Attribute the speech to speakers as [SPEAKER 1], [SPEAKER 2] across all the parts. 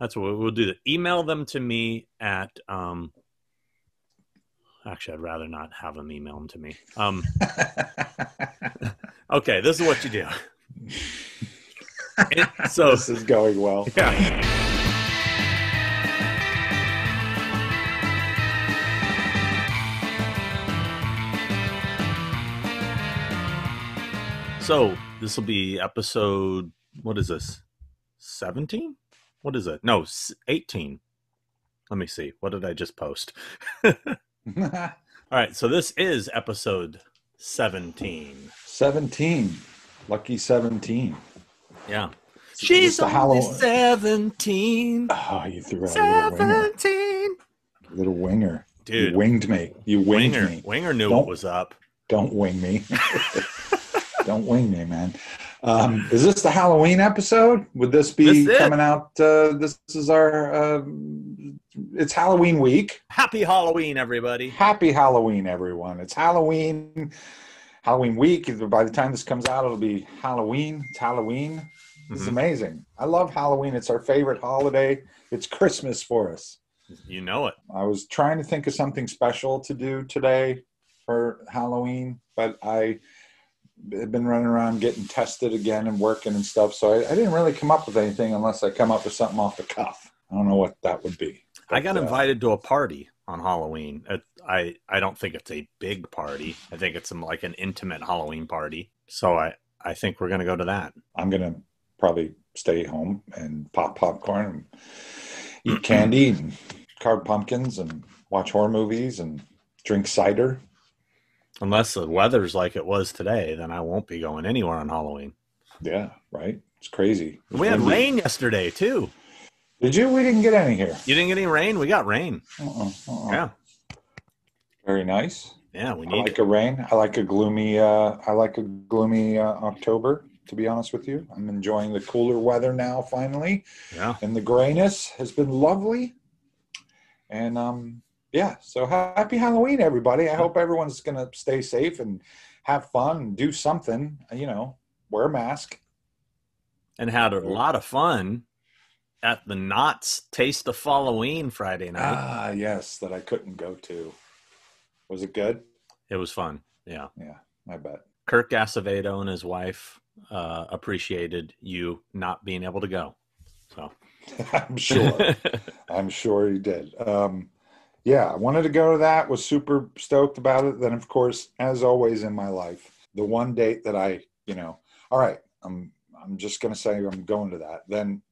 [SPEAKER 1] That's what we'll do. Email them to me at. Um, actually, I'd rather not have them email them to me. Um, okay, this is what you do. It- so
[SPEAKER 2] this is going well.
[SPEAKER 1] yeah. So this will be episode. What is this? Seventeen? What is it? No, eighteen. Let me see. What did I just post? All right. So this is episode seventeen.
[SPEAKER 2] 17. Lucky 17.
[SPEAKER 1] Yeah. She's
[SPEAKER 2] the
[SPEAKER 1] only
[SPEAKER 2] Halloween.
[SPEAKER 1] seventeen.
[SPEAKER 2] Oh, you threw out a little winger.
[SPEAKER 1] Seventeen.
[SPEAKER 2] Little winger.
[SPEAKER 1] Dude,
[SPEAKER 2] You winged me. You winged
[SPEAKER 1] Winger,
[SPEAKER 2] me.
[SPEAKER 1] Winger knew
[SPEAKER 2] Don't-
[SPEAKER 1] what was up.
[SPEAKER 2] Don't wing me. Don't wing me, man. Um, is this the Halloween episode? Would this be
[SPEAKER 1] This
[SPEAKER 2] coming out? Uh, this is our. Uh, it's Halloween week.
[SPEAKER 1] Happy Halloween, everybody.
[SPEAKER 2] Happy Halloween, everyone. It's Halloween. Halloween week. By the time this comes out, it'll be Halloween. It's Halloween. Is
[SPEAKER 1] Mhm.
[SPEAKER 2] amazing. I love Halloween. It's our favorite holiday. It's Christmas for us.
[SPEAKER 1] You know it.
[SPEAKER 2] I was trying to think of something special to do today for Halloween, but I have been running around getting tested again and working and stuff. So I, I didn't really come up with anything unless I come up with something off the cuff. I don't know what that would be.
[SPEAKER 1] I got
[SPEAKER 2] uh,
[SPEAKER 1] invited to a party on Halloween. I I don't think it's a big party. I think it's some, like an intimate Halloween party. So I I think we're gonna go to that.
[SPEAKER 2] I'm gonna probably stay home and pop popcorn and eat candy and carve pumpkins and watch horror movies and drink cider.
[SPEAKER 1] Unless the weather's like it was today, then I won't be going anywhere on Halloween.
[SPEAKER 2] Yeah, right. It's crazy.
[SPEAKER 1] We had
[SPEAKER 2] Windy.
[SPEAKER 1] rain yesterday too.
[SPEAKER 2] Did you? We didn't get any here.
[SPEAKER 1] You didn't get any rain? We got rain.
[SPEAKER 2] Uh-uh, uh-uh.
[SPEAKER 1] Yeah.
[SPEAKER 2] Very nice.
[SPEAKER 1] Yeah, we need.
[SPEAKER 2] I like a rain. I like a gloomy. Uh, I like a gloomy uh, October. To be honest with you, I'm enjoying the cooler weather now. Finally,
[SPEAKER 1] Yeah.
[SPEAKER 2] and the grayness has been lovely. And um, yeah, so happy Halloween, everybody! I hope everyone's gonna stay safe and have fun and do something. You know, wear a mask.
[SPEAKER 1] And had a lot of fun at the Knott's Taste of Halloween Friday night.
[SPEAKER 2] Ah, yes, that I couldn't go to. Was it good?
[SPEAKER 1] it was fun. Yeah.
[SPEAKER 2] Yeah, I bet.
[SPEAKER 1] Kirk Acevedo and his wife uh, appreciated you not being able to go. So
[SPEAKER 2] I'm sure. I'm sure he did. Um, yeah, I wanted to go to that. Was super stoked about it. Then, of course, as always in my life, the one date that I, you know, all right, I'm I'm just gonna say I'm going to that. Then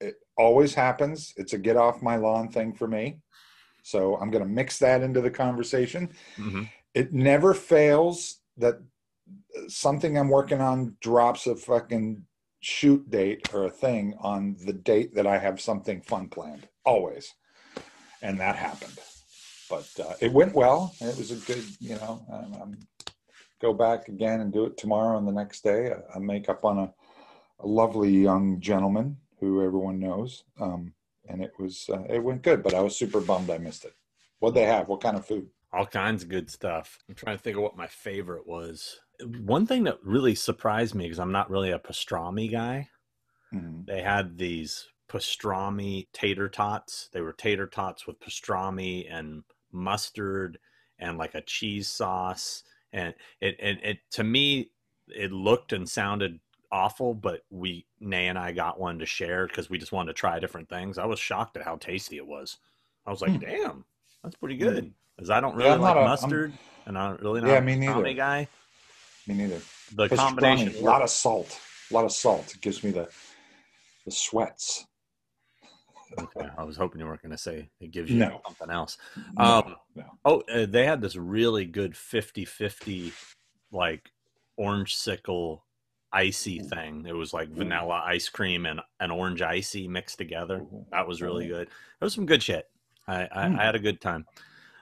[SPEAKER 2] it always happens. It's a get off my lawn thing for me. So I'm gonna mix that into the conversation.
[SPEAKER 1] mhm.
[SPEAKER 2] It never fails that something I'm working on drops a fucking shoot date or a thing on the date that I have something fun planned. Always. And that happened. But uh, it went well. It was a good, you know, um, um, go back again and do it tomorrow and the next day. I, I make up on a, a lovely young gentleman who everyone knows. Um, and it was, uh, it went good, but I was super bummed I missed it. What'd they have? What kind of food?
[SPEAKER 1] all kinds of good stuff. I'm trying to think of what my favorite was. One thing that really surprised me because I'm not really a pastrami guy.
[SPEAKER 2] Mhm.
[SPEAKER 1] They had these pastrami tater tots. They were tater tots with pastrami and mustard and like a cheese sauce. And it, it, it to me, it looked and sounded awful, but we, Nay and I got one to share because we just wanted to try different things. I was shocked at how tasty it was. I was like,
[SPEAKER 2] Hmm.
[SPEAKER 1] damn, that's pretty good. Because I don't really
[SPEAKER 2] I'm
[SPEAKER 1] like
[SPEAKER 2] a- I'm-
[SPEAKER 1] mustard and I'm really not
[SPEAKER 2] Yeah, me neither.
[SPEAKER 1] guy.
[SPEAKER 2] Me neither.
[SPEAKER 1] The combination.
[SPEAKER 2] a lot of salt. A lot of salt. It gives me the the sweats.
[SPEAKER 1] Okay, I was hoping you weren't going to say it gives you
[SPEAKER 2] No.
[SPEAKER 1] something else.
[SPEAKER 2] No,
[SPEAKER 1] Um,
[SPEAKER 2] no.
[SPEAKER 1] Oh, uh, they had this really good 50-50 like orange sickle icy thing. It was like vanilla ice cream and an orange icy mixed together. That was really good. It was some good shit. I, I,
[SPEAKER 2] Hmm.
[SPEAKER 1] I had a good time.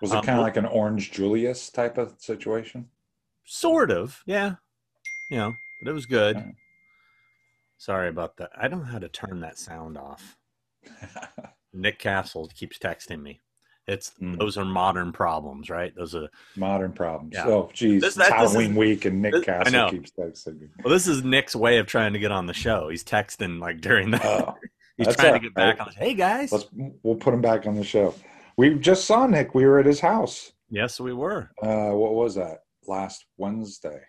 [SPEAKER 2] Was it
[SPEAKER 1] um,
[SPEAKER 2] kind of like an orange Julius type of situation?
[SPEAKER 1] Sort of, yeah. You know, but it was good. Sorry about that. I don't know how to turn that sound off. Nick Castle keeps texting me. It's
[SPEAKER 2] Hmm.
[SPEAKER 1] those are modern problems, right? Those are
[SPEAKER 2] Modern problems.
[SPEAKER 1] Yeah.
[SPEAKER 2] Oh, geez.
[SPEAKER 1] This- that-
[SPEAKER 2] Halloween
[SPEAKER 1] is-
[SPEAKER 2] week and Nick
[SPEAKER 1] this-.
[SPEAKER 2] Castle keeps texting me.
[SPEAKER 1] well. This is Nick's way of trying to get on the show. He's texting like during the
[SPEAKER 2] Oh,
[SPEAKER 1] He's trying to get back on. Hey guys.
[SPEAKER 2] Let's we'll put him back on the show. We just saw Nick. We were at his house.
[SPEAKER 1] yes, we were
[SPEAKER 2] Uh, what was that? Last Wednesday.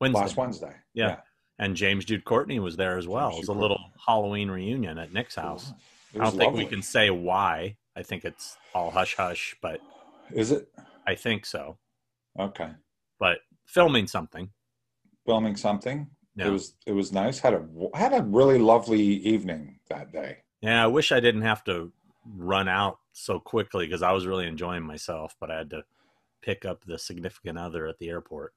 [SPEAKER 1] Wednesday,
[SPEAKER 2] Last Wednesday.
[SPEAKER 1] Yeah. and James Jude Courtney was there as well.
[SPEAKER 2] James
[SPEAKER 1] It was
[SPEAKER 2] Jude
[SPEAKER 1] a little Halloween reunion at Nick's house. I don't think we can say why. I think it's all hush hush, but
[SPEAKER 2] Is it
[SPEAKER 1] I think so.
[SPEAKER 2] okay?
[SPEAKER 1] But filming something.
[SPEAKER 2] Filming something. It was it was nice. Had a had a really lovely evening that day.
[SPEAKER 1] Yeah, I wish I didn't have to run out so quickly because I was really enjoying myself, but I had to pick up the significant other at the airport.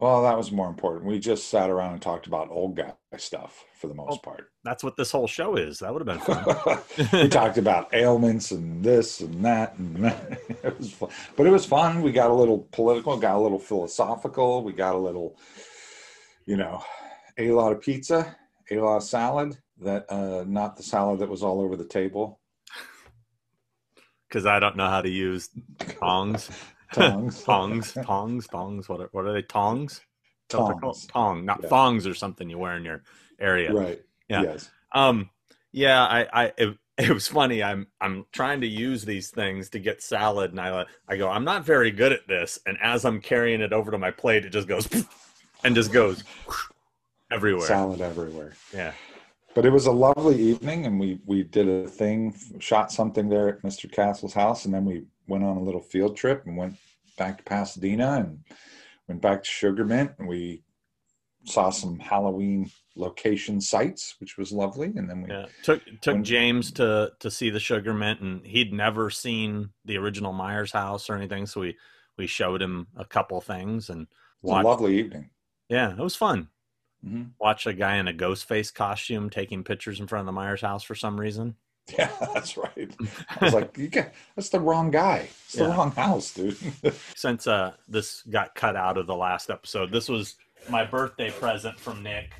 [SPEAKER 2] Well, that was more important. We just sat around and talked about old guy stuff for the most part.
[SPEAKER 1] That's what this whole show is. That would have been fun.
[SPEAKER 2] we talked about ailments and this and that, and that. it was fun. But it was fun. We got a little political, got a little philosophical. We got a little, you know, a lot of pizza, a lot of salad. That uh, not the salad that was all over the table.
[SPEAKER 1] Because I don't know how to use tongs.
[SPEAKER 2] Tongs,
[SPEAKER 1] tongs, tongs, tongs. What are, what are they? Tongs? Is that what they're called?
[SPEAKER 2] Tongs.
[SPEAKER 1] Tong, not
[SPEAKER 2] Yeah.
[SPEAKER 1] thongs or something you wear in your area.
[SPEAKER 2] Right.
[SPEAKER 1] Yeah.
[SPEAKER 2] Yes.
[SPEAKER 1] Um, yeah, I, I, it, it was funny. I'm, I'm trying to use these things to get salad, and I, I go, I'm not very good at this. And as I'm carrying it over to my plate, it just goes, and just goes everywhere.
[SPEAKER 2] Salad everywhere.
[SPEAKER 1] Yeah,
[SPEAKER 2] But it was a lovely evening, and we we did a thing, shot something there at Mr. Castle's house, and then we went on a little field trip and went back to Pasadena and went back to Sugar Mint, and we saw some Halloween location sites, which was lovely. And then we
[SPEAKER 1] yeah. Took took
[SPEAKER 2] When-
[SPEAKER 1] James to to see the Sugar Mint, and he'd never seen the original Myers house or anything, so we we showed him a couple things and
[SPEAKER 2] was a lovely evening.
[SPEAKER 1] Yeah, it was fun.
[SPEAKER 2] hmm
[SPEAKER 1] Watch a guy in a ghost face costume taking pictures in front of the Myers house for some reason.
[SPEAKER 2] Yeah, that's right. I was like, you get that's the wrong guy. It's the
[SPEAKER 1] Yeah.
[SPEAKER 2] wrong house, dude.
[SPEAKER 1] since uh this got cut out of the last episode this was my birthday present from nick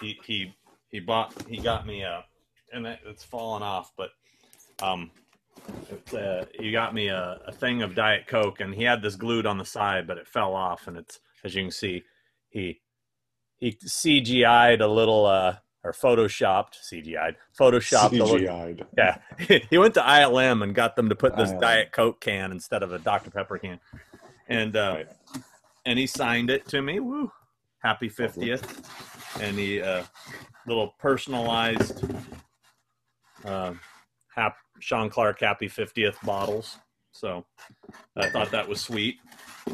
[SPEAKER 1] he he he bought he got me a and it, it's fallen off but um it's, uh, he got me a, a thing of diet coke and he had this glued on the side but it fell off and it's as you can see he he cgi'd a little uh or photoshopped cgi'd photoshopped
[SPEAKER 2] CGI'd.
[SPEAKER 1] yeah, he went to ILM and got them to put this
[SPEAKER 2] ILM.
[SPEAKER 1] Diet Coke can instead of a Dr Pepper can, and uh,
[SPEAKER 2] Right.
[SPEAKER 1] and he signed it to me. Woo! Happy fiftieth, and he uh, little personalized uh, hap- Sean Clarke Happy fiftieth bottles. So I thought that was sweet.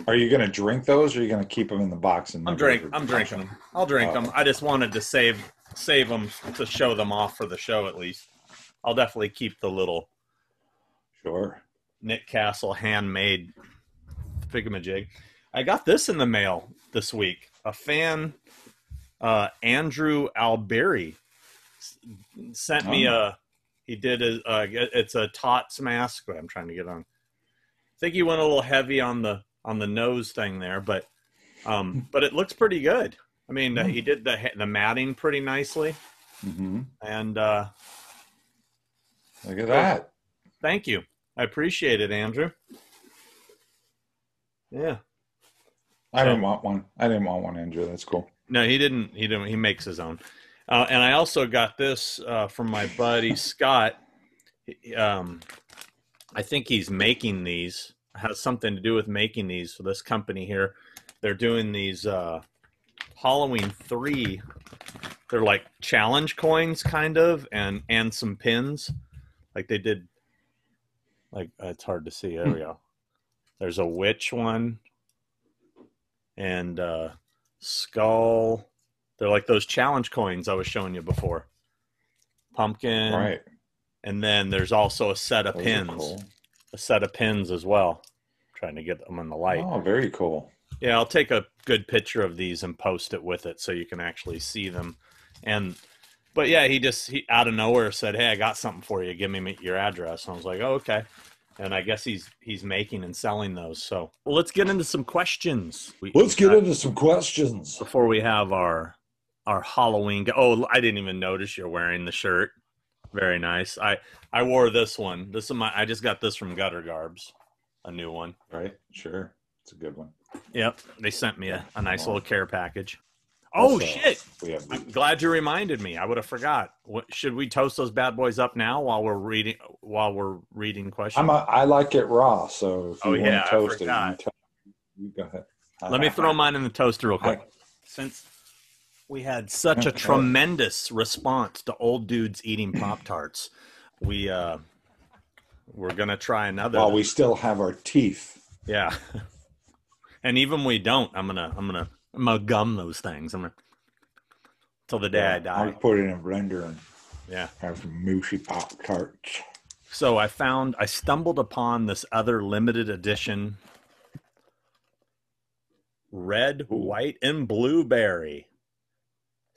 [SPEAKER 2] Are you going to drink those, or are you going to keep them in the box? And
[SPEAKER 1] I'm drink. I'm drinking
[SPEAKER 2] them?
[SPEAKER 1] them. I'll drink
[SPEAKER 2] Oh.
[SPEAKER 1] them. I just wanted to save save them to show them off for the show at least. I'll definitely keep the little
[SPEAKER 2] Sure.
[SPEAKER 1] Nick Castle handmade figamajig. I got this in the mail this week. A fan, uh, Andrew Alberi, sent me
[SPEAKER 2] Oh.
[SPEAKER 1] a. He did a. Uh, it's a Tots mask. Wait, I'm trying to get on. I think he went a little heavy on the on the nose thing there, but um, but it looks pretty good. I mean, uh, he did the the matting pretty nicely,
[SPEAKER 2] hmm
[SPEAKER 1] and uh,
[SPEAKER 2] Look at that.
[SPEAKER 1] Thank you. I appreciate it, Andrew. Yeah.
[SPEAKER 2] I didn't want one. I didn't want one, Andrew. That's cool.
[SPEAKER 1] No, he didn't. He didn't. He makes his own. Uh, and I also got this uh, from my buddy Scott. Um, I think he's making these. Has something to do with making these for this company here. They're doing these uh, Halloween three. They're like challenge coins, kind of, and and some pins. Like they did. Like uh, it's hard to see. There we go. There's a witch one, and uh, skull. They're like those challenge coins I was showing you before. Pumpkin,
[SPEAKER 2] right.
[SPEAKER 1] and then there's also a set of
[SPEAKER 2] Those
[SPEAKER 1] pins,
[SPEAKER 2] cool.
[SPEAKER 1] a set of pins as well. trying to get them in the light.
[SPEAKER 2] Oh, very cool.
[SPEAKER 1] Yeah, I'll take a good picture of these and post it with it so you can actually see them. And but yeah, he just he out of nowhere said, "Hey, I got something for you. Give me your address." And I was like, "Oh, okay." And I guess he's he's making and selling those. So well, let's get into some questions. We-
[SPEAKER 2] Let's get into some questions.
[SPEAKER 1] before we have our our Halloween. Oh, I didn't even notice you're wearing the shirt. Very nice. I I wore this one. This is my. I just got this from Gutter Garbs, a new one.
[SPEAKER 2] Right? Sure. It's a good one.
[SPEAKER 1] Yep, they sent me a, a nice little care package. Oh
[SPEAKER 2] Also,
[SPEAKER 1] shit!
[SPEAKER 2] We have
[SPEAKER 1] I'm glad you reminded me. I would have forgot. What, should we toast those bad boys up now while we're reading while we're reading questions?
[SPEAKER 2] I'm a, I like it raw, so if you
[SPEAKER 1] Oh,
[SPEAKER 2] want
[SPEAKER 1] yeah,
[SPEAKER 2] to toast it, you, to- you go ahead.
[SPEAKER 1] Let me throw mine in the toaster real quick. Since we had such a tremendous response to old dudes eating Pop Tarts, we uh we're gonna try another.
[SPEAKER 2] While we still have our teeth.
[SPEAKER 1] yeah. And even we don't, I'm gonna I'm gonna I'm gonna gum those things. I'm gonna till the day I die.
[SPEAKER 2] I'll put it in a blender and
[SPEAKER 1] Yeah.
[SPEAKER 2] have some mushy pop tarts.
[SPEAKER 1] So I found I stumbled upon this other limited edition red,
[SPEAKER 2] Ooh.
[SPEAKER 1] white, and blueberry.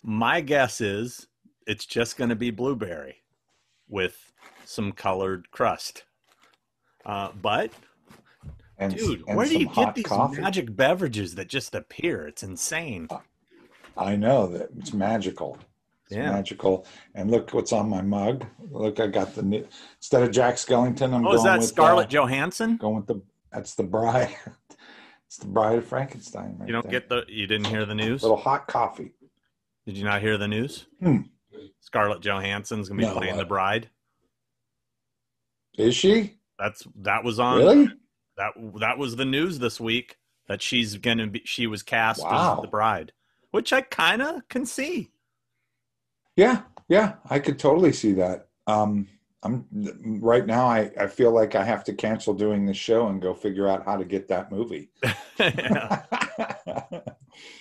[SPEAKER 1] My guess is it's just going to be blueberry with some colored crust. Uh, but
[SPEAKER 2] And,
[SPEAKER 1] dude,
[SPEAKER 2] and
[SPEAKER 1] where do you get these
[SPEAKER 2] coffee.
[SPEAKER 1] magic beverages that just appear? It's insane.
[SPEAKER 2] I know that it's magical. It's
[SPEAKER 1] Yeah.
[SPEAKER 2] magical. And look what's on my mug. Look, I got the new instead of Jack Skellington. I'm
[SPEAKER 1] Oh,
[SPEAKER 2] going
[SPEAKER 1] is that
[SPEAKER 2] with
[SPEAKER 1] Scarlett
[SPEAKER 2] uh,
[SPEAKER 1] Johansson?
[SPEAKER 2] going with the that's the bride. it's the bride of Frankenstein. Right
[SPEAKER 1] You don't
[SPEAKER 2] there.
[SPEAKER 1] get the. You didn't hear the news?
[SPEAKER 2] A little hot coffee.
[SPEAKER 1] Did you not hear the news?
[SPEAKER 2] Hmm.
[SPEAKER 1] Scarlett Johansson's gonna be
[SPEAKER 2] No,
[SPEAKER 1] playing the bride.
[SPEAKER 2] Is she
[SPEAKER 1] That's that was on
[SPEAKER 2] really?
[SPEAKER 1] That that was the news this week that she's gonna be she was cast
[SPEAKER 2] Wow.
[SPEAKER 1] as the bride, which I kind of can see.
[SPEAKER 2] Yeah, yeah, I could totally see that. Um, I'm right now. I, I feel like I have to cancel doing this show and go figure out how to get that movie.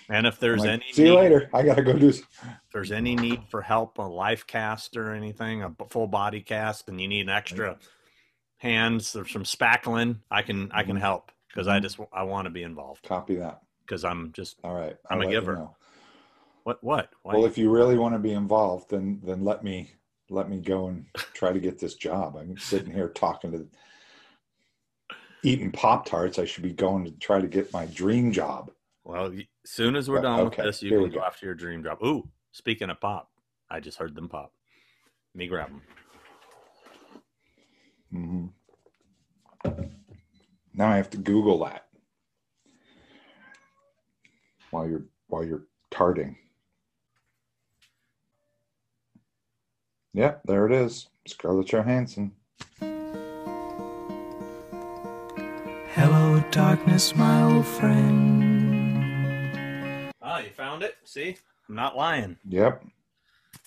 [SPEAKER 1] and if there's
[SPEAKER 2] like,
[SPEAKER 1] any
[SPEAKER 2] see you
[SPEAKER 1] need,
[SPEAKER 2] later. I gotta go do. s-
[SPEAKER 1] if there's any need for help, a life cast or anything, a full body cast, and you need an extra hands or some spackling, I can I can
[SPEAKER 2] Mhm.
[SPEAKER 1] help because I
[SPEAKER 2] Mhm.
[SPEAKER 1] just I want to be involved
[SPEAKER 2] Copy that.
[SPEAKER 1] because I'm just
[SPEAKER 2] All right.
[SPEAKER 1] I'm a
[SPEAKER 2] let you
[SPEAKER 1] giver.
[SPEAKER 2] know.
[SPEAKER 1] what what Why-
[SPEAKER 2] Well, if you really want to be involved, then then let me let me go and try to get this job. I'm sitting here talking to eating Pop Tarts. I should be going to try to get my dream job.
[SPEAKER 1] Well, soon as we're done
[SPEAKER 2] okay,
[SPEAKER 1] with this, you can go
[SPEAKER 2] go.
[SPEAKER 1] after your dream job. Ooh, speaking of pop, I just heard them pop. Let me grab them.
[SPEAKER 2] Hmm Now I have to Google that while you're while you're tarting. Yep, there it is. Scarlett Johansson.
[SPEAKER 3] Hello, darkness, my old friend.
[SPEAKER 1] Ah, you found it? See? I'm not lying.
[SPEAKER 2] Yep.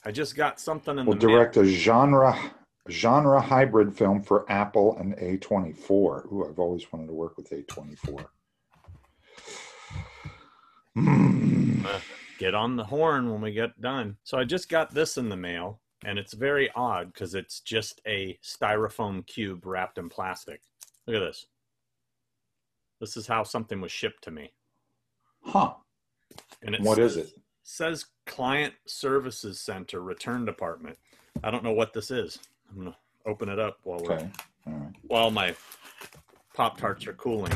[SPEAKER 1] I just got something in
[SPEAKER 2] will
[SPEAKER 1] the mail.
[SPEAKER 2] direct a genre genre hybrid film for Apple and A24. Ooh, I've always wanted to work with A24. Mm.
[SPEAKER 1] Get on the horn when we get done. So I just got this in the mail, and it's very odd because it's just a styrofoam cube wrapped in plastic. Look at this. This is how something was shipped to me.
[SPEAKER 2] Huh.
[SPEAKER 1] And it
[SPEAKER 2] What is
[SPEAKER 1] says-
[SPEAKER 2] it?
[SPEAKER 1] says Client Services Center Return Department. I don't know what this is. I'm gonna open it up while we're
[SPEAKER 2] Okay. All right.
[SPEAKER 1] while my Pop Tarts are cooling.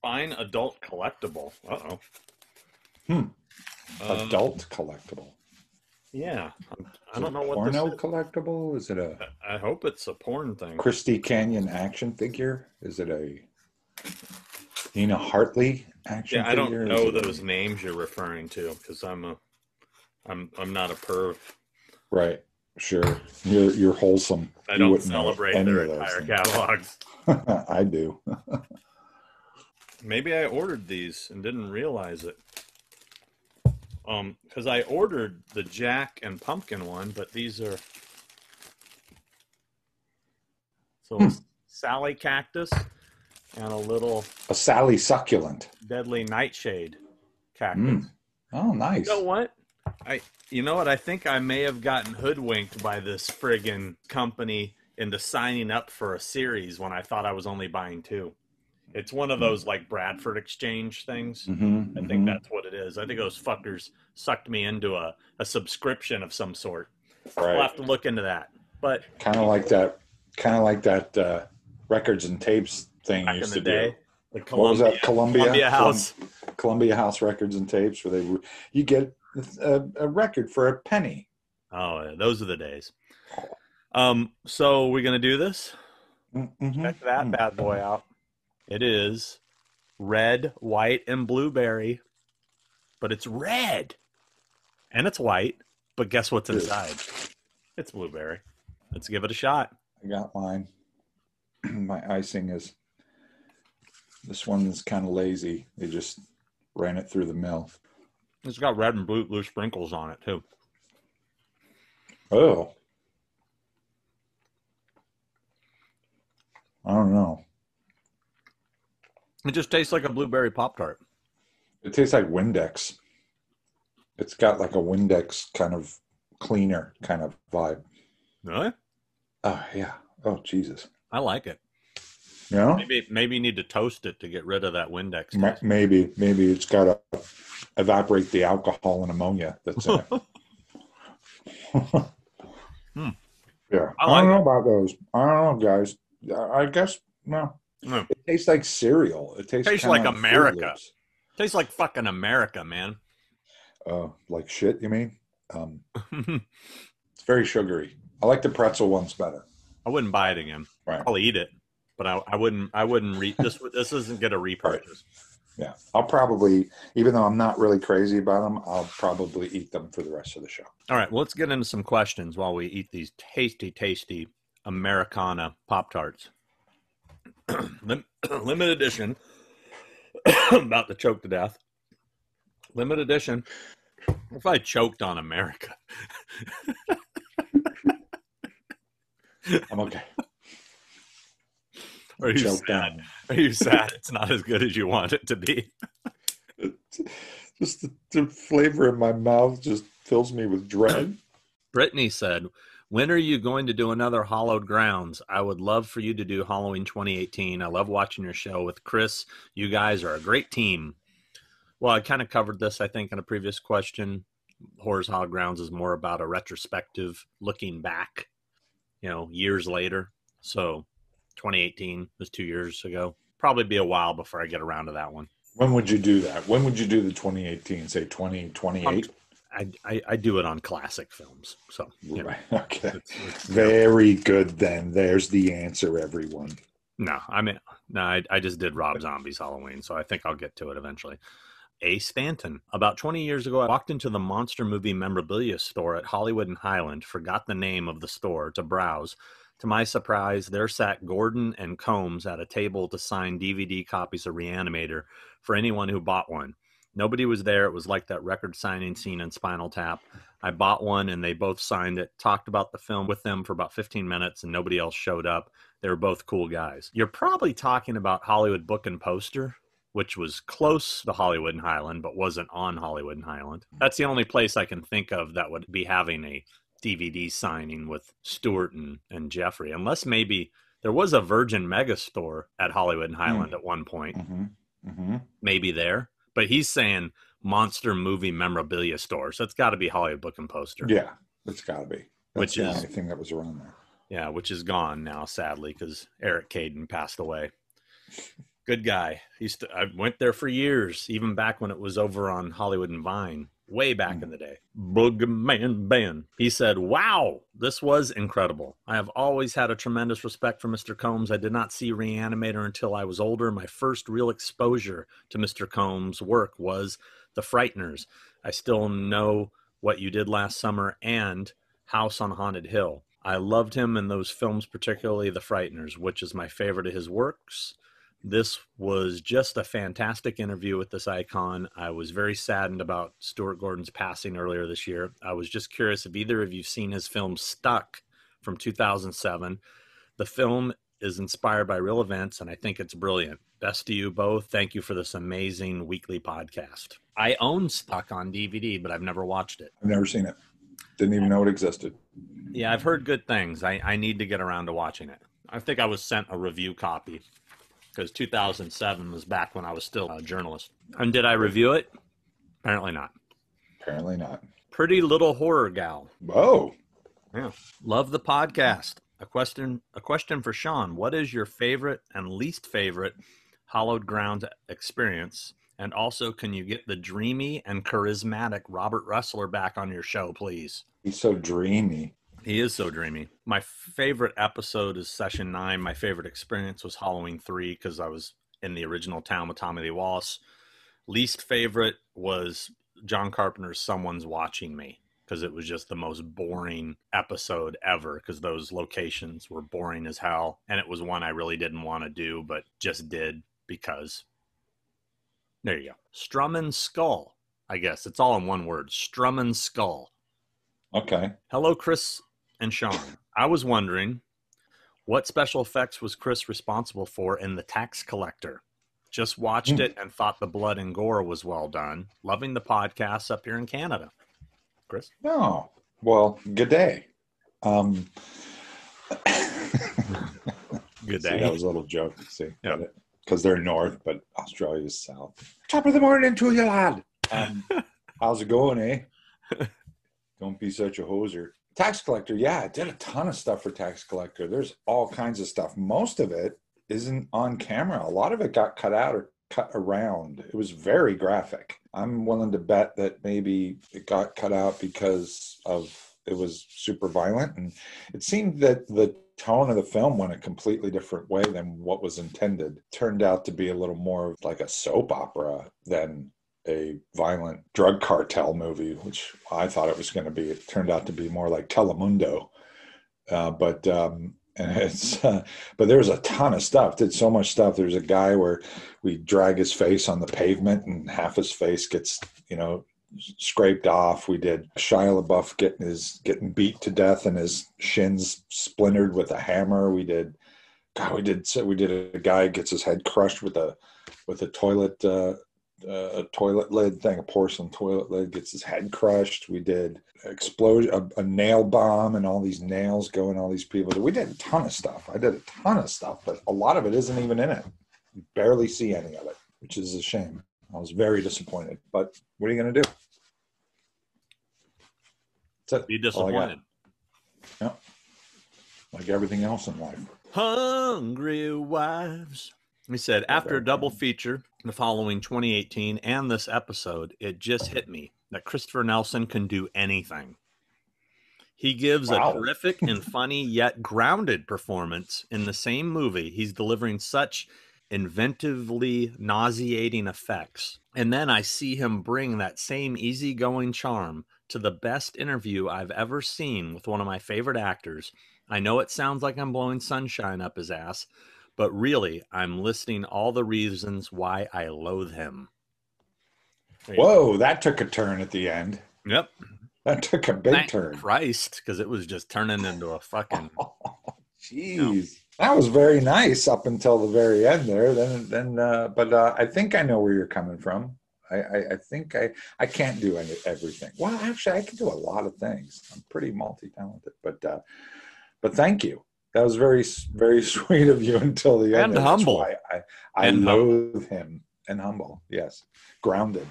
[SPEAKER 1] Fine adult collectible. Uh oh.
[SPEAKER 2] Hmm. Adult collectible.
[SPEAKER 1] Yeah, I'm- I don't know
[SPEAKER 2] a
[SPEAKER 1] what this is.
[SPEAKER 2] collectible. Is it a
[SPEAKER 1] I hope it's a porn thing.
[SPEAKER 2] Christy Canyon action figure? Is it a Nina Hartley action figure?
[SPEAKER 1] Yeah, I don't know
[SPEAKER 2] it a-
[SPEAKER 1] those names you're referring to because I'm a, I'm I'm not a perv.
[SPEAKER 2] Right. Sure. You're you're wholesome.
[SPEAKER 1] I don't celebrate their entire
[SPEAKER 2] things.
[SPEAKER 1] catalogs.
[SPEAKER 2] I do.
[SPEAKER 1] Maybe I ordered these and didn't realize it. Um, because I ordered the Jack and Pumpkin one, but these are so
[SPEAKER 2] Hmm.
[SPEAKER 1] Sally Cactus and a little
[SPEAKER 2] A Sally succulent.
[SPEAKER 1] Deadly Nightshade Cactus.
[SPEAKER 2] Mm. Oh, nice.
[SPEAKER 1] You know what? I you know what? I think I may have gotten hoodwinked by this friggin' company into signing up for a series when I thought I was only buying two. It's one of those like Bradford exchange things.
[SPEAKER 2] Mhm,
[SPEAKER 1] I think
[SPEAKER 2] mhm.
[SPEAKER 1] that's what it is. I think those fuckers sucked me into a, a subscription of some sort.
[SPEAKER 2] Right.
[SPEAKER 1] We'll have to look into that. But
[SPEAKER 2] Kind of like that. Kind of like that uh, records and tapes thing
[SPEAKER 1] back in
[SPEAKER 2] used
[SPEAKER 1] the
[SPEAKER 2] to
[SPEAKER 1] day, the
[SPEAKER 2] do. What was that? Columbia.
[SPEAKER 1] Columbia House.
[SPEAKER 2] Columbia House records and tapes, where they were, you get a, a record for a penny.
[SPEAKER 1] Oh, those are the days. Um, so we're gonna do this.
[SPEAKER 2] Mhm.
[SPEAKER 1] Check that bad boy out. It is red, white, and blueberry but it's red and it's white. But guess what's inside? It's blueberry. Let's give it a shot.
[SPEAKER 2] I got mine. My icing is this one is kind of lazy. They just ran it through the mill.
[SPEAKER 1] It's got red and blue, blue sprinkles on it too.
[SPEAKER 2] Oh. I don't know.
[SPEAKER 1] It just tastes like a blueberry pop tart.
[SPEAKER 2] It tastes like Windex. It's got like a Windex kind of cleaner kind of vibe.
[SPEAKER 1] Really?
[SPEAKER 2] Oh yeah. Oh Jesus.
[SPEAKER 1] I like it.
[SPEAKER 2] Know?
[SPEAKER 1] Maybe maybe you need to toast it to get rid of that Windex.
[SPEAKER 2] Ma- Maybe maybe it's got to evaporate the alcohol and ammonia that's in it.
[SPEAKER 1] Hmm.
[SPEAKER 2] Yeah,
[SPEAKER 1] I
[SPEAKER 2] I, don't know about those. I don't know, guys. I guess no.
[SPEAKER 1] Mm.
[SPEAKER 2] It tastes like cereal. It tastes,
[SPEAKER 1] Tastes like America. Tastes like fucking America, man.
[SPEAKER 2] Oh, like shit. You mean? Um, it's very sugary. I like the pretzel ones better.
[SPEAKER 1] I wouldn't buy it again.
[SPEAKER 2] Right.
[SPEAKER 1] I'll eat it, but I, I wouldn't. I wouldn't read this. This isn't get a repurchase.
[SPEAKER 2] Yeah, I'll probably, even though I'm not really crazy about them, I'll probably eat them for the rest of the show.
[SPEAKER 1] All right, well, let's get into some questions while we eat these tasty, tasty Americana Pop Tarts. Lim- limited edition. About to choke to death. Limited edition. If I choked on America,
[SPEAKER 2] I'm okay.
[SPEAKER 1] Are you
[SPEAKER 2] Choked
[SPEAKER 1] sad?
[SPEAKER 2] on.
[SPEAKER 1] Are you sad? It's not as good as you want it to be.
[SPEAKER 2] Just the, the flavor in my mouth just fills me with dread.
[SPEAKER 1] Brittany said, When are you going to do another Hallowed Grounds? I would love for you to do Halloween 2018. I love watching your show with Chris. You guys are a great team. Well, I kind of covered this, I think, in a previous question. Horrors Hallowed Grounds is more about a retrospective looking back, you know, years later. So 2018 was two years ago. Probably be a while before I get around to that one.
[SPEAKER 2] When would you do that? When would you do the 2018? Say 2028?
[SPEAKER 1] Um, I, I, I do it on classic films. So, know,
[SPEAKER 2] Right. Okay.
[SPEAKER 1] it's, it's,
[SPEAKER 2] Very good then. There's the answer, everyone.
[SPEAKER 1] No, I mean, no, I, I just did Rob Zombie's Halloween, so I think I'll get to it eventually. A. Stanton. About 20 years ago, I walked into the monster movie memorabilia store at Hollywood and Highland, forgot the name of the store to browse. To my surprise, there sat Gordon and Combs at a table to sign DVD copies of Reanimator for anyone who bought one. Nobody was there. It was like that record signing scene in Spinal Tap. I bought one and they both signed it, talked about the film with them for about 15 minutes, and nobody else showed up. They were both cool guys. You're probably talking about Hollywood Book and Poster, which was close to Hollywood and Highland, but wasn't on Hollywood and Highland. That's the only place I can think of that would be having a DVD signing with Stuart and, and Jeffrey, unless maybe there was a Virgin Mega store at Hollywood and Highland at one point,
[SPEAKER 2] hmm hmm
[SPEAKER 1] maybe there. But he's saying monster movie memorabilia store, so it's got to be Hollywood Book and Poster.
[SPEAKER 2] Yeah, it's got to be. That's
[SPEAKER 1] Which
[SPEAKER 2] the
[SPEAKER 1] is-
[SPEAKER 2] only thing that was around there.
[SPEAKER 1] Yeah, which is gone now, sadly, because Eric Caidin passed away. Good guy. He to, I went there for years, even back when it was over on Hollywood and Vine, way back mm. in the day. Boogeyman Ben. He said, Wow, this was incredible. I have always had a tremendous respect for Mr. Combs. I did not see Reanimator until I was older. My first real exposure to Mr. Combs' work was The Frighteners. I still know what you did last summer and House on Haunted Hill. I loved him in those films, particularly The Frighteners, which is my favorite of his works. This was just a fantastic interview with this icon. I was very saddened about Stuart Gordon's passing earlier this year. I was just curious if either of you have seen his film Stuck from 2007. The film is inspired by real events, and I think it's brilliant. Best to you both. Thank you for this amazing weekly podcast. I own Stuck on DVD, but I've never watched it.
[SPEAKER 2] I've never seen it. Didn't even know it existed.
[SPEAKER 1] Yeah, I've heard good things. I, I need to get around to watching it. I think I was sent a review copy because 2007 was back when I was still a journalist. And did I review it? Apparently not.
[SPEAKER 2] Apparently not.
[SPEAKER 1] Pretty little horror gal.
[SPEAKER 2] Oh, Yeah.
[SPEAKER 1] Love the podcast. A question a question for Sean. What is your favorite and least favorite Hallowed Ground experience? And also, can you get the dreamy and charismatic Robert Rusler back on your show, please?
[SPEAKER 2] he's so dreamy.
[SPEAKER 1] He is so dreamy. My favorite episode is session nine. My favorite experience was Halloween three because I was in the original town with Tommy Lee Wallace. Least favorite was John Carpenter's Someone's Watching Me because it was just the most boring episode ever because those locations were boring as hell. And it was one I really didn't want to do, but just did because. There you go. Strummin' Skull. I guess it's all in one word. Strummin' Skull.
[SPEAKER 2] Okay.
[SPEAKER 1] Hello, Chris and Sean. I was wondering what special effects was Chris responsible for in The Tax Collector? Just watched
[SPEAKER 2] Hmm.
[SPEAKER 1] it and thought the blood and gore was well done. Loving the podcast up here in Canada. Chris?
[SPEAKER 2] Oh, well, good day. Um,
[SPEAKER 1] Good
[SPEAKER 2] see,
[SPEAKER 1] day.
[SPEAKER 2] that was a little joke. See,
[SPEAKER 1] Yeah.
[SPEAKER 2] because they're north, but Australia's south. Top of the morning to you, lad. Um, how's it going, eh? Don't be such a hoser. Tax collector, yeah, I did a ton of stuff for tax collector. There's all kinds of stuff. Most of it isn't on camera. A lot of it got cut out or cut around. It was very graphic. I'm willing to bet that maybe it got cut out because of it was super violent and it seemed that the tone of the film went a completely different way than what was intended. Turned out to be a little more like a soap opera than a violent drug cartel movie, which I thought it was going to be. It turned out to be more like Telemundo. Uh, but um, and it's uh, but there's a ton of stuff. Did so much stuff. There's a guy where we drag his face on the pavement and half his face gets you know scraped off. We did Shia LaBeouf getting his getting beat to death and his shins splintered with a hammer. We did. God, we did. So we did a guy gets his head crushed with a with a toilet uh, Uh, a toilet lid thing, a porcelain toilet lid, gets his head crushed. We did explosion, a, a nail bomb, and all these nails go in all these people. We did a ton of stuff. I did a ton of stuff, but a lot of it isn't even in it. You barely see any of it, which is a shame. I was very disappointed. But what are you going to do? That's it.
[SPEAKER 1] Be
[SPEAKER 2] That's all I got.
[SPEAKER 1] disappointed.
[SPEAKER 2] Like everything else in life.
[SPEAKER 1] Hungry wives. He said, after a double feature, the following 2018 and this episode, it just hit me that Christopher Nelson can do anything. He gives
[SPEAKER 2] Wow.
[SPEAKER 1] a terrific and funny yet grounded performance in the same movie. He's delivering such inventively nauseating effects. And then I see him bring that same easygoing charm to the best interview I've ever seen with one of my favorite actors. I know it sounds like I'm blowing sunshine up his ass, but really, I'm listing all the reasons why I loathe him. Go.
[SPEAKER 2] Whoa, that took a turn at the end.
[SPEAKER 1] Yep.
[SPEAKER 2] That took a big
[SPEAKER 1] Thank
[SPEAKER 2] turn.
[SPEAKER 1] Christ, because it was just turning into a fucking.
[SPEAKER 2] Jeez, that was very nice up until the very end there. Then, then, uh, but uh, I think I know where you're coming from. I, I, I think I, I can't do any, everything. Well, actually, I can do a lot of things. I'm pretty multi-talented, but, uh, but thank you. That was very, very sweet of you until the end.
[SPEAKER 1] And humble.
[SPEAKER 2] I, I
[SPEAKER 1] And
[SPEAKER 2] loathe him and humble. Yes, grounded.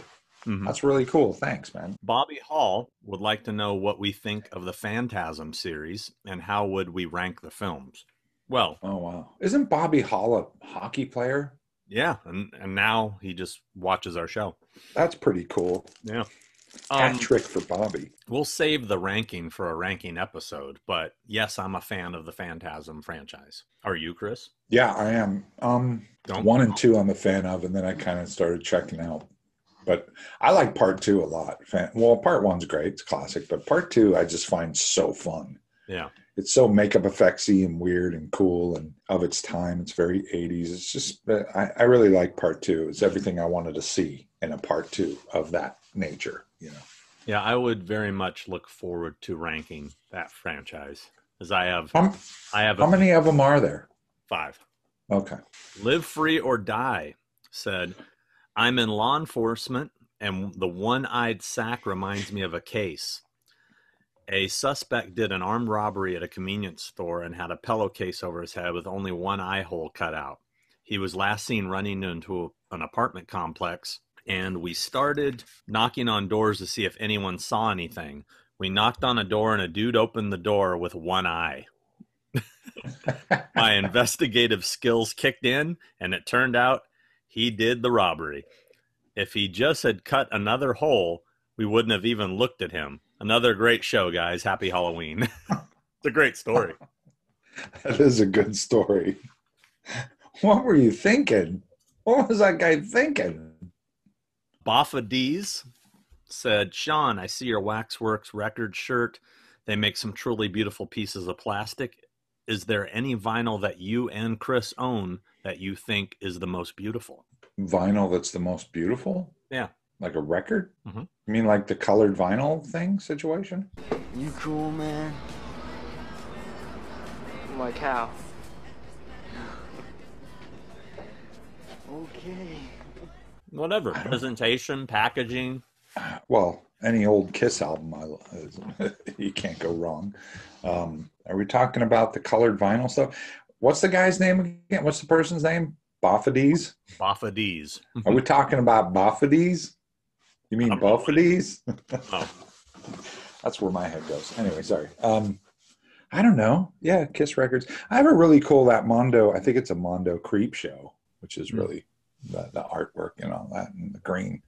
[SPEAKER 1] Mhm.
[SPEAKER 2] That's really cool. Thanks, man.
[SPEAKER 1] Bobby Hall would like to know what we think of the Phantasm series and how would we rank the films. Well,
[SPEAKER 2] Oh wow, isn't Bobby Hall a hockey player?
[SPEAKER 1] yeah, and, and now he just watches our show.
[SPEAKER 2] That's pretty cool.
[SPEAKER 1] Yeah.
[SPEAKER 2] Hat
[SPEAKER 1] Um,
[SPEAKER 2] trick for Bobby.
[SPEAKER 1] we'll save the ranking for a ranking episode, but yes, I'm a fan of the Phantasm franchise. Are you, Chris?
[SPEAKER 2] Yeah, I am. Um,
[SPEAKER 1] Don't
[SPEAKER 2] one and two, I'm a fan of, and then I kind of started checking out. But I like part two a lot. Well, part one's great; it's classic. But part two, I just find so fun.
[SPEAKER 1] Yeah.
[SPEAKER 2] It's so makeup effectsy and weird and cool and of its time. It's very 80s. It's just I, I really like part two. It's everything I wanted to see in a part two of that nature. You know.
[SPEAKER 1] Yeah, I would very much look forward to ranking that franchise as I have
[SPEAKER 2] How,
[SPEAKER 1] I have
[SPEAKER 2] how
[SPEAKER 1] a
[SPEAKER 2] many of them are there?
[SPEAKER 1] five.
[SPEAKER 2] Okay.
[SPEAKER 1] Live Free or Die said, I'm in law enforcement, and the one eyed sack reminds me of a case. A suspect did an armed robbery at a convenience store and had a pillowcase over his head with only one eye hole cut out. He was last seen running into an apartment complex, and we started knocking on doors to see if anyone saw anything. We knocked on a door, and a dude opened the door with one eye my investigative skills kicked in and it turned out he did the robbery. If he just had cut another hole, we wouldn't have even looked at him. Another great show, guys. Happy Halloween. it's a great story.
[SPEAKER 2] That is a good story. What were you thinking? What was that guy thinking?
[SPEAKER 1] Baffa D's said, Sean, I see your Waxworks record shirt. They make some truly beautiful pieces of plastic. Is there any vinyl that you and Chris own that you think is the most beautiful?
[SPEAKER 2] Vinyl that's the most beautiful?
[SPEAKER 1] Yeah.
[SPEAKER 2] Like a record?
[SPEAKER 1] Mhm.
[SPEAKER 2] You mean like the colored vinyl thing situation?
[SPEAKER 3] You cool, man? Like how? Okay.
[SPEAKER 1] Whatever. Presentation, packaging.
[SPEAKER 2] Well, any old Kiss album, I, you can't go wrong. Um, are we talking about the colored vinyl stuff? What's the guy's name again? What's the person's name? Boffades?
[SPEAKER 1] Baffa D's.
[SPEAKER 2] Are we talking about Boffades? You mean. Boffades?
[SPEAKER 1] Oh,
[SPEAKER 2] That's where my head goes. Anyway, sorry. Um, I don't know. Yeah, Kiss Records. I have a really cool that Mondo. I think it's a Mondo Creepshow, which is
[SPEAKER 1] Hmm.
[SPEAKER 2] really the, the artwork and all that, and the green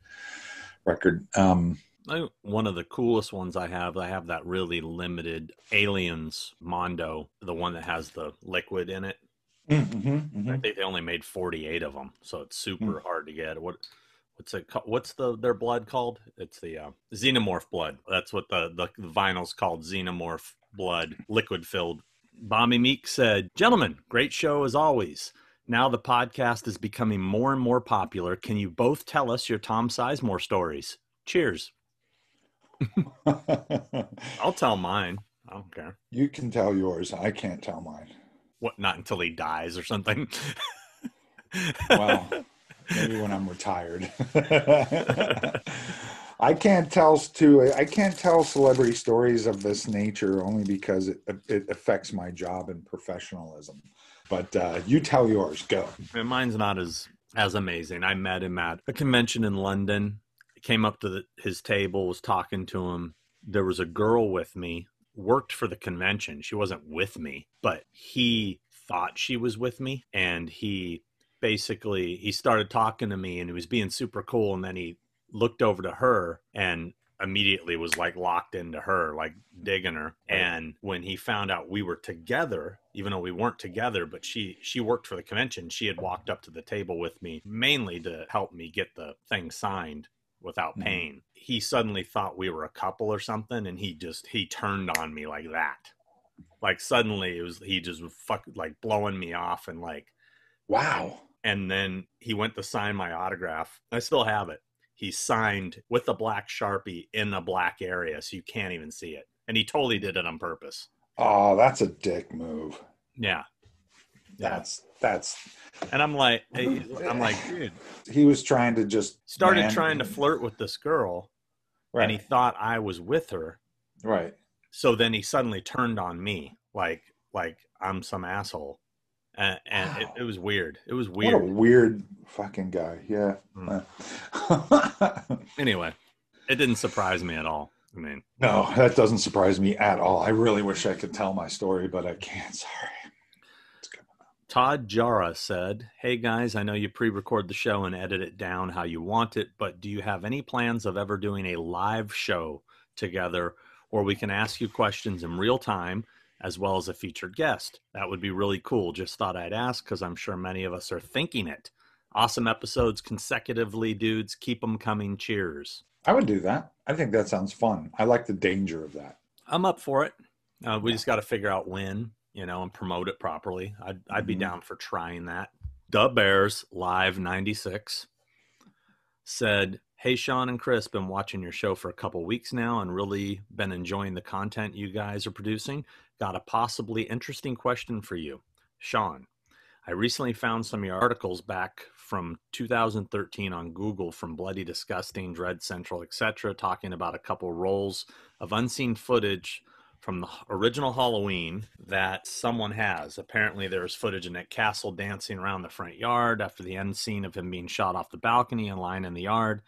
[SPEAKER 2] record. Um,
[SPEAKER 1] I, one of the coolest ones I have, I have that really limited Aliens Mondo, the one that has the liquid in it.
[SPEAKER 2] mhm,
[SPEAKER 1] I
[SPEAKER 2] mhm.
[SPEAKER 1] think they only made 48 of them, so it's super
[SPEAKER 2] Hmm.
[SPEAKER 1] hard to get. What what's it called? What's the their blood called? It's the uh, xenomorph blood. That's what the, the the vinyl's called, xenomorph blood, liquid filled. Bobby Meek said, "Gentlemen, great show as always. Now the podcast is becoming more and more popular. Can you both tell us your Tom Sizemore stories? Cheers. I'll tell mine. I don't care.
[SPEAKER 2] you can tell yours. I can't tell mine.
[SPEAKER 1] What? Not until he dies or something.
[SPEAKER 2] Well, maybe when I'm retired. I can't tell to I can't tell celebrity stories of this nature only because it, it affects my job and professionalism. But uh, you tell yours. Go.
[SPEAKER 1] And mine's not as as amazing. I met him at a convention in London. Came up to the, his table, was talking to him. There was a girl with me, worked for the convention. She wasn't with me, but he thought she was with me, and he basically he started talking to me, and he was being super cool. And then he looked over to her and immediately was like locked into her, like digging her. And when he found out we were together, even though we weren't together, but she she worked for the convention, she had walked up to the table with me mainly to help me get the thing signed without
[SPEAKER 2] mm-hmm.
[SPEAKER 1] pain. He suddenly thought we were a couple or something and he just he turned on me like that. Like suddenly it was he just was fuck like blowing me off and like
[SPEAKER 2] Wow.
[SPEAKER 1] and then he went to sign my autograph. I still have it. He signed with a black sharpie in a black area, so you can't even see it. And he totally did it on purpose.
[SPEAKER 2] Oh, that's a dick move.
[SPEAKER 1] Yeah, yeah.
[SPEAKER 2] That's that's
[SPEAKER 1] And I'm like, I'm like, dude.
[SPEAKER 2] he was trying to just
[SPEAKER 1] Started
[SPEAKER 2] man-
[SPEAKER 1] trying to flirt with this girl,
[SPEAKER 2] right
[SPEAKER 1] and he thought I was with her.
[SPEAKER 2] right
[SPEAKER 1] So then he suddenly turned on me, like, like I'm some asshole, and, and it,
[SPEAKER 2] Wow.
[SPEAKER 1] it was weird. It was weird.
[SPEAKER 2] what a
[SPEAKER 1] weird.
[SPEAKER 2] fucking guy yeah
[SPEAKER 1] Hmm. Anyway, it didn't surprise me at all. I mean,
[SPEAKER 2] no that doesn't surprise me at all i really wish i could tell my story but i can't sorry
[SPEAKER 1] Todd Jara said, Hey guys, I know you pre record the show and edit it down how you want it, but do you have any plans of ever doing a live show together where we can ask you questions in real time as well as a featured guest? That would be really cool. Just thought I'd ask because I'm sure many of us are thinking it. Awesome episodes consecutively, dudes. Keep them coming. Cheers.
[SPEAKER 2] I would do that i think that sounds fun i like the danger of that
[SPEAKER 1] I'm up for it. Uh, we just got to figure out when, you know, and promote it properly. I'd, I'd be
[SPEAKER 2] Mhm.
[SPEAKER 1] down for trying that. The Bears Live 96 said, Hey, Sean and Chris, been watching your show for a couple weeks now and really been enjoying the content you guys are producing. Got a possibly interesting question for you. Sean, I recently found some of your articles back from 2013 on Google from Bloody Disgusting, Dread Central, etc., talking about a couple rolls of unseen footage from the original Halloween that someone has. Apparently, there's footage in Nick Castle dancing around the front yard after the end scene of him being shot off the balcony and lying in the yard.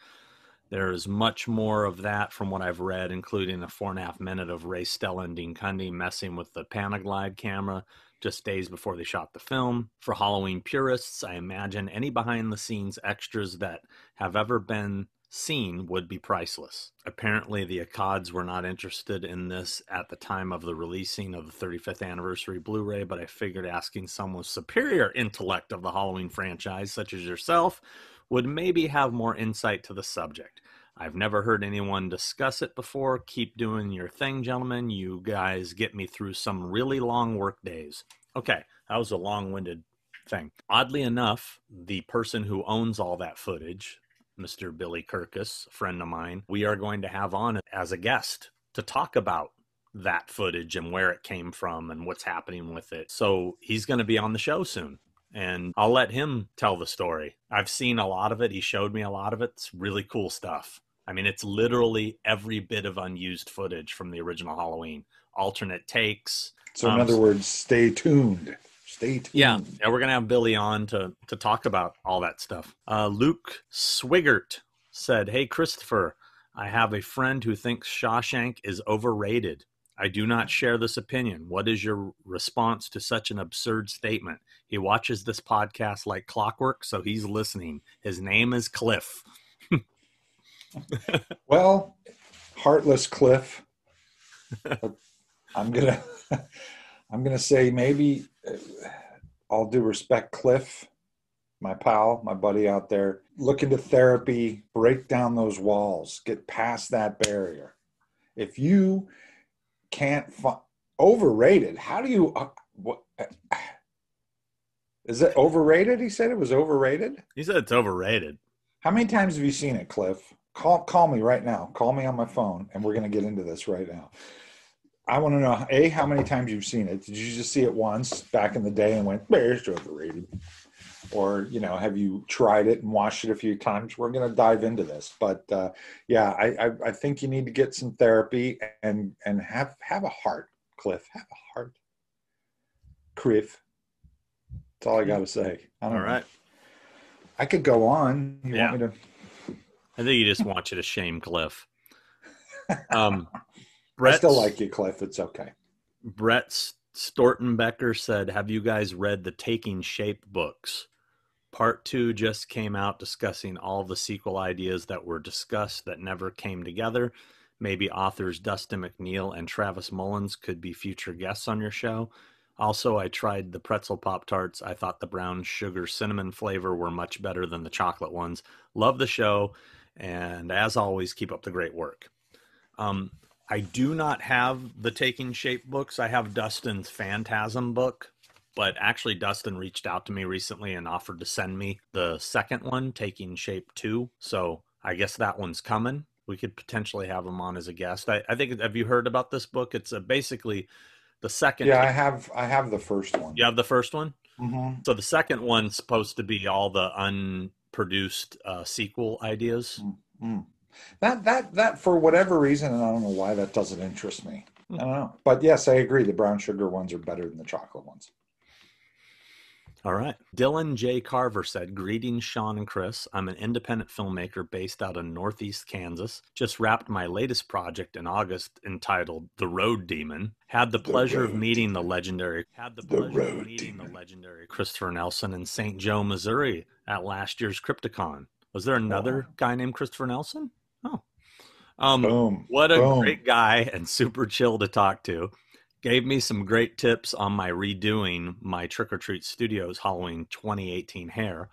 [SPEAKER 1] There's much more of that from what I've read, including a four and a half minute of Ray Stella and Dean Cundey messing with the Panaglide camera just days before they shot the film. For Halloween purists, I imagine any behind the scenes extras that have ever been seen would be priceless. Apparently, the Akkads were not interested in this at the time of the releasing of the 35th anniversary Blu ray, but I figured asking someone with superior intellect of the Halloween franchise, such as yourself, would maybe have more insight to the subject. I've never heard anyone discuss it before. Keep doing your thing, gentlemen. You guys get me through some really long work days. Okay, that was a long winded thing. Oddly enough, the person who owns all that footage, Mr. Billy Kirkus, a friend of mine, we are going to have on as a guest to talk about that footage and where it came from and what's happening with it. So he's going to be on the show soon and I'll let him tell the story. I've seen a lot of it. He showed me a lot of it. It's really cool stuff. I mean, it's literally every bit of unused footage from the original Halloween, alternate takes.
[SPEAKER 2] So, in
[SPEAKER 1] Um,
[SPEAKER 2] other words, stay tuned. Stay tuned.
[SPEAKER 1] Yeah, yeah, we're gonna have Billy on to to talk about all that stuff. Uh, Luke Swigert said, "Hey, Christopher, I have a friend who thinks Shawshank is overrated. I do not share this opinion. What is your response to such an absurd statement? He watches this podcast like clockwork, so he's listening. His name is Cliff.
[SPEAKER 2] Well, heartless Cliff. I'm gonna, I'm gonna say maybe, uh, all due respect, Cliff, my pal, my buddy out there. Look into therapy. Break down those walls. Get past that barrier. If you can't find overrated, how do you? Uh, what? Uh, is it overrated? He said it was overrated.
[SPEAKER 1] He said it's overrated.
[SPEAKER 2] How many times have you seen it, Cliff? Call call me right now. Call me on my phone, and we're going to get into this right now. I want to know a how many times you've seen it. Did you just see it once back in the day and went, "Bear, it's overrated," or you know, have you tried it and watched it a few times? We're going to dive into this, but uh, yeah, I, I I think you need to get some therapy and and have have a heart, Cliff. Have a heart, Cliff. That's all I got to say.
[SPEAKER 1] All
[SPEAKER 2] don't know.
[SPEAKER 1] right.
[SPEAKER 2] I could go on. You
[SPEAKER 1] Yeah.
[SPEAKER 2] want me to?
[SPEAKER 1] I think he just wants you to shame Cliff. Um,
[SPEAKER 2] I
[SPEAKER 1] Brett
[SPEAKER 2] still like you, Cliff. It's okay.
[SPEAKER 1] Brett Stortenbecker said, Have you guys read the Taking Shape books? Part two just came out discussing all the sequel ideas that were discussed that never came together. Maybe authors Dustin McNeill and Travis Mullins could be future guests on your show. Also, I tried the pretzel Pop Tarts. I thought the brown sugar cinnamon flavor were much better than the chocolate ones. Love the show. And as always, keep up the great work. Um, I do not have the Taking Shape books. I have Dustin's Phantasm book, but actually, Dustin reached out to me recently and offered to send me the second one, Taking Shape 2. So I guess that one's coming. We could potentially have him on as a guest. I, I think, have you heard about this book? It's a, basically the second.
[SPEAKER 2] Yeah, I have. I have the first one.
[SPEAKER 1] You have the first one?
[SPEAKER 2] hmm
[SPEAKER 1] So the second one's supposed to be all the unproduced uh, sequel ideas.
[SPEAKER 2] Mm. That that that for whatever reason, and I don't know why that doesn't interest me.
[SPEAKER 1] Hmm.
[SPEAKER 2] I don't know, but yes, I agree. The brown sugar ones are better than the chocolate ones.
[SPEAKER 1] All right. Dylan J. Carver said, Greetings, Sean and Chris. I'm an independent filmmaker based out of Northeast Kansas. Just wrapped my latest project in August entitled The Road Demon. Had the
[SPEAKER 2] The
[SPEAKER 1] pleasure of meeting the legendary had the
[SPEAKER 2] The
[SPEAKER 1] pleasure of meeting
[SPEAKER 2] Demon.
[SPEAKER 1] the legendary Christopher Nelson in St. Joe, Missouri at last year's Crypticon. Was there another
[SPEAKER 2] Wow.
[SPEAKER 1] guy named Christopher Nelson? Oh. Um
[SPEAKER 2] Boom.
[SPEAKER 1] what a
[SPEAKER 2] Boom.
[SPEAKER 1] great guy and super chill to talk to. Gave me some great tips on my redoing my Trick or Treat Studios Halloween 2018 hair.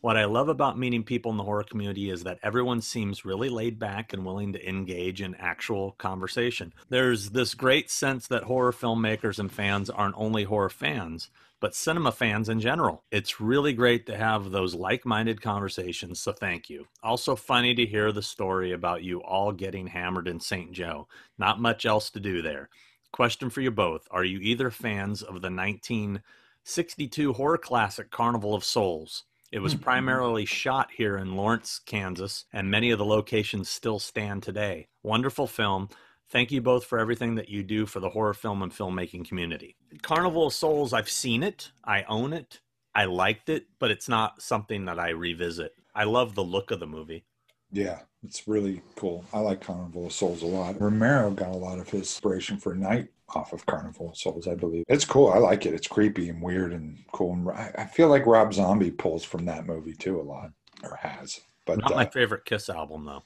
[SPEAKER 1] What I love about meeting people in the horror community is that everyone seems really laid back and willing to engage in actual conversation. There's this great sense that horror filmmakers and fans aren't only horror fans, but cinema fans in general. It's really great to have those like minded conversations, so thank you. Also, funny to hear the story about you all getting hammered in St. Joe. Not much else to do there. Question for you both Are you either fans of the 1962 horror classic Carnival of Souls? It was
[SPEAKER 2] Mhm.
[SPEAKER 1] primarily shot here in Lawrence, Kansas, and many of the locations still stand today. Wonderful film. Thank you both for everything that you do for the horror film and filmmaking community. Carnival of Souls, I've seen it, I own it, I liked it, but it's not something that I revisit. I love the look of the movie.
[SPEAKER 2] Yeah, it's really cool. I like Carnival of Souls a lot. Romero got a lot of his inspiration for Night off of Carnival of Souls, I believe. It's cool. I like it. It's creepy and weird and cool. And I feel like Rob Zombie pulls from that movie too a lot, or has. But
[SPEAKER 1] Not
[SPEAKER 2] uh,
[SPEAKER 1] my favorite Kiss album, though.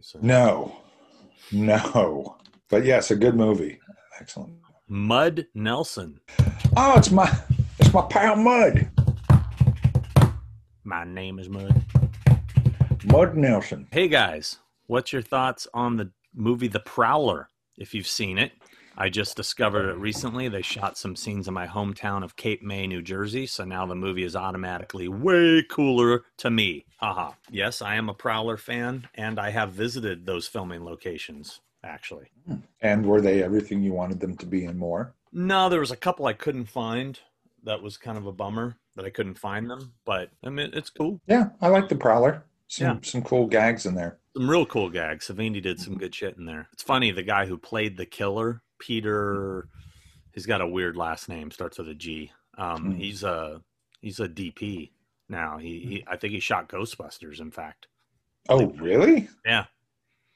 [SPEAKER 1] So-
[SPEAKER 2] no, no. But yes, a good movie. Excellent.
[SPEAKER 1] Mud Nelson.
[SPEAKER 2] Oh, it's my it's my pal Mud.
[SPEAKER 1] My name is Mud.
[SPEAKER 2] Mud Nelson.
[SPEAKER 1] Hey guys, what's your thoughts on the movie The Prowler? If you've seen it, I just discovered it recently. They shot some scenes in my hometown of Cape May, New Jersey, so now the movie is automatically way cooler to me. Haha. Yes, I am a Prowler fan, and I have visited those filming locations, actually.
[SPEAKER 2] And were they everything you wanted them to be and more?
[SPEAKER 1] No, there was a couple I couldn't find. That was kind of a bummer that I couldn't find them, but I mean, it's cool.
[SPEAKER 2] Yeah, I like the Prowler. Some
[SPEAKER 1] Yeah.
[SPEAKER 2] some cool gags in there.
[SPEAKER 1] Some real cool gags. Savini did some good shit in there. It's funny, the guy who played the killer, Peter, he's got a weird last name, starts with a G. Um,
[SPEAKER 2] Hmm.
[SPEAKER 1] He's a he's a DP now. He, he I think he shot Ghostbusters. In fact,
[SPEAKER 2] Oh, really?
[SPEAKER 1] yeah.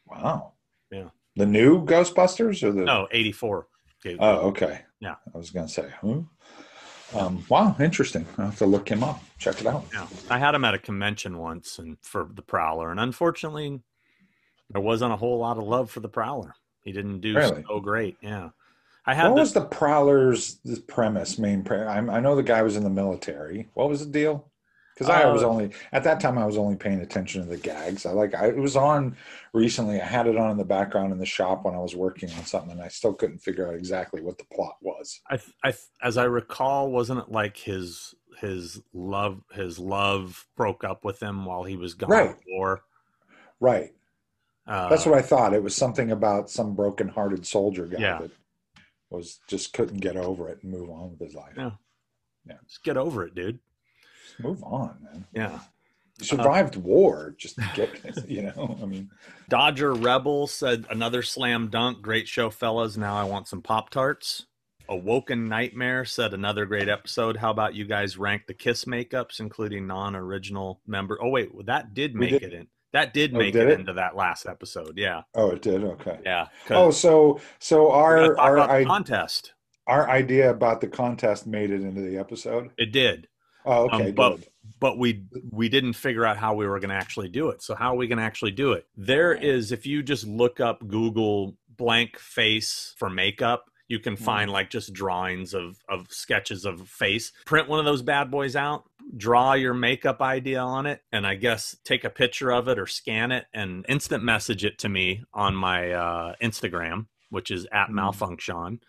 [SPEAKER 2] Wow.
[SPEAKER 1] Yeah.
[SPEAKER 2] The new Ghostbusters or the
[SPEAKER 1] No, eighty four.
[SPEAKER 2] Oh, okay.
[SPEAKER 1] Yeah.
[SPEAKER 2] I was gonna say, huh? Um, wow, interesting. I'll have to look him up. Check it out.
[SPEAKER 1] Yeah, I had him at a convention once, and for the Prowler, and unfortunately, there wasn't a whole lot of love for the Prowler. He didn't do
[SPEAKER 2] Really?
[SPEAKER 1] so great. Yeah, I had
[SPEAKER 2] What
[SPEAKER 1] the,
[SPEAKER 2] was the Prowler's premise, main pre- I, I know the guy was in the military. What was the deal? Because I was
[SPEAKER 1] Uh,
[SPEAKER 2] only at that time I was only paying attention to the gags. I like I, it was on recently. I had it on in the background in the shop when I was working on something, and I still couldn't figure out exactly what the plot was.
[SPEAKER 1] I, I, as I recall, wasn't it like his his love his love broke up with him while he was gone
[SPEAKER 2] Right.
[SPEAKER 1] war?
[SPEAKER 2] Right.
[SPEAKER 1] Uh,
[SPEAKER 2] That's what I thought. It was something about some broken-hearted soldier guy
[SPEAKER 1] Yeah.
[SPEAKER 2] that was just couldn't get over it and move on with his life.
[SPEAKER 1] Yeah. Yeah. Just get over it, dude.
[SPEAKER 2] Move on, man.
[SPEAKER 1] Yeah.
[SPEAKER 2] You survived uh, war. Just get, you know. I mean,
[SPEAKER 1] Dodger Rebel said another slam dunk. Great show, fellas. Now I want some Pop Tarts. Awoken Nightmare said another great episode. How about you guys rank the Kiss makeups, including non-original member? Oh wait, that did make
[SPEAKER 2] did-
[SPEAKER 1] it in. That did
[SPEAKER 2] Oh,
[SPEAKER 1] make
[SPEAKER 2] did
[SPEAKER 1] it,
[SPEAKER 2] it?
[SPEAKER 1] into that last episode. Yeah,
[SPEAKER 2] oh, it did. Okay.
[SPEAKER 1] yeah
[SPEAKER 2] Oh, so so our our I,
[SPEAKER 1] contest.
[SPEAKER 2] our idea about the contest made it into the episode.
[SPEAKER 1] It did.
[SPEAKER 2] Oh, okay,
[SPEAKER 1] Um, but
[SPEAKER 2] good.
[SPEAKER 1] but we we didn't figure out how we were going to actually do it. So how are we going to actually do it? There is if you just look up Google blank face for makeup, you can find like just drawings of of sketches of face. Print one of those bad boys out, draw your makeup idea on it, and I guess take a picture of it or scan it and instant message it to me on my uh, Instagram, which is at
[SPEAKER 2] Mhm.
[SPEAKER 1] malfunction.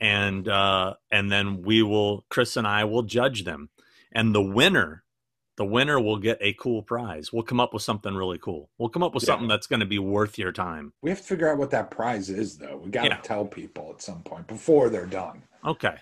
[SPEAKER 1] And uh, and then we will Chris and I will judge them and the winner the winner will get a cool prize we'll come up with something really cool we'll come up with
[SPEAKER 2] Yeah.
[SPEAKER 1] something that's going to be worth your time
[SPEAKER 2] We have to figure out what that prize is, though. We got to
[SPEAKER 1] Yeah.
[SPEAKER 2] tell people at some point before they're done.
[SPEAKER 1] okay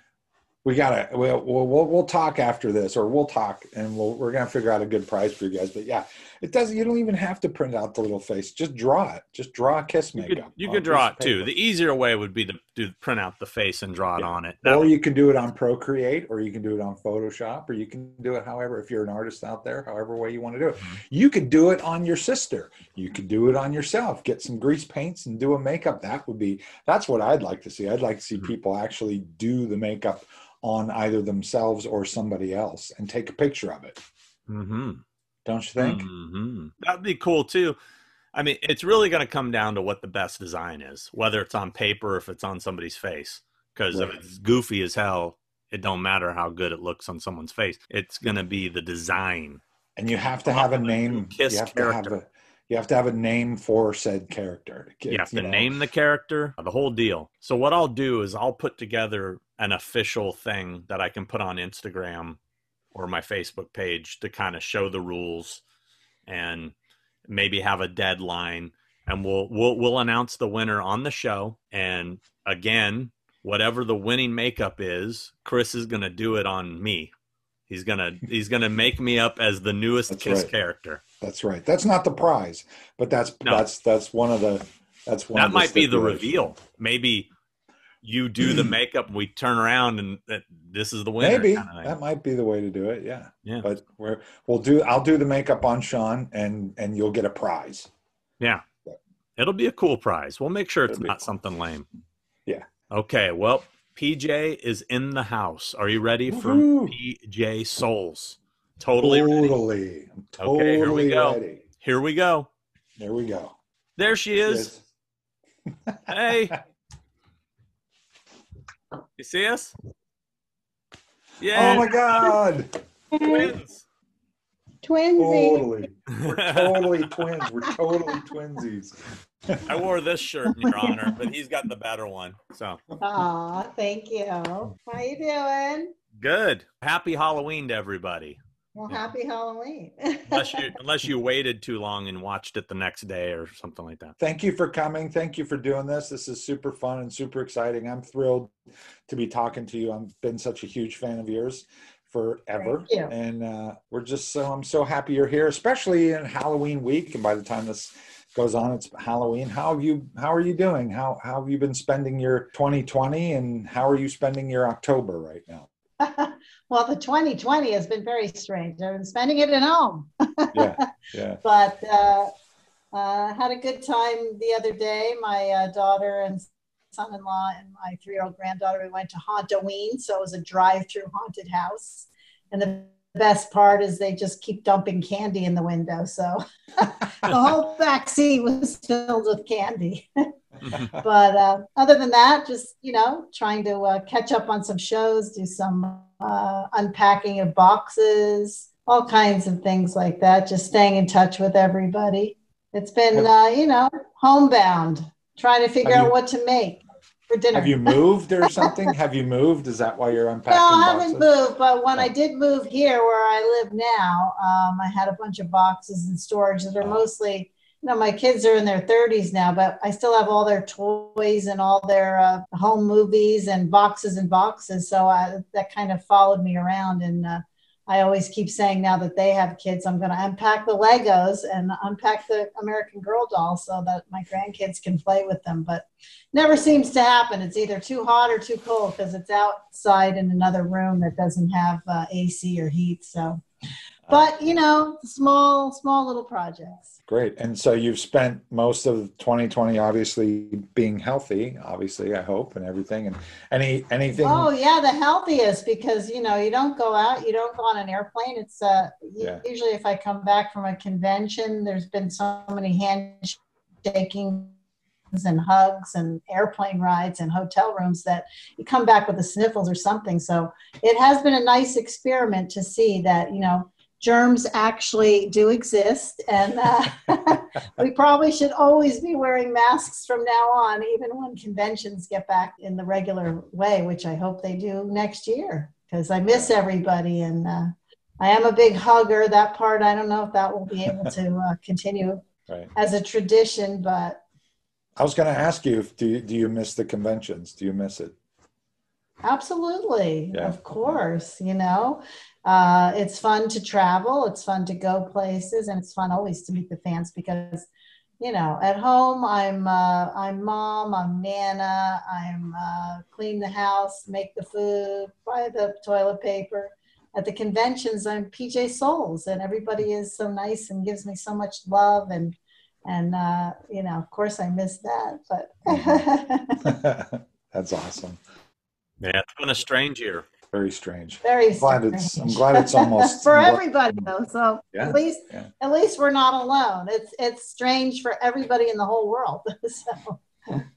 [SPEAKER 2] We got to. We'll, we'll we'll talk after this, or we'll talk, and we'll we're gonna figure out a good prize for you guys. But yeah, it doesn't. You don't even have to print out the little face. Just draw it. Just draw a kiss
[SPEAKER 1] you could,
[SPEAKER 2] makeup.
[SPEAKER 1] you could draw it too the easier way would be to do print out the face and draw it on it That
[SPEAKER 2] or
[SPEAKER 1] would-
[SPEAKER 2] you can do it on Procreate, or you can do it on Photoshop, or you can do it however, if you're an artist out there, however way you want to do it.
[SPEAKER 1] Mhm.
[SPEAKER 2] You could do it on your sister. You could do it on yourself. Get some grease paints and do a makeup. That would be, that's what I'd like to see. I'd like to see
[SPEAKER 1] Mhm.
[SPEAKER 2] people actually do the makeup on either themselves or somebody else and take a picture of it.
[SPEAKER 1] Mhm.
[SPEAKER 2] Don't you think?
[SPEAKER 1] Mhm. that'd be cool too i mean it's really going to come down to what the best design is whether it's on paper or if it's on somebody's face because
[SPEAKER 2] Right.
[SPEAKER 1] if it's goofy as hell it don't matter how good it looks on someone's face it's going to be the design
[SPEAKER 2] And you have to have a
[SPEAKER 1] Come up with a
[SPEAKER 2] name.
[SPEAKER 1] Kiss
[SPEAKER 2] you have to have
[SPEAKER 1] character.
[SPEAKER 2] a, you have to have a name for said character.
[SPEAKER 1] you have to
[SPEAKER 2] know.
[SPEAKER 1] name the character, the whole deal. So what I'll do is I'll put together an official thing that I can put on Instagram or my Facebook page to kind of show the rules and maybe have a deadline and we'll we'll we'll announce the winner on the show and again, whatever the winning makeup is, Chris is going to do it on me. He's going to he's going to make me up as the newest
[SPEAKER 2] That's
[SPEAKER 1] Kiss
[SPEAKER 2] right.
[SPEAKER 1] character.
[SPEAKER 2] That's right. That's not the prize, but that's
[SPEAKER 1] No.
[SPEAKER 2] that's that's one of the that's one.
[SPEAKER 1] that might be the reveal. Maybe you do the makeup and we turn around and that this is the winner.
[SPEAKER 2] Maybe
[SPEAKER 1] kinda
[SPEAKER 2] that might be the way to do it. Yeah.
[SPEAKER 1] Yeah.
[SPEAKER 2] But we're we'll do. I'll do the makeup on Sean, and and you'll get a prize. Yeah.
[SPEAKER 1] It'll be a cool prize. We'll make sure it's not
[SPEAKER 2] cool.
[SPEAKER 1] something lame.
[SPEAKER 2] Yeah.
[SPEAKER 1] Okay. Well, PJ is in the house. Are you ready for PJ Soles? Totally ready.
[SPEAKER 2] Totally.
[SPEAKER 1] Okay,
[SPEAKER 2] totally
[SPEAKER 1] here we go.
[SPEAKER 2] ready.
[SPEAKER 1] Here we go.
[SPEAKER 2] There we go.
[SPEAKER 1] There she is. Hey, you see us? Yeah.
[SPEAKER 2] Oh my God!
[SPEAKER 1] twins.
[SPEAKER 4] Twinsy.
[SPEAKER 2] Totally. We're totally twins. We're totally twinsies.
[SPEAKER 1] I wore this shirt in your honor, but he's got the better one. So
[SPEAKER 4] Aw, thank you. How you doing?
[SPEAKER 1] good. Happy Halloween to everybody.
[SPEAKER 4] Well,
[SPEAKER 1] Yeah.
[SPEAKER 4] happy Halloween.
[SPEAKER 1] Unless you unless you waited too long and watched it the next day or something like that.
[SPEAKER 2] Thank you for coming. Thank you for doing this. This is super fun and super exciting. I'm thrilled to be talking to you. I've been such a huge fan of yours forever. And uh, we're just so, I'm so happy you're here, especially in Halloween week. And by the time this goes on, it's Halloween. How have you, how are you doing? How, how have you been spending your 2020 and how are you spending your October right now?
[SPEAKER 4] well, the 2020 has been very strange. I've been spending it at home,
[SPEAKER 2] Yeah. Yeah.
[SPEAKER 4] but uh, uh, had a good time the other day. My uh, daughter and son-in-law and my three-year-old granddaughter. We went to Hauntoween, so it was a drive-through haunted house. And the best part is they just keep dumping candy in the window, so the whole back seat was filled with candy. but uh, other than that, just you know, trying to uh, catch up on some shows, do some uh, unpacking of boxes, all kinds of things like that. Just staying in touch with everybody. It's been, uh, you know, homebound, trying to figure
[SPEAKER 2] Have
[SPEAKER 4] out
[SPEAKER 2] you-
[SPEAKER 4] what to make for dinner.
[SPEAKER 2] Have you moved or something? Have you moved? Is that why you're unpacking
[SPEAKER 4] No, I
[SPEAKER 2] boxes?
[SPEAKER 4] haven't moved, but when I did move here where I live now, um, I had a bunch of boxes in storage that are
[SPEAKER 2] Oh.
[SPEAKER 4] mostly, you know, my kids are in their 30s now, but I still have all their toys and all their uh, home movies and boxes and boxes. So I, that kind of followed me around. And uh, I always keep saying now that they have kids, I'm going to unpack the Legos and unpack the American Girl doll so that my grandkids can play with them. But never seems to happen. It's either too hot or too cold because it's outside in another room that doesn't have uh, AC or heat. So, but you know, small, small little projects.
[SPEAKER 2] Great. And so you've spent most of 2020 obviously being healthy, obviously, I hope, and everything. And any anything
[SPEAKER 4] Oh yeah, the healthiest because you know you don't go out, you don't go on an airplane. It's uh
[SPEAKER 2] Yeah.
[SPEAKER 4] usually if I come back from a convention, there's been so many handshakings and hugs and airplane rides and hotel rooms that you come back with the sniffles or something. So it has been a nice experiment to see that you know germs actually do exist and uh, we probably should always be wearing masks from now on even when conventions get back in the regular way which i hope they do next year because i miss everybody and uh, i am a big hugger that part i don't know if that will be able to uh, continue
[SPEAKER 2] right.
[SPEAKER 4] as a tradition but
[SPEAKER 2] I was going to ask you if do you, do you miss the conventions? Do you miss it?
[SPEAKER 4] Absolutely,
[SPEAKER 2] Yeah.
[SPEAKER 4] of course. You know, uh, it's fun to travel, it's fun to go places, and it's fun always to meet the fans because, you know, at home I'm uh, I'm mom, I'm nana, I'm uh, clean the house, make the food, buy the toilet paper. At the conventions, I'm PJ Soles, and everybody is so nice and gives me so much love and. And uh, you know, of course, I miss that, but
[SPEAKER 2] That's awesome.
[SPEAKER 1] Yeah, it's been a strange year.
[SPEAKER 2] Very strange.
[SPEAKER 4] very
[SPEAKER 2] I'm glad it's I'm glad it's almost
[SPEAKER 4] for
[SPEAKER 2] I'm
[SPEAKER 4] everybody though so
[SPEAKER 2] Yeah,
[SPEAKER 4] at least
[SPEAKER 2] yeah.
[SPEAKER 4] at least we're not alone it's it's strange for everybody in the whole world so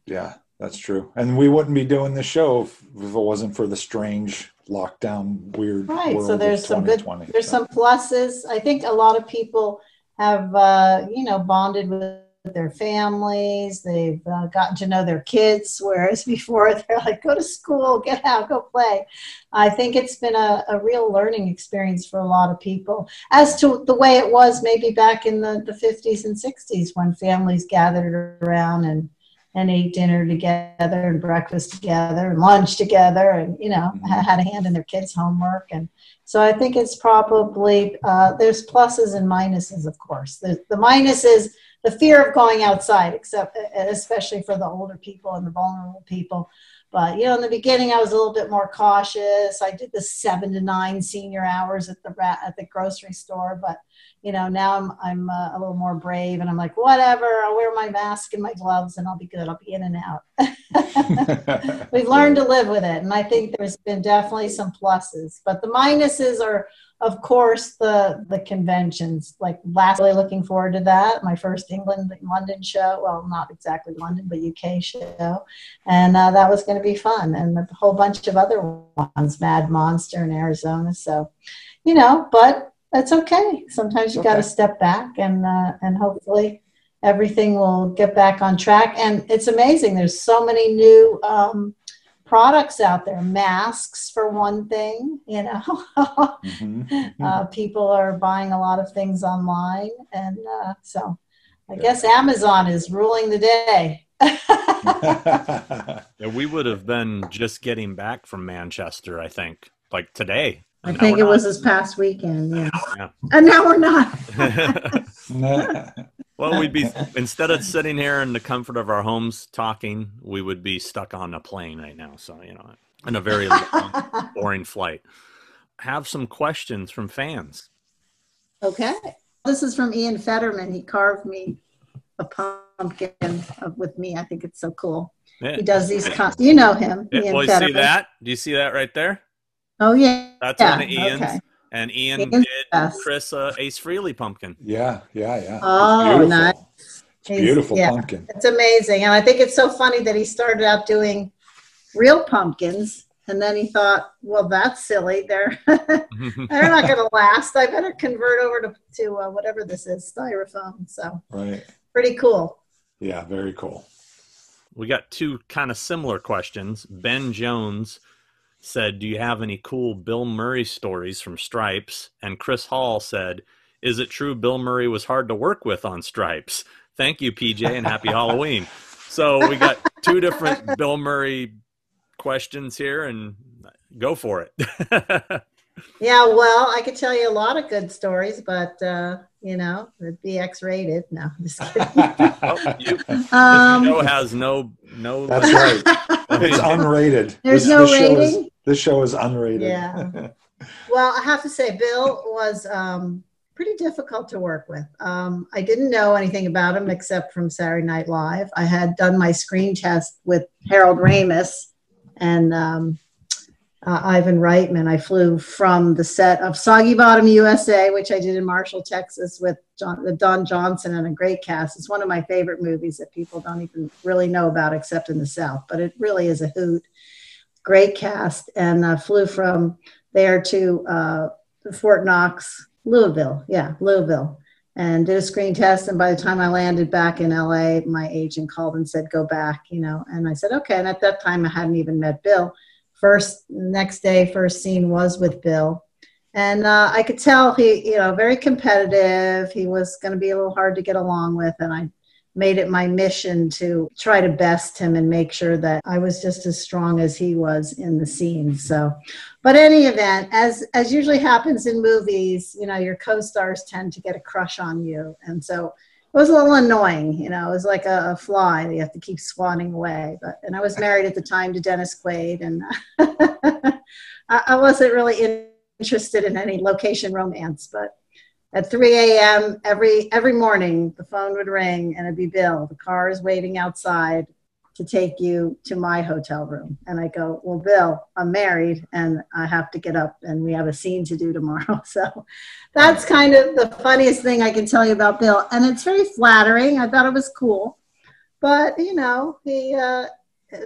[SPEAKER 2] Yeah, that's true. And we wouldn't be doing this show if, if it wasn't for the strange lockdown weird
[SPEAKER 4] right
[SPEAKER 2] world
[SPEAKER 4] so
[SPEAKER 2] of
[SPEAKER 4] there's some good there's
[SPEAKER 2] So,
[SPEAKER 4] some pluses i think a lot of people have uh, you know bonded with their families. They've uh, gotten to know their kids whereas before they're like go to school get out go play. I think it's been a, a real learning experience for a lot of people. As to the way it was maybe back in the, the 50s and 60s when families gathered around and and ate dinner together and breakfast together and lunch together and you know
[SPEAKER 2] Mhm.
[SPEAKER 4] had a hand in their kids homework. And so i think it's probably uh, there's pluses and minuses of course. The, the minus is the fear of going outside except eh, especially for the older people and the vulnerable people. But you know in the beginning i was a little bit more cautious. I did the seven to nine senior hours at the at the grocery store but you know now i'm i'm uh, a little more brave and i'm like whatever i'll wear my mask and my gloves and i'll be good. I'll be in and out. We've learned to live with it. And i think there's been definitely some pluses but the minuses are of course the the conventions. Like lastly looking forward to that. My first england london show. Well not exactly london but uk show. And uh, that was going to be fun. And a whole bunch of other ones. Mad monster in arizona. So you know but that's okay. Sometimes you got to step back and uh, and hopefully everything will get back on track. And it's amazing. There's so many new um, products out there. Masks, for one thing. You know,
[SPEAKER 2] Mhm.
[SPEAKER 4] uh, people are buying a lot of things online, and uh, so I guess Amazon is ruling the day.
[SPEAKER 1] Yeah, we would have been just getting back from Manchester, I think, like today.
[SPEAKER 4] I
[SPEAKER 1] Now
[SPEAKER 4] think it
[SPEAKER 1] we're
[SPEAKER 4] was this past weekend. Yeah,
[SPEAKER 1] Yeah.
[SPEAKER 4] and now we're not.
[SPEAKER 1] not. well, we'd be instead of sitting here in the comfort of our homes talking, we would be stuck on a plane right now. So you know, in a very long, boring flight. Have some questions from fans.
[SPEAKER 4] Okay. This is from Ian Fetterman. He carved me a pumpkin of- with me. I think it's so cool.
[SPEAKER 1] Yeah.
[SPEAKER 4] He does these. Con- you know him,
[SPEAKER 1] Yeah,
[SPEAKER 4] Ian
[SPEAKER 1] well, you see
[SPEAKER 4] Fetterman.
[SPEAKER 1] that? Do you see that right there?
[SPEAKER 4] Oh yeah.
[SPEAKER 1] That's
[SPEAKER 4] Yeah,
[SPEAKER 1] one of Ian's.
[SPEAKER 4] okay.
[SPEAKER 1] And Ian
[SPEAKER 4] Ian's
[SPEAKER 1] did
[SPEAKER 4] best.
[SPEAKER 1] Chris uh, Ace Frehley pumpkin.
[SPEAKER 2] yeah, yeah, yeah. It's
[SPEAKER 4] Oh,
[SPEAKER 2] beautiful.
[SPEAKER 4] nice.
[SPEAKER 2] It's beautiful
[SPEAKER 4] yeah.
[SPEAKER 2] pumpkin.
[SPEAKER 4] It's amazing, and I think it's so funny that he started out doing real pumpkins, and then he thought, "Well, that's silly. They're they're not going to last. I better convert over to to uh, whatever this is, styrofoam." So
[SPEAKER 2] Right.
[SPEAKER 4] pretty cool.
[SPEAKER 2] Yeah, very cool.
[SPEAKER 1] we got two kind of similar questions. Ben Jones said, "Do you have any cool Bill Murray stories from Stripes?" And Chris Hall said, "Is it true Bill Murray was hard to work with on Stripes?" Thank you, PJ, and happy Halloween. So we got two different Bill Murray questions here, and go for it.
[SPEAKER 4] Yeah, well, I could tell you a lot of good stories, but uh, you know, it'd be X-rated. No, just kidding.
[SPEAKER 1] oh, you, this
[SPEAKER 4] Um,
[SPEAKER 1] show has no no.
[SPEAKER 2] That's right. It's unrated.
[SPEAKER 4] There's
[SPEAKER 2] This-
[SPEAKER 4] no
[SPEAKER 2] this show is-
[SPEAKER 4] rating?
[SPEAKER 2] This show is unrated.
[SPEAKER 4] Yeah. well, I have to say, Bill was um, pretty difficult to work with. Um, I didn't know anything about him except from Saturday Night Live. I had done my screen test with Harold Ramis and um, uh, Ivan Reitman. I flew from the set of Soggy Bottom USA, which I did in Marshall, Texas, with John, with Don Johnson and a great cast. It's one of my favorite movies that people don't even really know about except in the South, but it really is a hoot. Great cast, and uh, flew from there to uh, Fort Knox, Louisville. Yeah, Louisville. And did a screen test. And by the time I landed back in LA, my agent called and said, go back, you know. And I said, okay. And at that time, I hadn't even met Bill. First, next day, first scene was with Bill. And uh, I could tell he, you know, very competitive. He was going to be a little hard to get along with. And I made it my mission to try to best him and make sure that I was just as strong as he was in the scene. So, but any event, as as usually happens in movies, you know, your co-stars tend to get a crush on you, and so it was a little annoying. You know, it was like a, a fly that you have to keep swatting away. But and I was married at the time to Dennis Quaid, and I, I wasn't really in, interested in any location romance, but at 3 a.m. every every morning the phone would ring and it'd be Bill. The car is waiting outside to take you to my hotel room. And I go, Well, Bill, I'm married and I have to get up and we have a scene to do tomorrow. So that's kind of the funniest thing I can tell you about Bill. And it's very flattering. I thought it was cool. But you know, he uh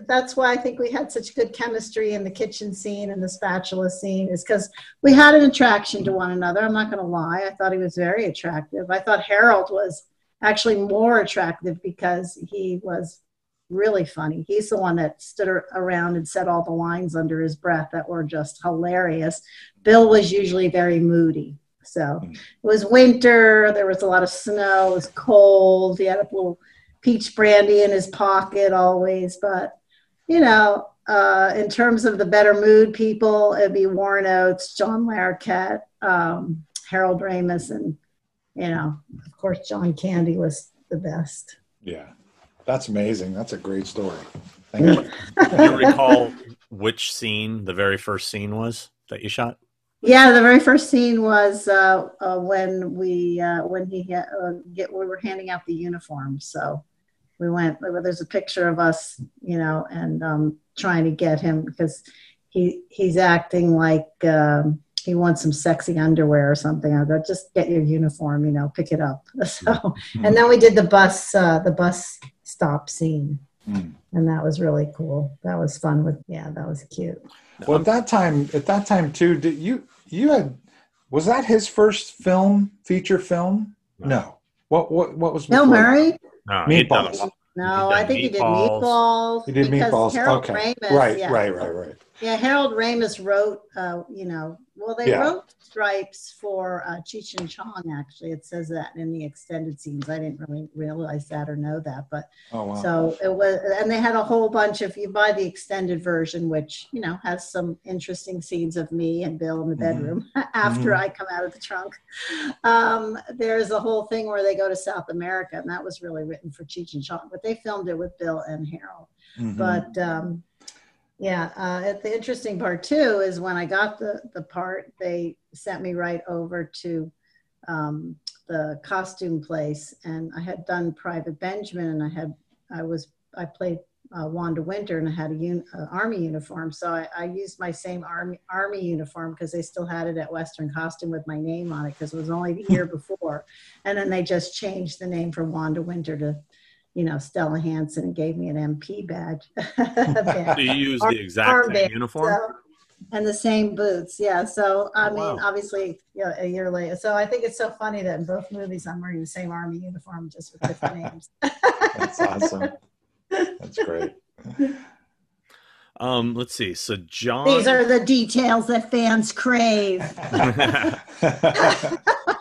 [SPEAKER 4] that's why I think we had such good chemistry in the kitchen scene and the spatula scene is because we had an attraction to one another. I'm not going to lie. I thought he was very attractive. I thought Harold was actually more attractive because he was really funny. He's the one that stood around and said all the lines under his breath that were just hilarious. Bill was usually very moody. So it was winter. There was a lot of snow. It was cold. He had a little peach brandy in his pocket always. But, you know, uh, in terms of the better mood people, it'd be Warren Oates, John Larroquette, um, Harold Ramis, and, you know, of course, John Candy was the best.
[SPEAKER 2] Yeah. That's amazing. That's a great story. Thank you.
[SPEAKER 1] Do you recall which scene the very first scene was that you shot?
[SPEAKER 4] Yeah, the very first scene was uh, uh, when we uh, when he uh, get we were handing out the uniforms. So we went. There's a picture of us, you know, and um, trying to get him because he he's acting like um, he wants some sexy underwear or something. I go, just get your uniform, you know, pick it up. So and then we did the bus uh, the bus stop scene,
[SPEAKER 2] Mm.
[SPEAKER 4] and that was really cool. That was fun. With yeah, that was cute.
[SPEAKER 2] Well, at that time, at that time too, did you you had Was that his first film, feature film?
[SPEAKER 1] No.
[SPEAKER 2] No. What what what was
[SPEAKER 4] Bill
[SPEAKER 2] before?
[SPEAKER 4] Murray?
[SPEAKER 1] No, he'd
[SPEAKER 2] Meatballs.
[SPEAKER 4] No, I think he did
[SPEAKER 1] Meatballs.
[SPEAKER 4] meatballs.
[SPEAKER 2] He did
[SPEAKER 4] because
[SPEAKER 2] meatballs.
[SPEAKER 4] Harold
[SPEAKER 2] okay.
[SPEAKER 4] Ramis,
[SPEAKER 2] right,
[SPEAKER 4] yeah.
[SPEAKER 2] right, right, right.
[SPEAKER 4] Yeah, Harold Ramis wrote, uh, you know, well, they
[SPEAKER 2] Yeah.
[SPEAKER 4] wrote Stripes for uh, Cheech and Chong, actually. It says that in the extended scenes. I didn't really realize that or know that. But
[SPEAKER 2] Oh wow.
[SPEAKER 4] so it was, and they had a whole bunch of, you buy the extended version, which, you know, has some interesting scenes of me and Bill in the
[SPEAKER 2] Mhm.
[SPEAKER 4] bedroom after
[SPEAKER 2] Mhm.
[SPEAKER 4] I come out of the trunk. Um, there's a whole thing where they go to South America, and that was really written for Cheech and Chong, but they filmed it with Bill and Harold.
[SPEAKER 2] Mhm.
[SPEAKER 4] But um, yeah, uh, the interesting part too is when I got the the part, they sent me right over to um, the costume place, and I had done Private Benjamin, and I had I was I played uh, Wanda Winter, and I had a un, uh, army uniform, so I, I used my same army army uniform because they still had it at Western Costume with my name on it because it was only the year before, and then they just changed the name from Wanda Winter to you know, Stella Hansen and gave me an MP badge.
[SPEAKER 1] So you use the exact
[SPEAKER 4] arm
[SPEAKER 1] same
[SPEAKER 4] band,
[SPEAKER 1] uniform?
[SPEAKER 4] So- and the same boots, yeah. So I
[SPEAKER 1] Oh,
[SPEAKER 4] mean,
[SPEAKER 1] wow.
[SPEAKER 4] obviously, you know, a year later. So I think it's so funny that in both movies I'm wearing the same army uniform, just with different names.
[SPEAKER 2] That's awesome. That's great.
[SPEAKER 1] Um, let's see. So John.
[SPEAKER 4] These are the details that fans crave.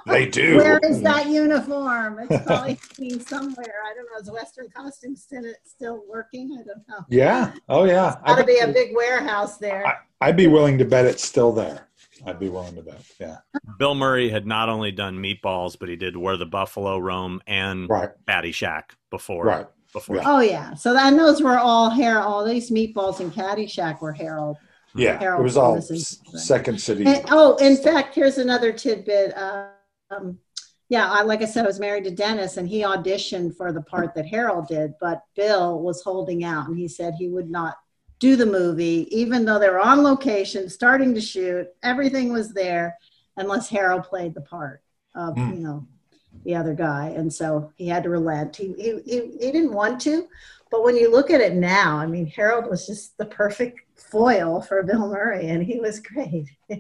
[SPEAKER 2] They do.
[SPEAKER 4] Where is that uniform? It's probably hanging somewhere. I don't know. Is the Western Costume still still working? I don't know.
[SPEAKER 2] Yeah. Oh yeah.
[SPEAKER 4] Got to
[SPEAKER 2] I
[SPEAKER 4] be a big warehouse there.
[SPEAKER 2] I, I'd be willing to bet it's still there. I'd be willing to bet. Yeah.
[SPEAKER 1] Bill Murray had not only done Meatballs, but he did Where the Buffalo Roam and
[SPEAKER 2] Right.
[SPEAKER 1] Caddyshack before.
[SPEAKER 2] Right.
[SPEAKER 1] Before.
[SPEAKER 2] Yeah.
[SPEAKER 4] Oh yeah. So that those were all Harold. All these meatballs and Caddyshack were Harold.
[SPEAKER 2] Yeah. It was all s- Second City.
[SPEAKER 4] And, oh, in fact, here's another tidbit. Uh, Um, yeah, I, like I said, I was married to Dennis, and he auditioned for the part that Harold did, but Bill was holding out, and he said he would not do the movie, even though they were on location, starting to shoot. Everything was there, unless Harold played the part of
[SPEAKER 2] Hmm.
[SPEAKER 4] you know the other guy, and so he had to relent. He, he he he didn't want to, but when you look at it now, I mean, Harold was just the perfect foil for Bill Murray, and he was great.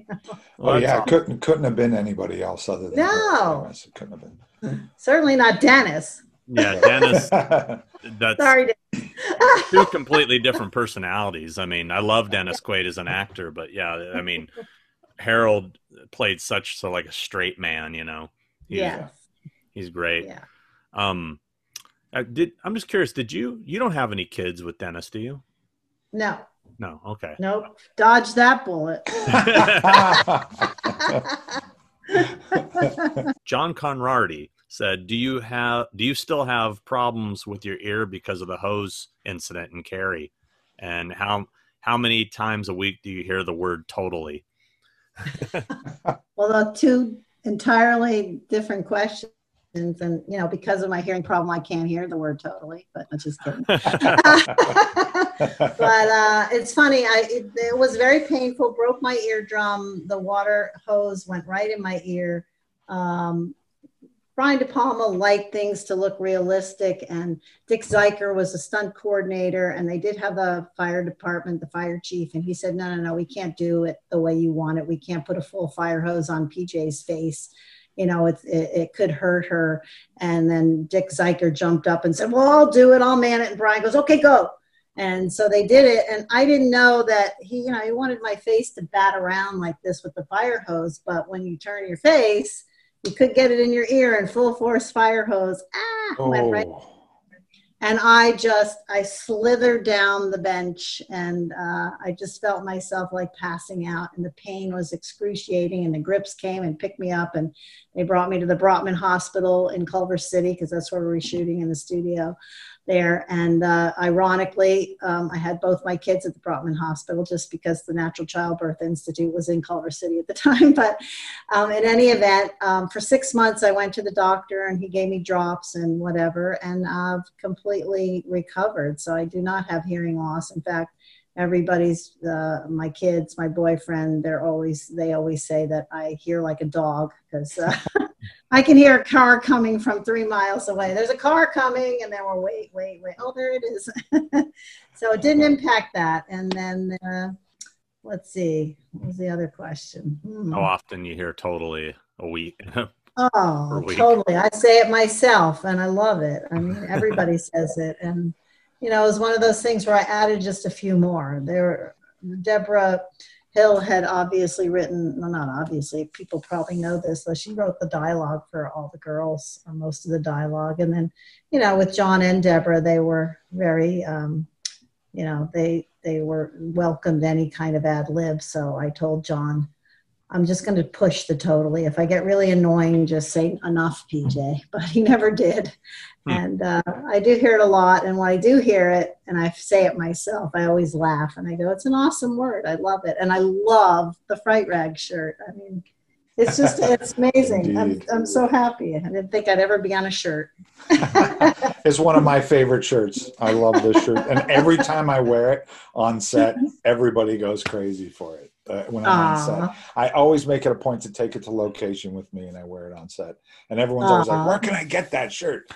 [SPEAKER 2] oh
[SPEAKER 1] that's
[SPEAKER 2] yeah.
[SPEAKER 1] all-
[SPEAKER 2] Couldn't couldn't have been anybody else other than
[SPEAKER 4] No.
[SPEAKER 2] Bill Ramis. It couldn't have been.
[SPEAKER 4] Certainly not Dennis.
[SPEAKER 1] Yeah, Dennis. That's
[SPEAKER 4] Sorry,
[SPEAKER 1] two completely different personalities. I mean, I love Dennis Quaid as an actor, but yeah, I mean, Harold played such so like a straight man. You know. He's,
[SPEAKER 4] yeah,
[SPEAKER 1] He's great.
[SPEAKER 4] yeah.
[SPEAKER 1] Um, I did I'm just curious. Did you you don't have any kids with Dennis, do you?
[SPEAKER 4] No,
[SPEAKER 1] No. Okay.
[SPEAKER 4] nope. Dodge that bullet.
[SPEAKER 1] John Conrarty said, "Do you have do you still have problems with your ear because of the hose incident in Carrie? And how how many times a week do you hear the word totally?"
[SPEAKER 4] well, the two entirely different questions. And, you know, because of my hearing problem, I can't hear the word totally, but I'm just kidding. but uh, it's funny. I it, it was very painful. Broke my eardrum. The water hose went right in my ear. Um, Brian De Palma liked things to look realistic, and Dick Ziker was a stunt coordinator, and they did have the fire department, the fire chief, and he said, "No, no, no, we can't do it the way you want it. We can't put a full fire hose on PJ's face." You know, it, it, it could hurt her. And then Dick Ziker jumped up and said, Well, I'll do it. I'll man it. And Brian goes, Okay, go. And so they did it. And I didn't know that he, you know, he wanted my face to bat around like this with the fire hose. But when you turn your face, you could get it in your ear and full force fire hose. Ah, went right. And I just, I slithered down the bench and uh, I just felt myself like passing out. And the pain was excruciating. And the grips came and picked me up. And they brought me to the Brotman Hospital in Culver City because that's where we were shooting in the studio there. And uh, ironically, um, I had both my kids at the Brotman Hospital just because the Natural Childbirth Institute was in Culver City at the time. But um, in any event, um, for six months, I went to the doctor and he gave me drops and whatever, and I've completely recovered. So I do not have hearing loss. In fact, everybody's uh, my kids my boyfriend they're always they always say that i hear like a dog because uh, i can hear a car coming from three miles away there's a car coming and then we're wait wait wait oh there it is so it didn't impact that and then uh, let's see. What was the other question? Hmm.
[SPEAKER 1] How often you hear totally a week?
[SPEAKER 4] Oh,
[SPEAKER 1] week.
[SPEAKER 4] totally. I say it myself and I love it. I mean, everybody says it. And, you know, it was one of those things where I added just a few more. There, Debra Hill had obviously written, well, not obviously, people probably know this, though she wrote the dialogue for all the girls, or most of the dialogue. And then, you know, with John and Debra, they were very, um, you know, they, they were welcomed any kind of ad lib. So I told John, I'm just going to push the totally. If I get really annoying, just say enough, PJ. But he never did.
[SPEAKER 1] Hmm.
[SPEAKER 4] And uh, I do hear it a lot. And when I do hear it and I say it myself, I always laugh and I go, it's an awesome word. I love it. And I love the Fright Rag shirt. I mean, it's just, it's amazing. I'm, I'm so happy. I didn't think I'd ever be on a shirt.
[SPEAKER 2] it's one of my favorite shirts. I love this shirt, and every time I wear it on set, everybody goes crazy for it. Uh, when I'm on set, I always make it a point to take it to location with me, and I wear it on set. And everyone's always like, "Where can I get that shirt?"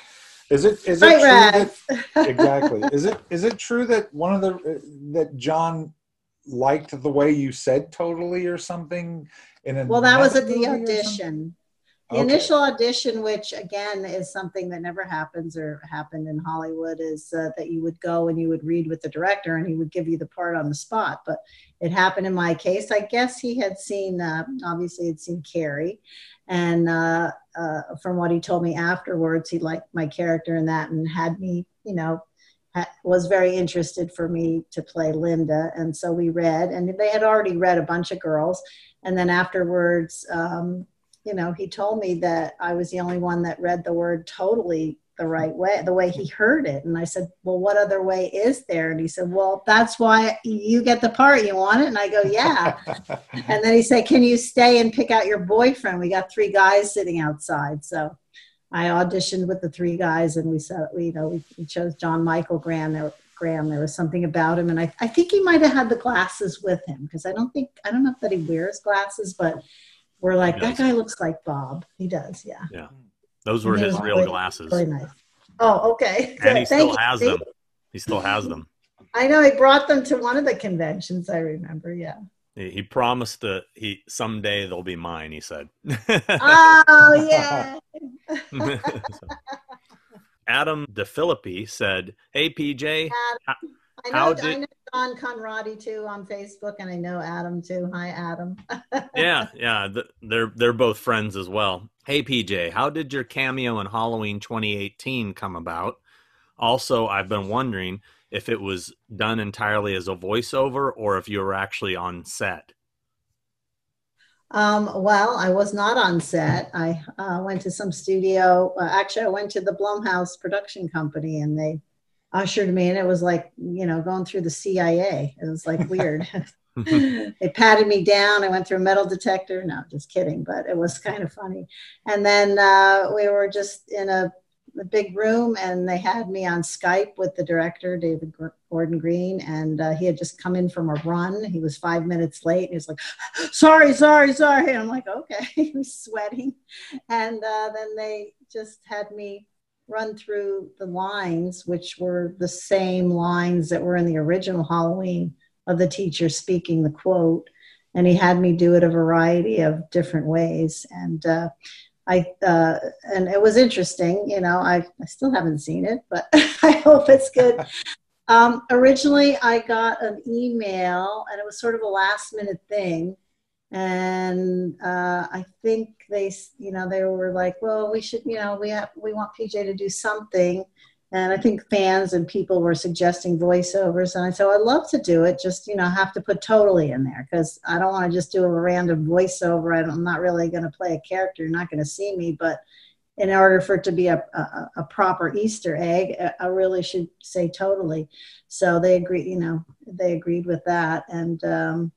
[SPEAKER 2] Is it is it true that, exactly? Is it is it true that one of the uh, that John liked the way you said totally or something? In
[SPEAKER 4] Well, that was at the audition. The
[SPEAKER 2] Okay.
[SPEAKER 4] initial audition, which again is something that never happens or happened in Hollywood, is uh, that you would go and you would read with the director and he would give you the part on the spot. But it happened in my case. I guess he had seen, uh, obviously, had seen Carrie. And uh, uh, from what he told me afterwards, he liked my character in that and had me, you know, ha- was very interested for me to play Lynda. And so we read, and they had already read a bunch of girls. And then afterwards, um, you know, he told me that I was the only one that read the word totally the right way, the way he heard it. And I said, Well, what other way is there? And he said, Well, that's why you get the part. You want it? And I go, Yeah. and then he said, Can you stay and pick out your boyfriend? We got three guys sitting outside. So I auditioned with the three guys and we said, we, you know, we, we chose John Michael Graham. There, Graham, there was something about him. And I, I think he might have had the glasses with him because I don't think, I don't know if that he wears glasses, but we're like, that guy looks like Bob. He does. Yeah. Yeah.
[SPEAKER 1] Those were his real glasses,
[SPEAKER 4] Really nice. Oh, okay.
[SPEAKER 1] and he
[SPEAKER 4] Good.
[SPEAKER 1] still
[SPEAKER 4] Thank
[SPEAKER 1] has
[SPEAKER 4] you.
[SPEAKER 1] them. He still has them.
[SPEAKER 4] I know he brought them to one of the conventions. I remember. Yeah.
[SPEAKER 1] He, he promised that he someday they'll be mine. He said.
[SPEAKER 4] Oh yeah.
[SPEAKER 1] So, Adam DeFilippi said, "Hey PJ,
[SPEAKER 4] I know,
[SPEAKER 1] How did-
[SPEAKER 4] Don Conradi too on Facebook, and I know Adam too. Hi, Adam.
[SPEAKER 1] yeah, yeah, they're they're both friends as well. Hey PJ, how did your cameo in Halloween 2018 come about? Also, I've been wondering if it was done entirely as a voiceover or if you were actually on set.
[SPEAKER 4] Um, well, I was not on set. I uh, went to some studio. Uh, actually, I went to the Blumhouse production company, and they ushered me, and it was like you know going through the CIA. It was like weird. they patted me down. I went through a metal detector. No, just kidding. But it was kind of funny. And then uh, we were just in a, a big room, and they had me on Skype with the director, David Gordon Green, and uh, he had just come in from a run. He was five minutes late. And he was like, "Sorry, sorry, sorry." And I'm like, "Okay." he was sweating, and uh, then they just had me run through the lines, which were the same lines that were in the original Halloween of the teacher speaking the quote. And he had me do it a variety of different ways. And uh, I uh, and it was interesting. You know, I, I still haven't seen it, but I hope it's good. Um, originally, I got an email, and it was sort of a last minute thing. And uh, I think they, you know, they were like, "Well, we should, you know, we have, we want PJ to do something." And I think fans and people were suggesting voiceovers, and I said, "I'd love to do it. Just, you know, have to put totally in there because I don't want to just do a random voiceover. I'm not really going to play a character. You're not going to see me, but." in order for it to be a, a, a proper Easter egg, I- really should say totally. So they agreed, you know, they agreed with that, and um,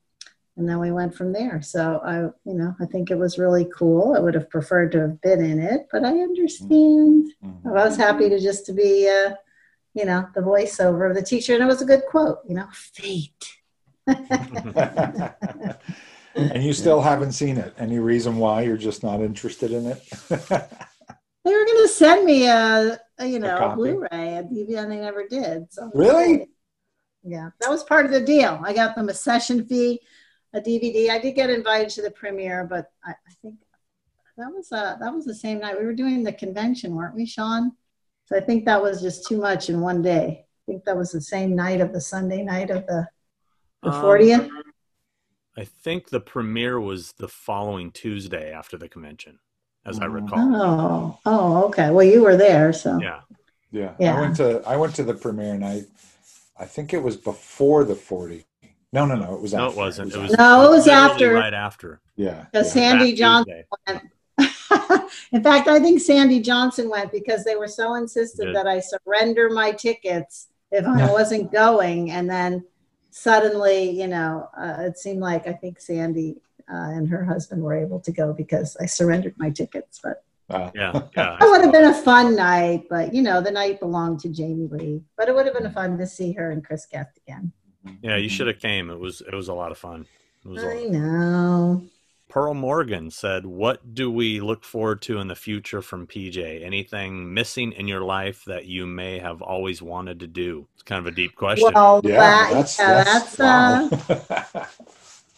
[SPEAKER 4] and then we went from there. So I, you know, I think it was really cool. I would have preferred to have been in it, but I understand. I was happy to just to be, uh, you know, the voiceover of the teacher, and it was a good quote. You know, fate.
[SPEAKER 2] and you still haven't seen it. Any reason why you're just not interested in it?
[SPEAKER 4] They were going to send me a, a you know, a
[SPEAKER 2] copy?
[SPEAKER 4] Blu-ray, a DVD, and they never did. So
[SPEAKER 2] Really?
[SPEAKER 4] Yeah, that was part of the deal. I got them a session fee. A DVD. I did get invited to the premiere, but I, I think that was uh, that was the same night we were doing the convention, weren't we, Sean? So I think that was just too much in one day. I think that was the same night of the Sunday night of the the
[SPEAKER 1] Um,
[SPEAKER 4] 40th.
[SPEAKER 1] I think the premiere was the following Tuesday after the convention, as I recall.
[SPEAKER 4] Oh, oh, okay. Well, you were there, so
[SPEAKER 1] Yeah.
[SPEAKER 2] Yeah.
[SPEAKER 4] Yeah.
[SPEAKER 2] I went to I went to the premiere and I I think it was before the 40. No, no, no. It was
[SPEAKER 1] No,
[SPEAKER 2] after.
[SPEAKER 1] it wasn't. It was
[SPEAKER 4] No, it was after.
[SPEAKER 1] right after.
[SPEAKER 2] yeah.
[SPEAKER 4] because
[SPEAKER 2] yeah.
[SPEAKER 4] Sandy
[SPEAKER 1] That
[SPEAKER 4] Johnson.
[SPEAKER 1] Tuesday.
[SPEAKER 4] In fact, I think Sandy Johnson went because they were so insistent that I surrender my tickets if I wasn't going. And then suddenly, you know, uh, it seemed like I think Sandy uh, and her husband were able to go because I surrendered my tickets. But
[SPEAKER 2] Uh,
[SPEAKER 1] Yeah, yeah.
[SPEAKER 4] that would have been a fun night. But, you know, the night belonged to Jamie Lee. But it would have been fun to see her and Chris Guest again.
[SPEAKER 1] Yeah, you should have came. It was it was a lot of fun. It was a
[SPEAKER 4] I know.
[SPEAKER 1] Pearl Morgan said, "What do we look forward to in the future from PJ? Anything missing in your life that you may have always wanted to do?" It's kind of a deep question.
[SPEAKER 4] Well,
[SPEAKER 2] Yeah,
[SPEAKER 4] that,
[SPEAKER 2] that's
[SPEAKER 4] yeah,
[SPEAKER 2] that's,
[SPEAKER 4] that's, uh.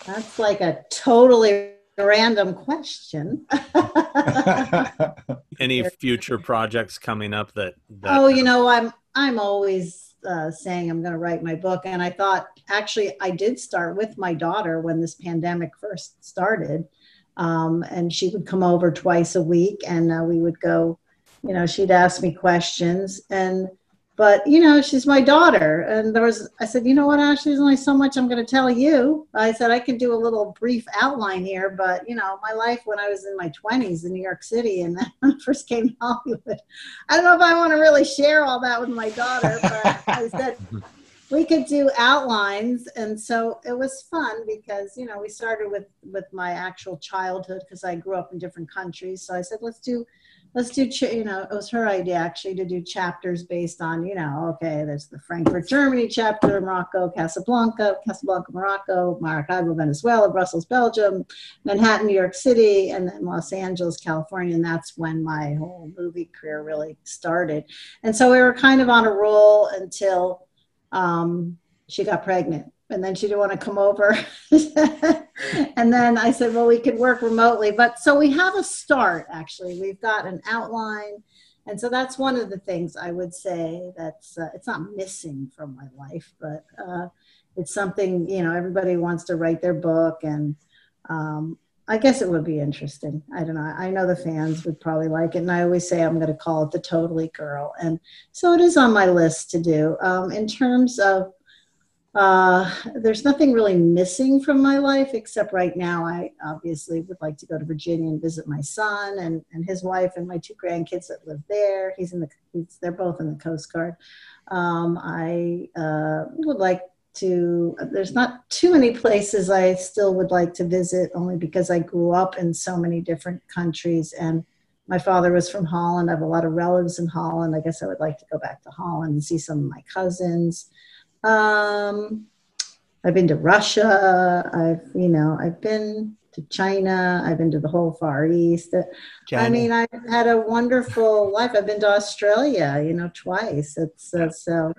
[SPEAKER 4] That's like a totally random question.
[SPEAKER 1] Any future projects coming up that? that
[SPEAKER 4] oh, you know, I'm I'm always uh, saying I'm going to write my book, and I thought actually I did start with my daughter when this pandemic first started, um, and she would come over twice a week, and uh, we would go. You know, she'd ask me questions, and but you know, she's my daughter, and there was. I said, you know what, Ashley, there's only so much I'm going to tell you. I said I can do a little brief outline here, but you know, my life when I was in my 20s in New York City, and then first came to Hollywood. I don't know if I want to really share all that with my daughter, but I said we could do outlines, and so it was fun because you know we started with with my actual childhood because I grew up in different countries. So I said let's do let's do ch- you know it was her idea actually to do chapters based on you know okay there's the Frankfurt Germany chapter, Morocco, Casablanca, Casablanca, Morocco, Maracaibo, Venezuela, Brussels, Belgium, Manhattan, New York City, and then Los Angeles, California. And that's when my whole movie career really started. And so we were kind of on a roll until um, she got pregnant. And then she didn't want to come over. and then I said, well, we could work remotely. But so we have a start, actually. We've got an outline. And so that's one of the things I would say that's, uh, it's not missing from my life, but uh, it's something, you know, everybody wants to write their book. And um, I guess it would be interesting. I don't know. I know the fans would probably like it. And I always say I'm going to call it the Totally Girl. And so it is on my list to do. Um, in terms of, uh, there's nothing really missing from my life except right now I obviously would like to go to Virginia and visit my son and, and his wife and my two grandkids that live there. He's in the he's, they're both in the Coast Guard. Um, I uh, would like to there's not too many places I still would like to visit only because I grew up in so many different countries and my father was from Holland. I have a lot of relatives in Holland. I guess I would like to go back to Holland and see some of my cousins. Um, I've been to Russia. I've, you know, I've been to China. I've been to the whole Far East. I mean, I've had a wonderful life. I've been to Australia, you know, twice. It's uh, so,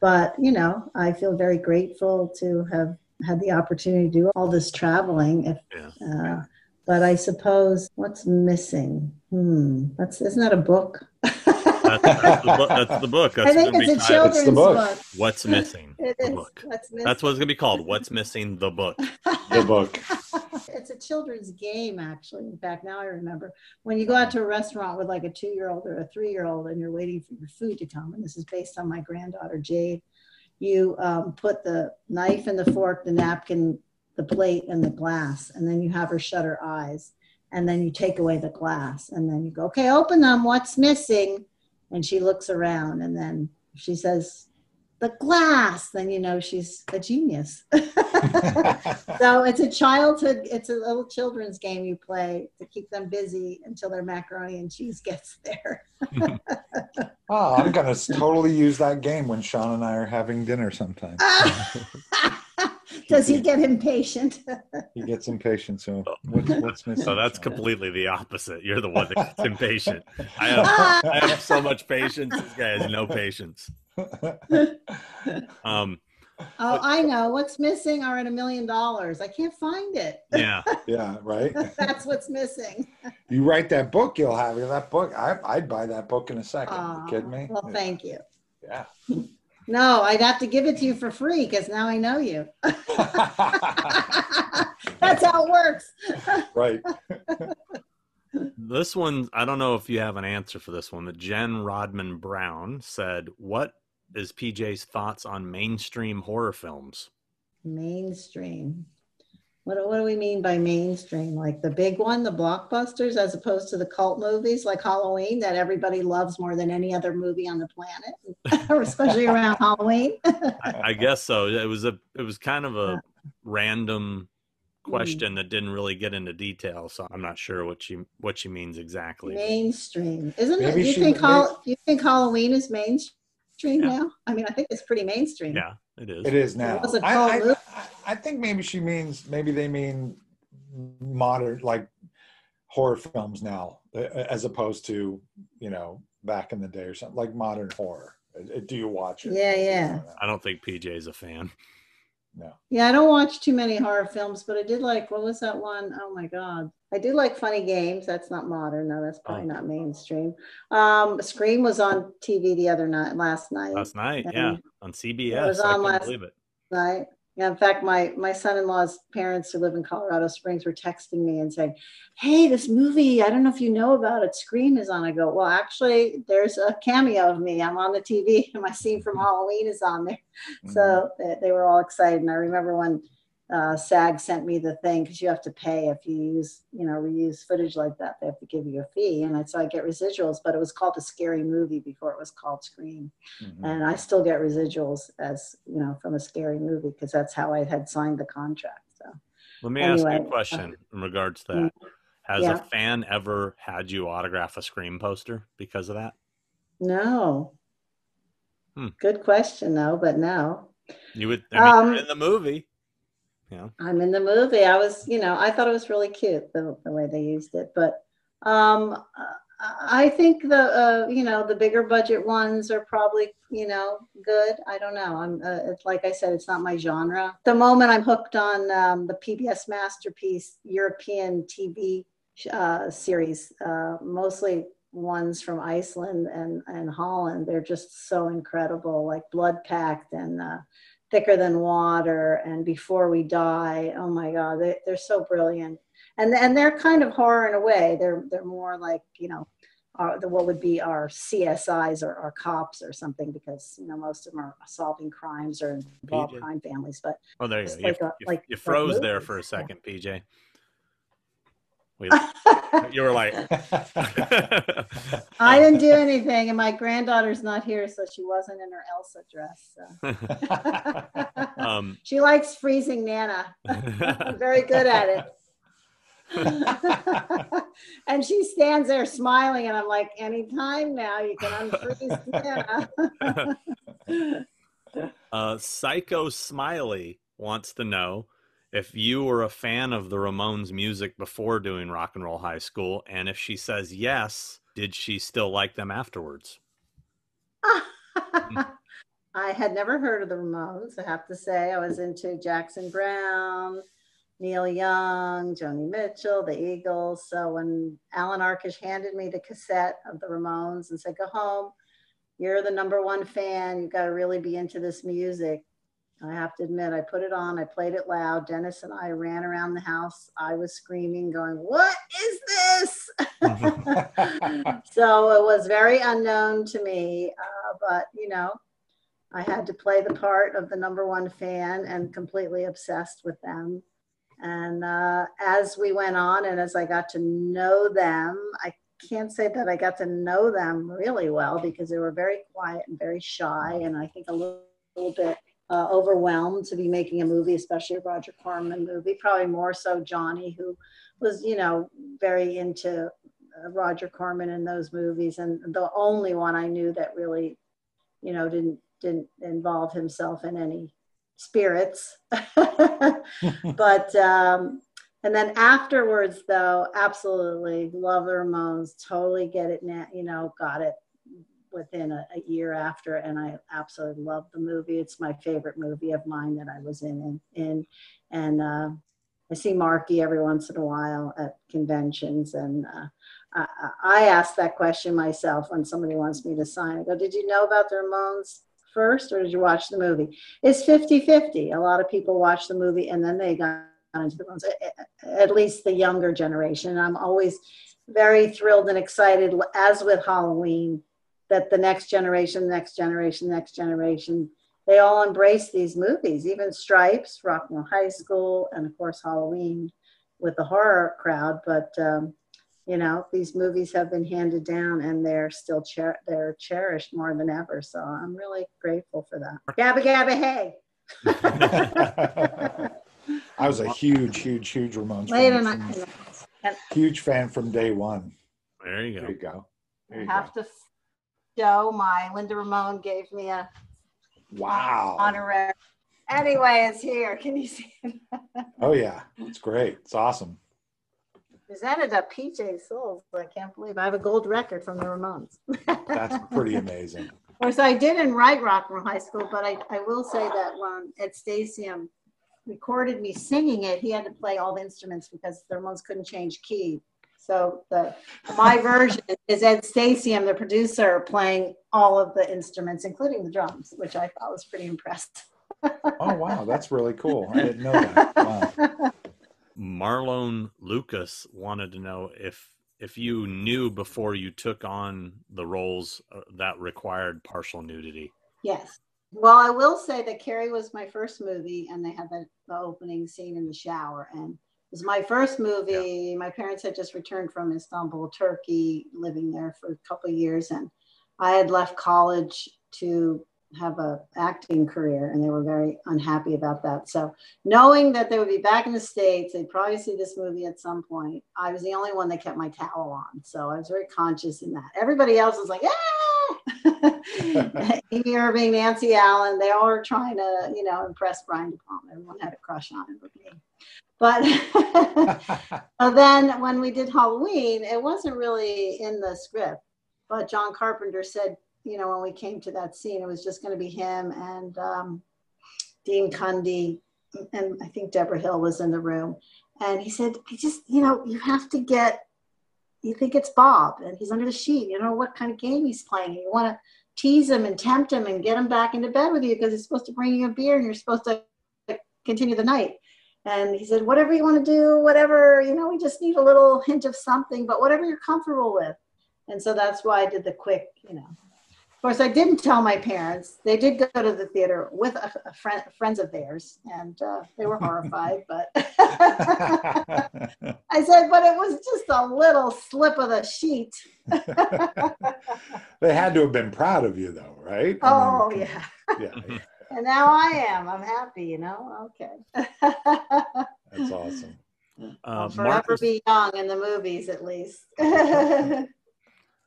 [SPEAKER 4] but you know, I feel very grateful to have had the opportunity to do all this traveling. If,
[SPEAKER 1] Yeah.
[SPEAKER 4] uh, but I suppose what's missing? Hmm, that's isn't that a book?
[SPEAKER 1] that's, that's, the book, that's the book. That's
[SPEAKER 4] I think it's a
[SPEAKER 1] titled,
[SPEAKER 4] children's
[SPEAKER 2] the book.
[SPEAKER 4] book.
[SPEAKER 1] What's missing?
[SPEAKER 4] It
[SPEAKER 1] the
[SPEAKER 4] is.
[SPEAKER 1] book.
[SPEAKER 4] What's missing?
[SPEAKER 1] That's what it's gonna be called. What's missing? The book.
[SPEAKER 2] the book.
[SPEAKER 4] it's a children's game, actually. In fact, now I remember when you go out to a restaurant with like a two year old or a three year old and you're waiting for your food to come, and this is based on my granddaughter, Jade, you um, put the knife and the fork, the napkin, the plate, and the glass, and then you have her shut her eyes. And then you take away the glass, and then you go, okay, open them. What's missing? And she looks around, and then she says, the glass. Then you know she's a genius. so it's a childhood it's a little children's game you play to keep them busy until their macaroni and cheese gets there
[SPEAKER 2] Oh, I'm gonna totally use that game when Sean and I are having dinner sometime.
[SPEAKER 4] does he get impatient
[SPEAKER 2] He gets impatient, so what, what's missing?
[SPEAKER 1] So that's completely the opposite. You're the one that gets impatient. I have, I have so much patience. This guy has no patience. Um,
[SPEAKER 4] Oh, I know. What's missing are at a million dollars. I can't find it.
[SPEAKER 1] Yeah.
[SPEAKER 2] Yeah, right.
[SPEAKER 4] That's what's missing.
[SPEAKER 2] You write that book, you'll have it. That book, I, I'd buy that book in a second.
[SPEAKER 4] Aw,
[SPEAKER 2] you kidding me?
[SPEAKER 4] Well, thank you.
[SPEAKER 2] Yeah.
[SPEAKER 4] No, I'd have to give it to you for free because now I know you. That's how it works.
[SPEAKER 2] right.
[SPEAKER 1] This one, I don't know if you have an answer for this one, but Jen Rodman Brown said, What is PJ's thoughts on mainstream horror films?
[SPEAKER 4] Mainstream. What, do- what do we mean by mainstream? Like the big one, the blockbusters, as opposed to the cult movies like Halloween that everybody loves more than any other movie on the planet, especially around Halloween.
[SPEAKER 1] I, I guess so. It was a it was kind of a random
[SPEAKER 4] Mm.
[SPEAKER 1] question that didn't really get into detail, so I'm not sure what she what she means exactly.
[SPEAKER 4] mainstream, isn't it?
[SPEAKER 2] Maybe
[SPEAKER 4] You
[SPEAKER 2] she-
[SPEAKER 4] think
[SPEAKER 2] may-
[SPEAKER 4] Hall, you think Halloween is mainstream
[SPEAKER 1] Yeah.
[SPEAKER 4] now? I mean, I think it's pretty mainstream.
[SPEAKER 1] Yeah, it is.
[SPEAKER 2] It is now.
[SPEAKER 4] was a
[SPEAKER 2] I,
[SPEAKER 4] cult
[SPEAKER 2] I. I, I think maybe she means, maybe they mean modern, like horror films now, uh, as opposed to, you know, back in the day or something, like modern horror. Uh, Do you watch it?
[SPEAKER 4] Yeah, yeah.
[SPEAKER 1] I don't think PJ's a fan.
[SPEAKER 2] No.
[SPEAKER 4] Yeah, I don't watch too many horror films, but I did like what was that one? Oh my god. I do like funny games. That's not modern. No, that's probably
[SPEAKER 1] Oh.
[SPEAKER 4] not mainstream. Um Scream was on TV the other night last night.
[SPEAKER 1] Last night,
[SPEAKER 4] And
[SPEAKER 1] yeah, on
[SPEAKER 4] it
[SPEAKER 1] CBS.
[SPEAKER 4] was
[SPEAKER 1] I
[SPEAKER 4] on last-
[SPEAKER 1] believe it.
[SPEAKER 4] night. Yeah, in fact, my my son-in-law's parents who live in Colorado Springs were texting me and saying, "Hey, this movie, I don't know if you know about it. Scream is on." I go, "Well, actually, there's a cameo of me. I'm on the TV, and my scene from Halloween is on there."
[SPEAKER 2] Mm-hmm.
[SPEAKER 4] So they, they were all excited. And I remember when uh, SAG sent me the thing because you have to pay if you use, you know, reuse footage like that. They have to give you a fee, and I, so I get residuals. But it was called a scary movie before it was called Scream
[SPEAKER 2] Mhm.
[SPEAKER 4] and I still get residuals as you know from a scary movie because that's how I had signed the contract. So
[SPEAKER 1] Let me ask you a
[SPEAKER 4] Anyway, uh,
[SPEAKER 1] question in regards to that. Has
[SPEAKER 4] yeah.
[SPEAKER 1] a fan ever had you autograph a Scream poster because of that?
[SPEAKER 4] no,
[SPEAKER 1] Hmm.
[SPEAKER 4] good question though, but no,
[SPEAKER 1] You would, I mean,
[SPEAKER 4] Um,
[SPEAKER 1] in the movie.
[SPEAKER 4] I'm in the movie. I was, you know, I thought it was really cute the, the way they used it, but um, uh, I think the uh, you know the bigger budget ones are probably you know good. I don't know. I'm uh, it's like I said, it's not my genre. The moment I'm hooked on um, the PBS masterpiece European TV uh, series, uh, mostly ones from Iceland and and Holland. They're just so incredible, like Blood Pact and. Thicker than water and before we die oh my god they, they're so brilliant and and they're kind of horror in a way they're they're more like you know our, the, what would be our csis or our cops or something because you know most of them are solving crimes or involve
[SPEAKER 1] PJ.
[SPEAKER 4] crime families but
[SPEAKER 1] Oh, there you go. You,
[SPEAKER 4] like a-
[SPEAKER 1] you-
[SPEAKER 4] like-
[SPEAKER 1] you
[SPEAKER 4] like
[SPEAKER 1] froze there for a
[SPEAKER 4] yeah.
[SPEAKER 1] second, PJ. We, you were like,
[SPEAKER 4] i didn't do anything and my granddaughter's not here so she wasn't in her elsa dress so.
[SPEAKER 1] um,
[SPEAKER 4] she likes freezing nana I'm very good at it. and she stands there smiling, and I'm like, anytime now you can unfreeze Nana.
[SPEAKER 1] uh, Psycho Smiley wants to know if you were a fan of the Ramones music before doing Rock and Roll High School, and if she says yes, did she still like them afterwards?
[SPEAKER 4] I had never heard of the Ramones. I have to say, I was into Jackson Browne, Neil Young, Joni Mitchell, the Eagles. So when Allan Arkush handed me the cassette of the Ramones and said, "Go home, you're the number one fan. You've got to really be into this music." I have to admit, I put it on. I played it loud. Dennis and I ran around the house. I was screaming, going, "What is this?" so it was very unknown to me, uh, but you know, I had to play the part of the number one fan and completely obsessed with them. And uh, as we went on and as I got to know them, I can't say that I got to know them really well because they were very quiet and very shy, and I think a little, little bit uh, overwhelmed to be making a movie, especially a Roger Corman movie. Probably more so Johnny, who was, you know, very into uh, Roger Corman in those movies, and the only one I knew that really, you know, didn't didn't involve himself in any spirits. but um, and then afterwards, though, absolutely love the Ramones. Totally get it now. You know, got it. Within a, a year after, and I absolutely love the movie. It's my favorite movie of mine that I was in. in and uh, I see Marky every once in a while at conventions, and uh, I, I ask that question myself when somebody wants me to sign. I go, "Did you know about the Ramones first, or did you watch the movie?" It's 50-50. A lot of people watch the movie and then they got into the Ramones. At least the younger generation. I'm always very thrilled and excited, as with Halloween, that the next generation, next generation, next generation, they all embrace these movies, even Stripes, Rock and Roll High School, and of course Halloween with the horror crowd. But um, you know, these movies have been handed down, and they're still cher- they're cherished more than ever. So I'm really grateful for that. Gabba gabba hey.
[SPEAKER 2] I was a huge, huge, huge Ramones
[SPEAKER 4] Later
[SPEAKER 2] fan. Huge fan from day one.
[SPEAKER 1] There you go.
[SPEAKER 2] There
[SPEAKER 1] go.
[SPEAKER 2] you go. There
[SPEAKER 4] I
[SPEAKER 2] you
[SPEAKER 4] have
[SPEAKER 2] go.
[SPEAKER 4] to show my Linda Ramone gave me a
[SPEAKER 2] Wow.
[SPEAKER 4] honorary. Anyway, it's here. Can you see it?
[SPEAKER 2] Oh yeah, it's great. It's awesome.
[SPEAKER 4] Presented at PJ Soles. I can't believe I have a gold record from the Ramones.
[SPEAKER 2] That's pretty amazing.
[SPEAKER 4] Of course, I didn't write Rock and Roll High School, but I, I will say that when Ed Stasium recorded me singing it, he had to play all the instruments because the Ramones couldn't change key. So the my version is Ed Stasium, the producer, playing all of the instruments, including the drums, which I thought was pretty impressive.
[SPEAKER 2] Oh wow, that's really cool. I didn't know that. Wow.
[SPEAKER 1] Marlone Lucas wanted to know if if you knew before you took on the roles uh, that required partial nudity.
[SPEAKER 4] Yes. Well, I will say that Carrie was my first movie, and they had the, the opening scene in the shower. And it was my first movie. My parents had just returned from Istanbul, Turkey, living there for a couple of years, and I had left college to have a acting career, and they were very unhappy about that. So, knowing that they would be back in the states, they'd probably see this movie at some point. I was the only one that kept my towel on, so I was very conscious in that. Everybody else was like, "Ah!" Amy Irving, Nancy Allen, they all were trying to, you know, impress Brian De Palma. Everyone had a crush on him but me. But then when we did Halloween, it wasn't really in the script. But John Carpenter said, you know, when we came to that scene, it was just going to be him and um, Dean Cundey, and I think Debra Hill was in the room. And he said, I just, you know, you have to get, you think it's Bob and he's under the sheet. You don't know what kind of game he's playing. You want to tease him and tempt him and get him back into bed with you because he's supposed to bring you a beer and you're supposed to continue the night. And he said, whatever you want to do, whatever, you know, we just need a little hint of something, but whatever you're comfortable with. And so that's why I did the quick, you know. Of course, I didn't tell my parents. They did go to the theater with a, a friend, friends of theirs, and uh, they were horrified. But I said, but it was just a little slip of the sheet.
[SPEAKER 2] they had to have been proud of you, though, right? I
[SPEAKER 4] Oh,
[SPEAKER 2] mean,
[SPEAKER 4] yeah.
[SPEAKER 2] yeah, yeah.
[SPEAKER 4] And now I am. I'm happy, you know? Okay.
[SPEAKER 2] That's awesome.
[SPEAKER 1] Uh,
[SPEAKER 4] I'll forever
[SPEAKER 1] Marcus,
[SPEAKER 4] be young in the movies, at least.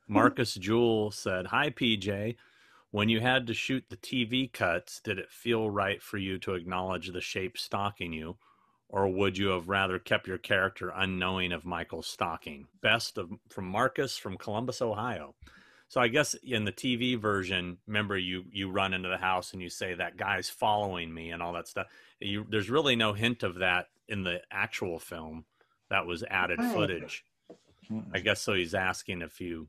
[SPEAKER 4] Hmm.
[SPEAKER 1] Marcus Jewell said, "Hi PJ. When you had to shoot the TV cuts, did it feel right for you to acknowledge the shape stalking you, or would you have rather kept your character unknowing of Michael's stalking?" Best of from Marcus from Columbus, Ohio. So I guess in the TV version, remember you you run into the house and you say that guy's following me and all that stuff. You, there's really no hint of that in the actual film. That was added footage. I hmm. guess so. He's asking if you,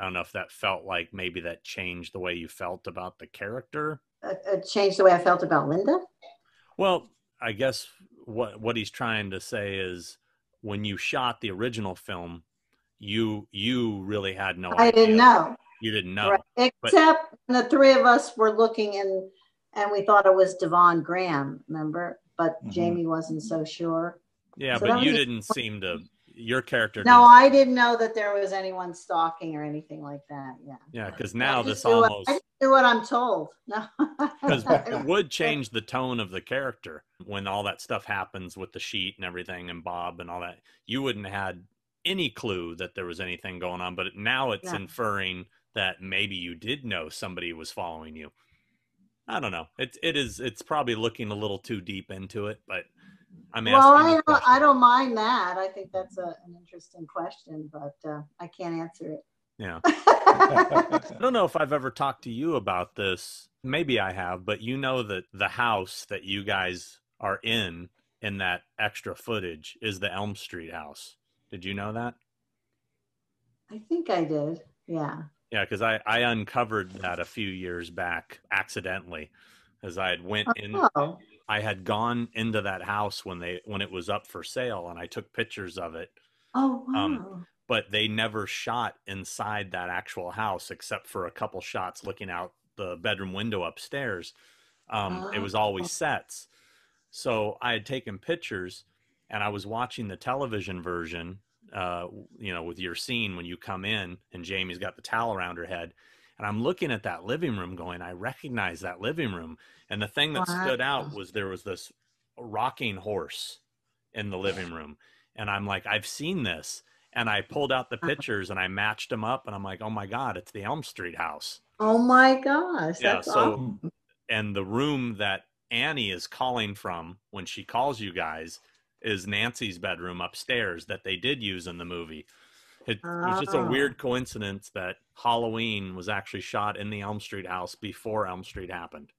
[SPEAKER 1] I don't know if that felt like maybe that changed the way you felt about the character.
[SPEAKER 4] it it changed the way I felt about Lynda.
[SPEAKER 1] Well, I guess what what he's trying to say is when you shot the original film, you you really had no
[SPEAKER 4] I
[SPEAKER 1] idea.
[SPEAKER 4] didn't know.
[SPEAKER 1] You didn't know.
[SPEAKER 4] Right. Except when the three of us were looking and and we thought it was Devon Graham, remember? But
[SPEAKER 2] Mhm.
[SPEAKER 4] Jamie wasn't so sure.
[SPEAKER 1] Yeah,
[SPEAKER 4] So
[SPEAKER 1] but you didn't seem to. Your character.
[SPEAKER 4] No,
[SPEAKER 1] didn't-
[SPEAKER 4] I didn't know that there was anyone stalking or anything like that. Yeah.
[SPEAKER 1] yeah, because now this
[SPEAKER 4] do what-
[SPEAKER 1] almost
[SPEAKER 4] I do what I'm told. No.
[SPEAKER 1] because it would change the tone of the character when all that stuff happens with the sheet and everything and Bob and all that. You wouldn't have had any clue that there was anything going on, but now it's
[SPEAKER 4] No.
[SPEAKER 1] inferring that maybe you did know somebody was following you. I don't know. It's it is it's probably looking a little too deep into it, but I'm asking.
[SPEAKER 4] well, I don't. I don't mind that. I think that's a, an interesting question, but uh, I can't answer it.
[SPEAKER 1] Yeah. I don't know if I've ever talked to you about this. Maybe I have, but you know that the house that you guys are in in that extra footage is the Elm Street house. Did you know that?
[SPEAKER 4] I think I did. Yeah.
[SPEAKER 1] Yeah, because I, I uncovered that a few years back accidentally, as I had went in.
[SPEAKER 4] Oh,
[SPEAKER 1] I had gone into that house when they when it was up for sale, and I took pictures of it.
[SPEAKER 4] oh wow.
[SPEAKER 1] Um, But they never shot inside that actual house except for a couple shots looking out the bedroom window upstairs. Um, It was
[SPEAKER 4] Oh.
[SPEAKER 1] always sets. So I had taken pictures, and I was watching the television version. Uh, you know, with your scene when you come in and Jamie's got the towel around her head, and I'm looking at that living room, going, I recognize that living room. And the thing that stood out was there was this rocking horse in the living room, and I'm like, I've seen this. And I pulled out the
[SPEAKER 4] Uh-huh.
[SPEAKER 1] pictures and I matched them up, and I'm like, oh my god, it's the Elm Street house.
[SPEAKER 4] oh my gosh.
[SPEAKER 1] Yeah,
[SPEAKER 4] That's
[SPEAKER 1] so-
[SPEAKER 4] awesome.
[SPEAKER 1] And the room that Annie is calling from when she calls you guys is Nancy's bedroom upstairs that they did use in the movie. It, it was just a
[SPEAKER 4] Oh.
[SPEAKER 1] weird coincidence that Halloween was actually shot in the Elm Street house before Elm Street happened.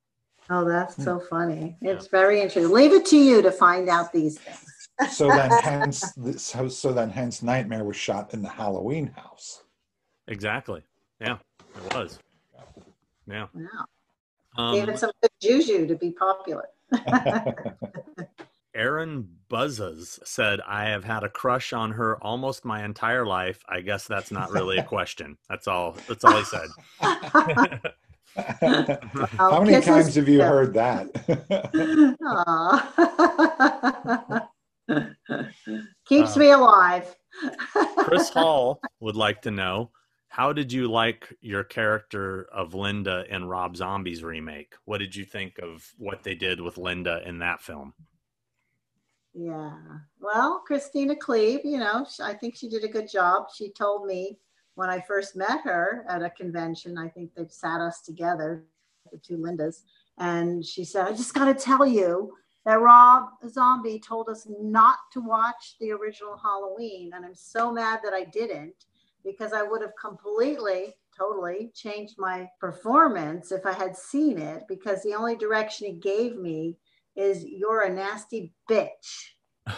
[SPEAKER 4] Oh, that's so funny.
[SPEAKER 1] Yeah.
[SPEAKER 4] It's very interesting. Leave it to you to find out these things.
[SPEAKER 2] so then hence so, so then hence nightmare was shot in the halloween house
[SPEAKER 1] Exactly. Yeah, it was. Yeah.
[SPEAKER 4] Wow. Gave
[SPEAKER 1] Um,
[SPEAKER 4] it some good juju to be popular.
[SPEAKER 1] Aaron Buzzes said, I have had a crush on her almost my entire life. I guess that's not really a question. That's all that's all he said.
[SPEAKER 2] how many
[SPEAKER 4] kisses
[SPEAKER 2] times have you
[SPEAKER 4] to-
[SPEAKER 2] heard that
[SPEAKER 4] Keeps
[SPEAKER 1] Uh,
[SPEAKER 4] me alive.
[SPEAKER 1] Chris Hall would like to know how did you like your character of Lynda in Rob Zombie's remake? What did you think of what they did with Lynda in that film?
[SPEAKER 4] Yeah. Well, Kristina Klebe, you know, I think she did a good job. She told me when I first met her at a convention, I think they've sat us together, the two Lyndas, and she said, I just got to tell you that Rob Zombie told us not to watch the original Halloween. And I'm so mad that I didn't because I would have completely, totally changed my performance if I had seen it because the only direction he gave me is you're a nasty bitch.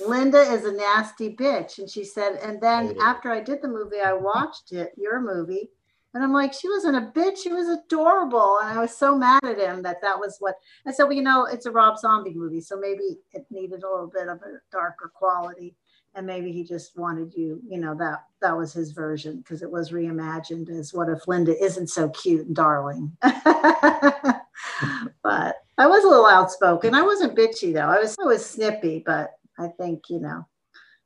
[SPEAKER 4] Lynda is a nasty bitch. And she said, and then
[SPEAKER 1] Totally.
[SPEAKER 4] after I did the movie, I watched it, your movie, and I'm like, she wasn't a bitch. She was adorable. And I was so mad at him that that was what I said, well, you know, it's a Rob Zombie movie. So maybe it needed a little bit of a darker quality. And maybe he just wanted you, you know, that that was his version because it was reimagined as what if Lynda isn't so cute and darling. but I was a little outspoken. I wasn't bitchy though. I was I was snippy, but I think, you know,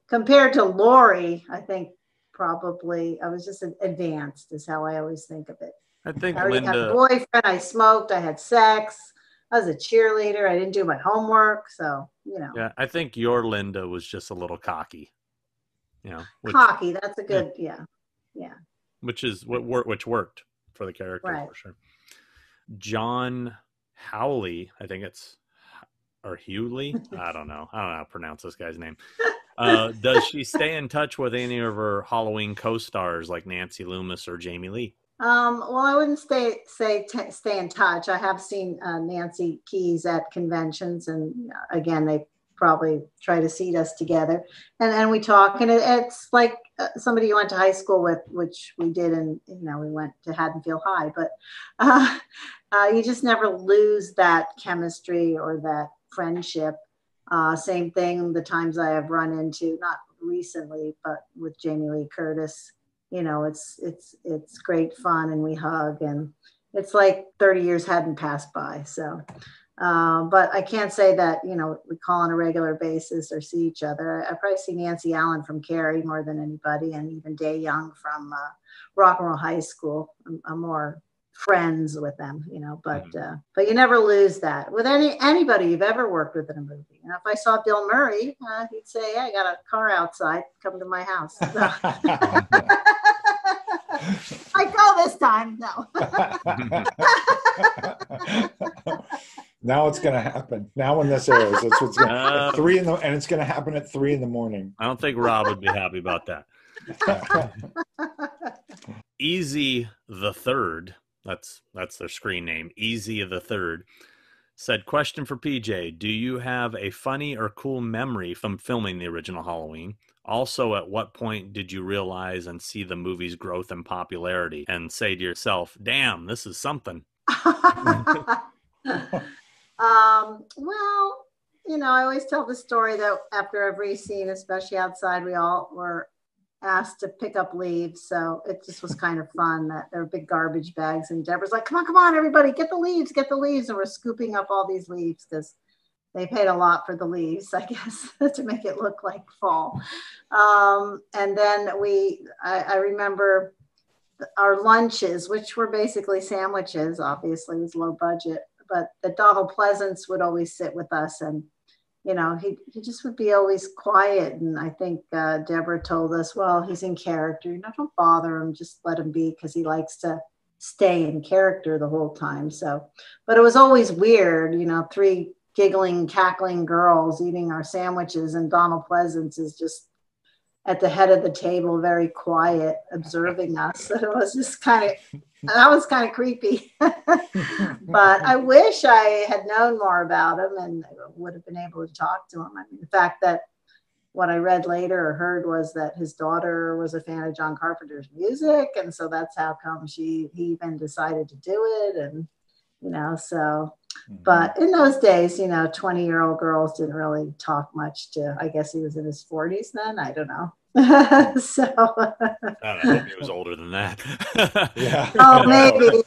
[SPEAKER 4] compared to Lori, I think probably I was just advanced is how I always think of it.
[SPEAKER 1] I think
[SPEAKER 4] I already had a
[SPEAKER 1] Linda
[SPEAKER 4] boyfriend, I smoked, I had sex, I was a cheerleader, I didn't do my homework. So, you know,
[SPEAKER 1] Yeah, I think your Lynda was just a little cocky. You know, which,
[SPEAKER 4] cocky, that's a good, yeah. Yeah.
[SPEAKER 1] which is what worked which worked for the character
[SPEAKER 4] Right.
[SPEAKER 1] for sure. John Howley, I think it's or Hewley. I don't know. I don't know how to pronounce this guy's name. Uh, does she stay in touch with any of her Halloween co-stars like Nancy Loomis or Jamie Lee?
[SPEAKER 4] Um, well, I wouldn't stay say t- stay in touch. I have seen uh, Nancy Kyes at conventions, and again, they probably try to seat us together, and and we talk, and it, it's like uh, somebody you went to high school with, which we did, and you know, we went to Haddonfield High, but uh, uh, you just never lose that chemistry or that friendship. Uh, same thing. The times I have run into, not recently, but with Jamie Lee Curtis you know it's it's it's great fun and we hug and it's like 30 years hadn't passed by so um, but i can't say that you know we call on a regular basis or see each other. I probably see nancy allen from carrie more than anybody and even Dey Young from uh, rock and roll high school. I'm, I'm more friends with them you know but uh, but you never lose that. With any anybody you've ever worked with in a movie. Know if i saw bill murray uh, he'd say hey, i got a car outside. Come to my house. I go this time. No.
[SPEAKER 2] now it's going to happen. Now when this airs, it's what's going
[SPEAKER 1] Uh,
[SPEAKER 2] to three in the and it's going to happen at three in the morning.
[SPEAKER 1] I don't think Rob would be happy about that. Easy the Third. That's that's their screen name. Easy the Third said, "Question for PJ: Do you have a funny or cool memory from filming the original Halloween? Also, at what point did you realize and see the movie's growth and popularity, and say to yourself, "Damn, this is something"?
[SPEAKER 4] um, well, you know, I always tell the story that after every scene, especially outside, we all were asked to pick up leaves. So it just was kind of fun that there were big garbage bags. And Debra's like, come on, come on, everybody, get the leaves, get the leaves. And we're scooping up all these leaves because they paid a lot for the leaves, I guess, to make it look like fall. Um, and then we, I, I remember our lunches, which were basically sandwiches, obviously, it was low budget, but the Donald Pleasence would always sit with us and you know, he, he just would be always quiet. And I think uh, Debra told us, well, he's in character. You know, don't bother him, just let him be because he likes to stay in character the whole time. So, but it was always weird, you know, three giggling, cackling girls eating our sandwiches, and Donald Pleasence is just at the head of the table, very quiet, observing us. It was just kind of that was kind of creepy. but I wish I had known more about him and would have been able to talk to him. I mean, the fact that what I read later or heard was that his daughter was a fan of John Carpenter's music, and so that's how come she he even decided to do it, and you know, so. Mm-hmm. But in those days, you know, 20 year old girls didn't really talk much to, I guess he was in his 40s then. I don't know. so
[SPEAKER 1] I hope he was older than that.
[SPEAKER 2] yeah.
[SPEAKER 4] Oh, maybe.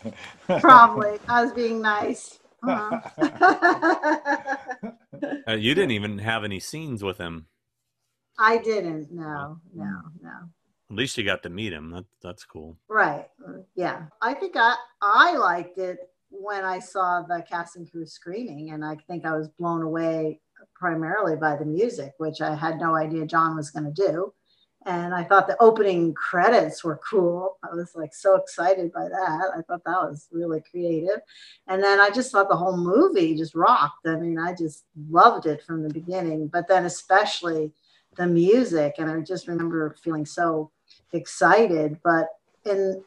[SPEAKER 4] Probably. I was being nice. Uh-huh.
[SPEAKER 1] uh, you didn't even have any scenes with him.
[SPEAKER 4] I didn't. No, no, no.
[SPEAKER 1] At least you got to meet him. That, that's cool.
[SPEAKER 4] Right. Yeah. I think I, I liked it when I saw the cast and crew screening, and I think I was blown away primarily by the music, which I had no idea John was going to do and I thought the opening credits were cool. I was like so excited by that. I thought that was really creative. And then I just thought the whole movie just rocked. I mean, I just loved it from the beginning, but then especially the music. And I just remember feeling so excited. But in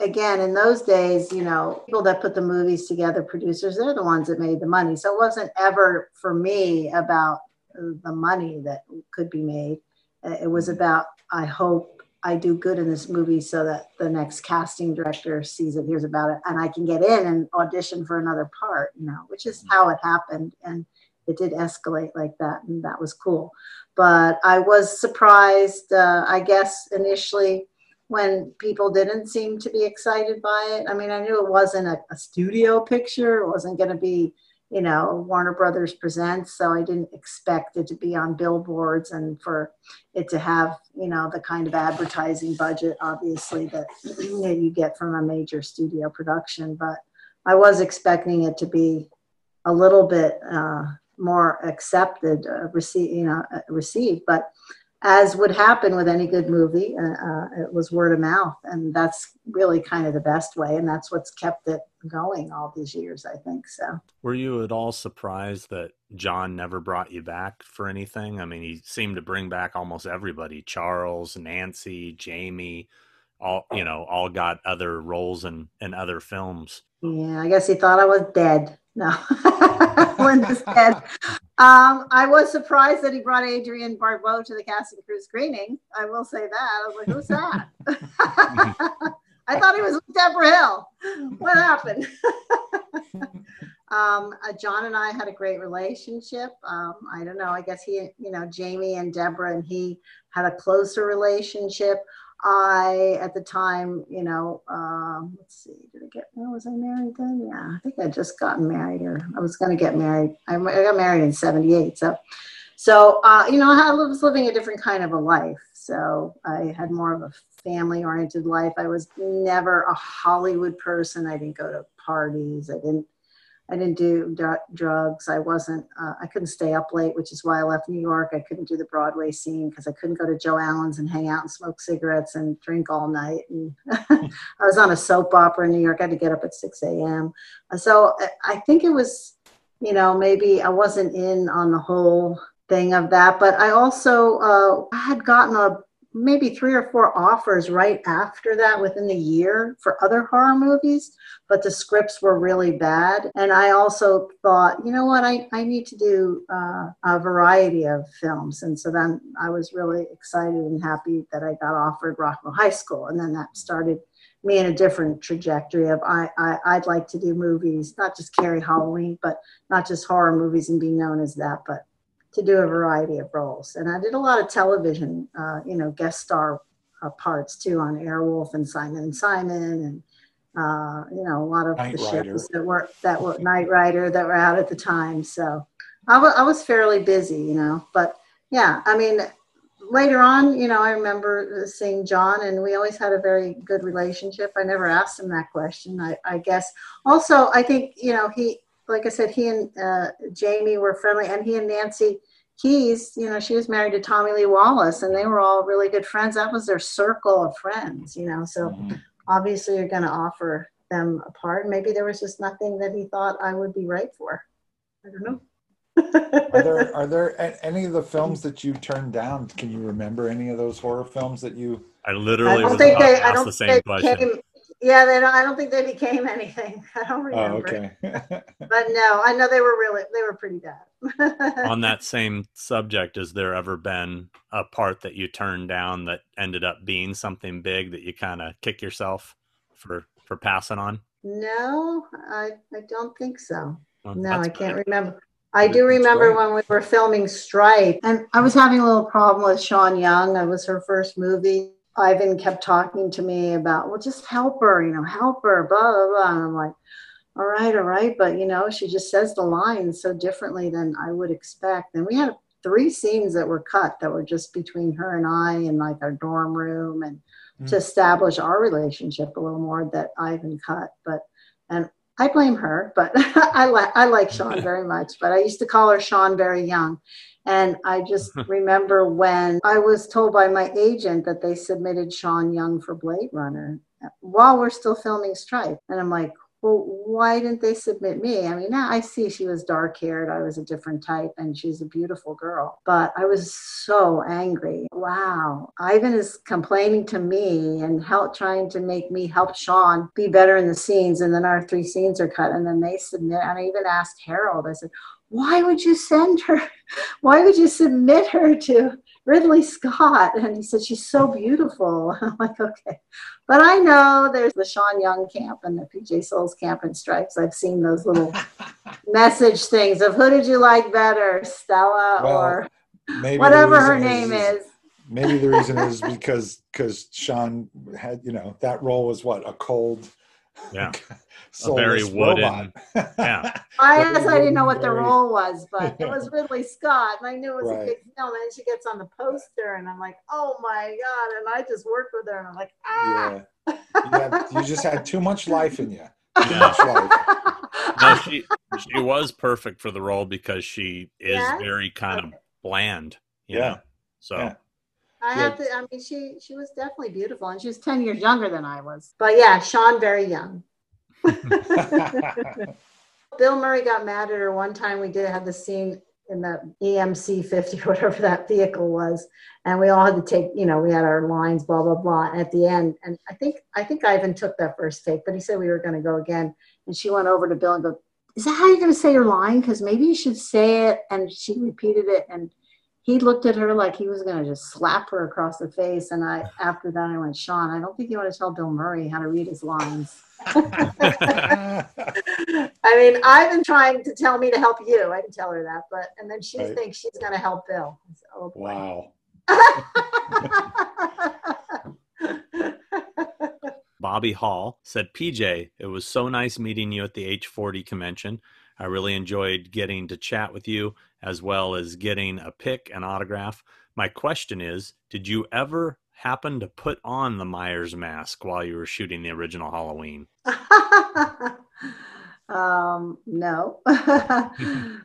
[SPEAKER 4] again, in those days, you know, people that put the movies together, producers, they're the ones that made the money. So it wasn't ever for me about the money that could be made. Uh, it was mm-hmm. about I hope I do good in this movie so that the next casting director sees it, hears about it, and I can get in and audition for another part, you know, which is mm-hmm. how it happened. And it did escalate like that, and that was cool. But I was surprised, uh, I guess, initially when people didn't seem to be excited by it. I mean, I knew it wasn't a, a studio picture, it wasn't going to be you know, Warner Brothers Presents. So I didn't expect it to be on billboards and for it to have, you know, the kind of advertising budget, obviously, that you get from a major studio production. But I was expecting it to be a little bit uh, more accepted, uh, receive, you know, uh, received. But as would happen with any good movie, uh, uh, it was word of mouth, and that's really kind of the best way, and that's what's kept it going all these years, I think. So,
[SPEAKER 1] were you at all surprised that John never brought you back for anything? I mean, he seemed to bring back almost everybody: Charles, Nancy, Jamie, all you know, all got other roles in in other films.
[SPEAKER 4] Yeah, I guess he thought I was dead. No, Lynda's dead. Um, I was surprised that he brought Adrienne Barbeau to the cast and crew screening. I will say that. I was like, who's that? I thought he was Debra Hill. What happened? um, uh, John and I had a great relationship. Um, I don't know. I guess he, you know, Jamie and Debra and he had a closer relationship. I, at the time, you know, um, let's see, did I get, oh, was I married then? Yeah, I think I just gotten married or I was going to get married. I, I, got married in 78. So, so, uh, you know, I was living a different kind of a life. So I had more of a family oriented life. I was never a Hollywood person. I didn't go to parties. I didn't, I didn't do drugs. I wasn't, uh, I couldn't stay up late, which is why I left New York. I couldn't do the Broadway scene because I couldn't go to Joe Allen's and hang out and smoke cigarettes and drink all night. And I was on a soap opera in New York. I had to get up at 6 a.m. So I think it was, you know, maybe I wasn't in on the whole thing of that, but I also uh, had gotten a maybe three or four offers right after that within the year for other horror movies, but the scripts were really bad. And I also thought, you know what, I, I need to do uh, a variety of films. And so then I was really excited and happy that I got offered Rock and Roll High School. And then that started me in a different trajectory of I, I I'd like to do movies, not just Carrie Halloween, but not just horror movies and be known as that, but to do a variety of roles. And I did a lot of television, uh, you know, guest star uh, parts too on Airwolf and Simon and Simon, and uh, you know, a lot of the
[SPEAKER 2] Rider.
[SPEAKER 4] shows that were that were Knight Rider that were out at the time. So I was fairly busy, you know. But yeah, I mean, later on, you know, I remember seeing John, and we always had a very good relationship. I never asked him that question. I, I guess also, I think you know he like I said, he and uh, Jamie were friendly, and he and Nancy Kyes, you know, she was married to Tommy Lee Wallace, and they were all really good friends. That was their circle of friends, you know. So
[SPEAKER 2] Mhm.
[SPEAKER 4] obviously, you're going to offer them a part. Maybe there was just nothing that he thought I would be right for. I don't know.
[SPEAKER 2] Are there are there any of the films that you turned down? Can you remember any of those horror films that you?
[SPEAKER 1] I
[SPEAKER 4] I
[SPEAKER 1] literally
[SPEAKER 4] don't
[SPEAKER 1] was
[SPEAKER 4] think
[SPEAKER 1] about
[SPEAKER 4] they.
[SPEAKER 1] to
[SPEAKER 4] I don't
[SPEAKER 1] the
[SPEAKER 4] think
[SPEAKER 1] same
[SPEAKER 4] they
[SPEAKER 1] question.
[SPEAKER 4] became. Yeah, they don't, I don't think they became anything. I don't
[SPEAKER 2] oh,
[SPEAKER 4] remember.
[SPEAKER 2] Oh, okay.
[SPEAKER 4] But no, I know they were really. They were pretty bad.
[SPEAKER 1] On that same subject, has there ever been a part that you turned down that ended up being something big that you kind of kick yourself for for passing on?
[SPEAKER 4] No, I, I don't think so.
[SPEAKER 1] Well,
[SPEAKER 4] No, I can't
[SPEAKER 1] good.
[SPEAKER 4] remember. I do remember when we were filming Stripe, and I was having a little problem with Sean Young. It was her first movie. Ivan kept talking to me about, well, just help her, you know, help her, blah, blah, blah. And I'm like, all right, all right. But, you know, she just says the lines so differently than I would expect. And we had three scenes that were cut that were just between her and I in like our dorm room and to
[SPEAKER 2] Mm.
[SPEAKER 4] establish our relationship a little more that Ivan cut. But, and I blame her, but I like I like Sean very much. But I used to call her Sean very young. And I just remember when I was told by my agent that they submitted Sean Young for Blade Runner uh, while we're still filming Stripe. And I'm like, well, why didn't they submit me? I mean, now I see she was dark haired. I was a different type and she's a beautiful girl. But I was so angry. Wow. Ivan is complaining to me and help trying to make me help Sean be better in the scenes. And then our three scenes are cut. And then they submit. And I even asked Harold, I said, why would you send her? Why would you submit her to Ridley Scott? And he said, she's so beautiful. I'm like, okay. But I know there's the Sean Young camp and the PJ Soles camp and stripes. I've seen those little message things of who did you like better, Stella
[SPEAKER 2] Well,
[SPEAKER 4] or
[SPEAKER 2] Maybe
[SPEAKER 4] whatever her
[SPEAKER 2] reason
[SPEAKER 4] name is.
[SPEAKER 2] Maybe the reason is because because Sean had you know that role was what a cold,
[SPEAKER 1] Yeah.
[SPEAKER 2] a
[SPEAKER 1] very wooden- yeah.
[SPEAKER 4] I
[SPEAKER 2] Very
[SPEAKER 4] guess I didn't know what the role was, but it was Ridley Scott, and I knew it was a
[SPEAKER 2] Right.
[SPEAKER 4] big film. And she gets on the poster, and I'm like, oh my god! And I just worked with her, and I'm like, ah.
[SPEAKER 2] yeah, you, had, you just had too much life in you. Too
[SPEAKER 1] Yeah.
[SPEAKER 2] much life.
[SPEAKER 1] No, she she was perfect for the role because she is
[SPEAKER 4] Yeah?
[SPEAKER 1] very kind of bland. You
[SPEAKER 2] Yeah.
[SPEAKER 1] Know? So
[SPEAKER 2] Yeah.
[SPEAKER 4] I have to. I mean, she she was definitely beautiful, and she was ten years younger than I was. But yeah, Sean very young. Bill Murray got mad at her one time. We did have the scene in the EMC 50 or whatever that vehicle was, and we all had to take, you know, we had our lines, blah blah blah. And at the end, and I think I think Ivan took that first take, but he said we were going to go again, and she went over to Bill and go, "Is that how you're going to say your line? Because maybe you should say it." And she repeated it, and he looked at her like he was going to just slap her across the face. And I, after that, I went, Sean, I don't think you want to tell Bill Murray how to read his lines. I mean, I've been trying to tell me to help you. I didn't tell her that, but and then she
[SPEAKER 2] Right.
[SPEAKER 4] thinks she's going to help Bill. I said, oh
[SPEAKER 2] wow.
[SPEAKER 1] Bobby Hall said, PJ, it was so nice meeting you at the H40 convention. I really enjoyed getting to chat with you as well as getting a pic and autograph. My question is Did you ever happen to put on the Myers mask while you were shooting the original Halloween?
[SPEAKER 4] um, no.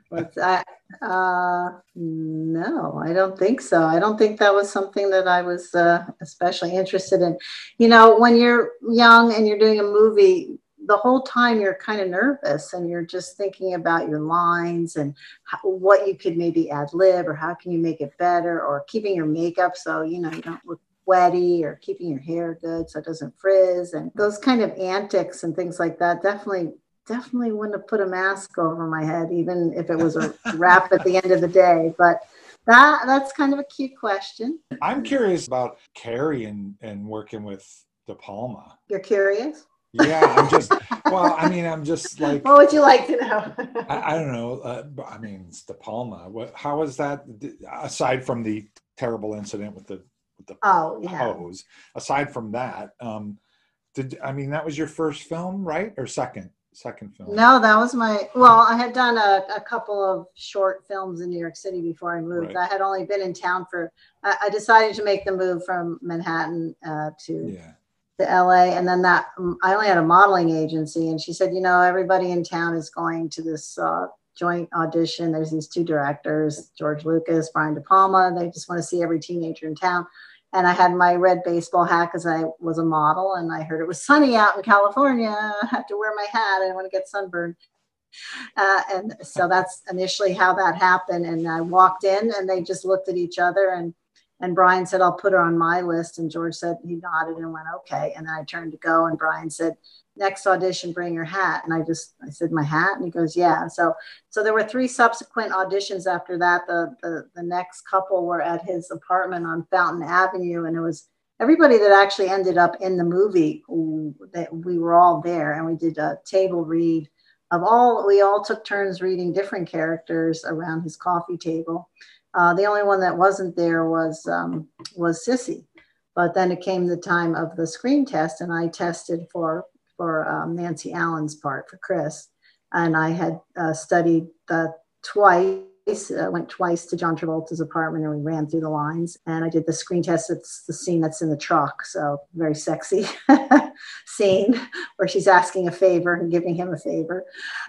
[SPEAKER 4] What's that? Uh, no, I don't think so. I don't think that was something that I was uh, especially interested in. You know, when you're young and you're doing a movie, the whole time you're kind of nervous and you're just thinking about your lines and how, what you could maybe ad lib or how can you make it better or keeping your makeup so you know you don't look sweaty or keeping your hair good so it doesn't frizz and those kind of antics and things like that. Definitely definitely wouldn't have put a mask over my head even if it was a wrap at the end of the day but that that's kind of a cute question.
[SPEAKER 2] I'm curious about Carrie and, and working with De Palma.
[SPEAKER 4] you're curious
[SPEAKER 2] Yeah, I'm just, well, I mean, I'm just like,
[SPEAKER 4] what would you like to know
[SPEAKER 2] I, I don't know. Uh, I mean, it's De Palma. What, how was that, aside from the terrible incident with the, with the
[SPEAKER 4] oh yeah
[SPEAKER 2] hose, aside from that, um, did, I mean, that was your first film, right? Or second, second film?
[SPEAKER 4] No, that was my. Well, I had done a, a couple of short films in New York City before I moved.
[SPEAKER 2] Right.
[SPEAKER 4] I had only been in town for. I, I decided to make the move from Manhattan uh, to
[SPEAKER 2] Yeah.
[SPEAKER 4] To LA, and then that um, I only had a modeling agency, and she said, you know, everybody in town is going to this uh, joint audition. There's these two directors, George Lucas, Brian De Palma. They just want to see every teenager in town. And I had my red baseball hat because I was a model, and I heard it was sunny out in California. I had to wear my hat. I didn't want to get sunburned. Uh, and so that's initially how that happened. And I walked in, and they just looked at each other, and and Brian said, I'll put her on my list. And George said, he nodded and went, okay. And then I turned to go, and Brian said, next audition, bring your hat. And I just, I said, my hat? And he goes, yeah. So, so there were three subsequent auditions after that. The, the, the next couple were at his apartment on Fountain Avenue. And it was everybody that actually ended up in the movie that we were all there. And we did a table read of all, we all took turns reading different characters around his coffee table. Uh, the only one that wasn't there was um, was Sissy, but then it came the time of the screen test, and I tested for for um, Nancy Allen's part for Chris, and I had uh, studied the twice. I went twice to John Travolta's apartment, and we ran through the lines. And I did the screen test. It's the scene that's in the truck, so very sexy scene where she's asking a favor and giving him a favor.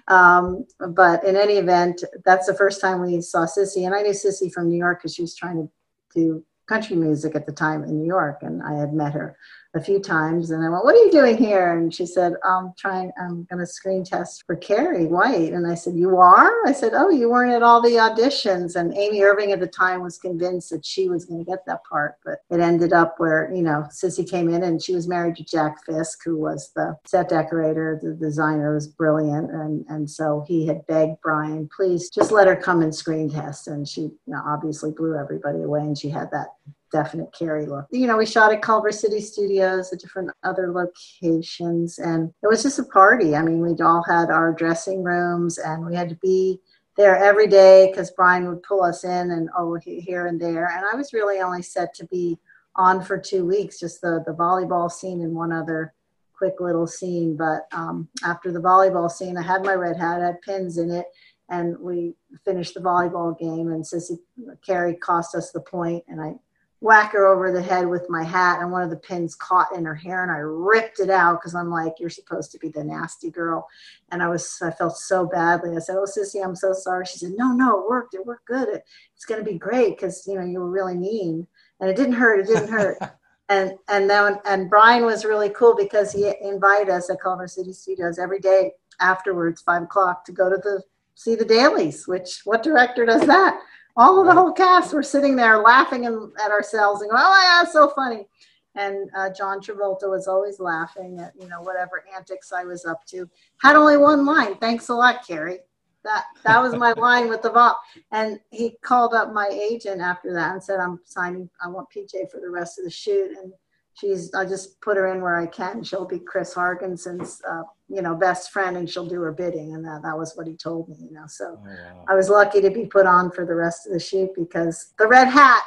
[SPEAKER 4] Um, but in any event, that's the first time we saw Sissy. And I knew Sissy from New York because she was trying to do country music at the time in New York. And I had met her a few times. And I went, What are you doing here? And she said, I'm trying, I'm going to screen test for Carrie White. And I said, You are? I said, Oh, you weren't at all the auditions. And Amy Irving at the time was convinced that she was going to get that part. But it ended up where, you know, Sissy came in and she was married to Jack Fisk, who was the set decorator. The designer was brilliant. And, and so he had begged Brian, please just let her come and screen test. And she you know, obviously blew everybody away. And she had that definite Carrie look. You know, we shot at Culver City Studios, at different other locations, and it was just a party. I mean, we'd all had our dressing rooms, and we had to be there every day because Brian would pull us in and over here and there. And I was really only set to be on for two weeks, just the the volleyball scene and one other quick little scene. But um, after the volleyball scene, I had my red hat, I had pins in it, and we finished the volleyball game. And Sissy Carrie cost us the point, and I whack her over the head with my hat and one of the pins caught in her hair and I ripped it out because I'm like, you're supposed to be the nasty girl. And I was, I felt so badly. I said, oh, Sissy, I'm so sorry. She said, no, no, it worked. It worked good. It, it's going to be great because, you know, you were really mean and it didn't hurt. It didn't hurt. and, and then, and Brian was really cool because he invited us at Culver City Studios every day afterwards, five o'clock to go to the, see the dailies, which what director does that? All of the whole cast were sitting there laughing at ourselves and going, "Oh God, so funny!" And uh, John Travolta was always laughing at you know whatever antics I was up to. Had only one line. Thanks a lot, Carrie. That that was my line with the vol. And he called up my agent after that and said, "I'm signing. I want PJ for the rest of the shoot." And she's I just put her in where I can. She'll be Chris Hargensen's uh, you know best friend, and she'll do her bidding. And that that was what he told me. You know, so.
[SPEAKER 2] Oh, wow.
[SPEAKER 4] I was lucky to be put on for the rest of the shoot because the red hat.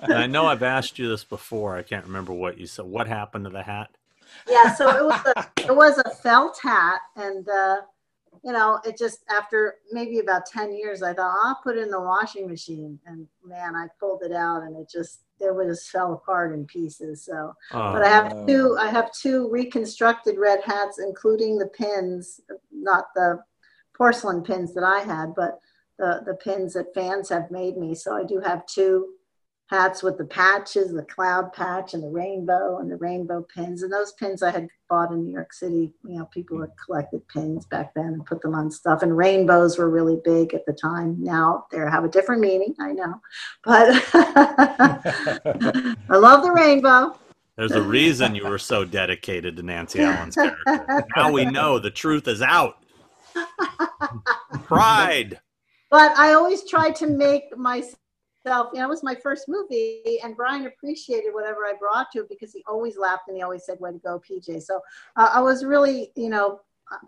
[SPEAKER 1] And I know I've asked you this before. I can't remember what you said. What happened to the hat?
[SPEAKER 4] yeah, so it was a it was a felt hat, and uh, you know, it just after maybe about ten years, I thought I'll put it in the washing machine, and man, I pulled it out, and it just it was fell apart in pieces. So,
[SPEAKER 1] Oh,
[SPEAKER 4] but I have oh. two I have two reconstructed red hats, including the pins, not the porcelain pins that I had, but the the pins that fans have made me. So I do have two hats with the patches, the cloud patch and the rainbow and the rainbow pins. And those pins I had bought in New York City. You know, people had collected pins back then and put them on stuff. And rainbows were really big at the time. Now they have a different meaning, I know. But I love the rainbow.
[SPEAKER 1] There's a reason you were so dedicated to Nancy Allen's character. Now we know the truth is out. Pride.
[SPEAKER 4] But I always try to make myself you know, it was my first movie, and Brian appreciated whatever I brought to it because he always laughed and he always said, "Way to go, PJ." So uh, I was really, you know,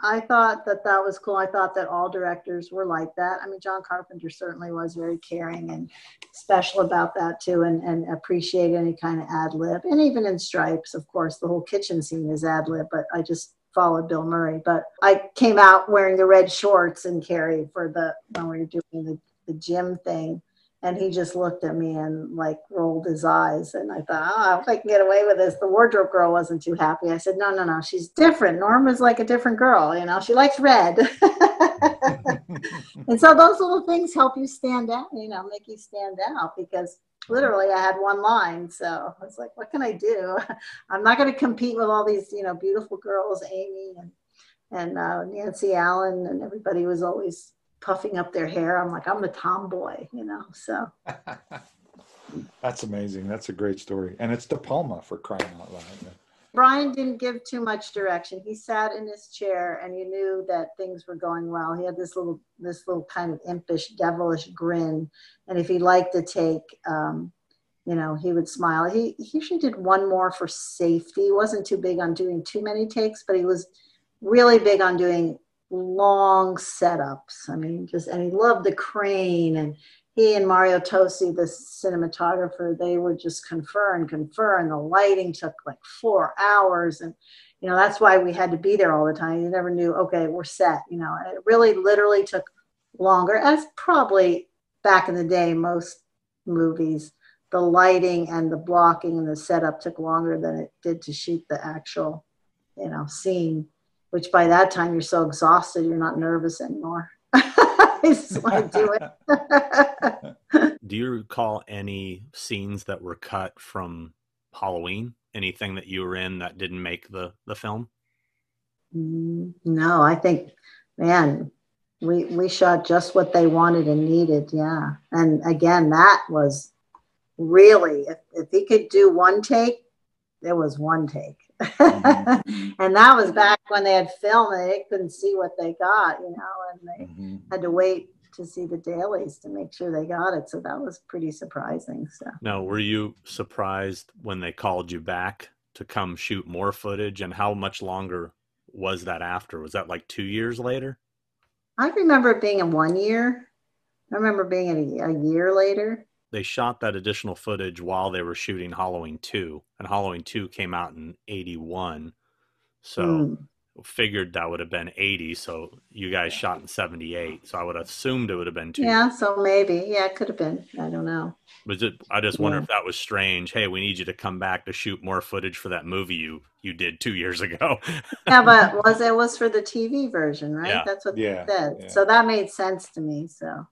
[SPEAKER 4] I thought that that was cool. I thought that all directors were like that. I mean, John Carpenter certainly was very caring and special about that too, and and appreciate any kind of ad lib. And even in Stripes, of course, the whole kitchen scene is ad lib. But I just followed Bill Murray. But I came out wearing the red shorts and Carrie for the when we were doing the the gym thing and he just looked at me and like rolled his eyes. And I thought, oh, if I can get away with this. The wardrobe girl wasn't too happy. I said, no, no, no, she's different. Norma's like a different girl, you know, she likes red. and so those little things help you stand out, you know, make you stand out because literally I had one line. So I was like, what can I do? I'm not going to compete with all these, you know, beautiful girls, Amy and, and uh, Nancy Allen, and everybody was always puffing up their hair. I'm like, I'm a tomboy, you know. So
[SPEAKER 2] that's amazing. That's a great story, and it's De Palma for crying out loud.
[SPEAKER 4] Brian didn't give too much direction. He sat in his chair, and you knew that things were going well. He had this little, this little kind of impish, devilish grin, and if he liked to take, um, you know, he would smile. He, he usually did one more for safety. He wasn't too big on doing too many takes, but he was really big on doing long setups. I mean, just and he loved the crane and he and Mario Tosi, the cinematographer, they would just confer and confer, and the lighting took like four hours. And, you know, that's why we had to be there all the time. You never knew, okay, we're set, you know, and it really literally took longer, as probably back in the day, most movies, the lighting and the blocking and the setup took longer than it did to shoot the actual, you know, scene which by that time you're so exhausted, you're not nervous anymore. I just want to do
[SPEAKER 1] it. do you recall any scenes that were cut from Halloween? Anything that you were in that didn't make the, the film?
[SPEAKER 4] Mm, no, I think, man, we we shot just what they wanted and needed. Yeah, and again, that was really if, if he could do one take, there was one take. Mm-hmm. and that was back when they had film and they couldn't see what they got, you know, and they mm-hmm. had to wait to see the dailies to make sure they got it. So that was pretty surprising. So
[SPEAKER 1] now, were you surprised when they called you back to come shoot more footage? And how much longer was that after? Was that like two years later?
[SPEAKER 4] I remember it being in one year. I remember being in a, a year later
[SPEAKER 1] they shot that additional footage while they were shooting Halloween 2 and Halloween 2 came out in 81 so mm. figured that would have been 80 so you guys shot in 78 so I would have assumed it would have been 2
[SPEAKER 4] Yeah so maybe yeah it could have been I don't know
[SPEAKER 1] was it I just wonder yeah. if that was strange hey we need you to come back to shoot more footage for that movie you you did 2 years ago
[SPEAKER 4] Yeah but was it was for the TV version right yeah. that's what yeah. they said yeah. so that made sense to me so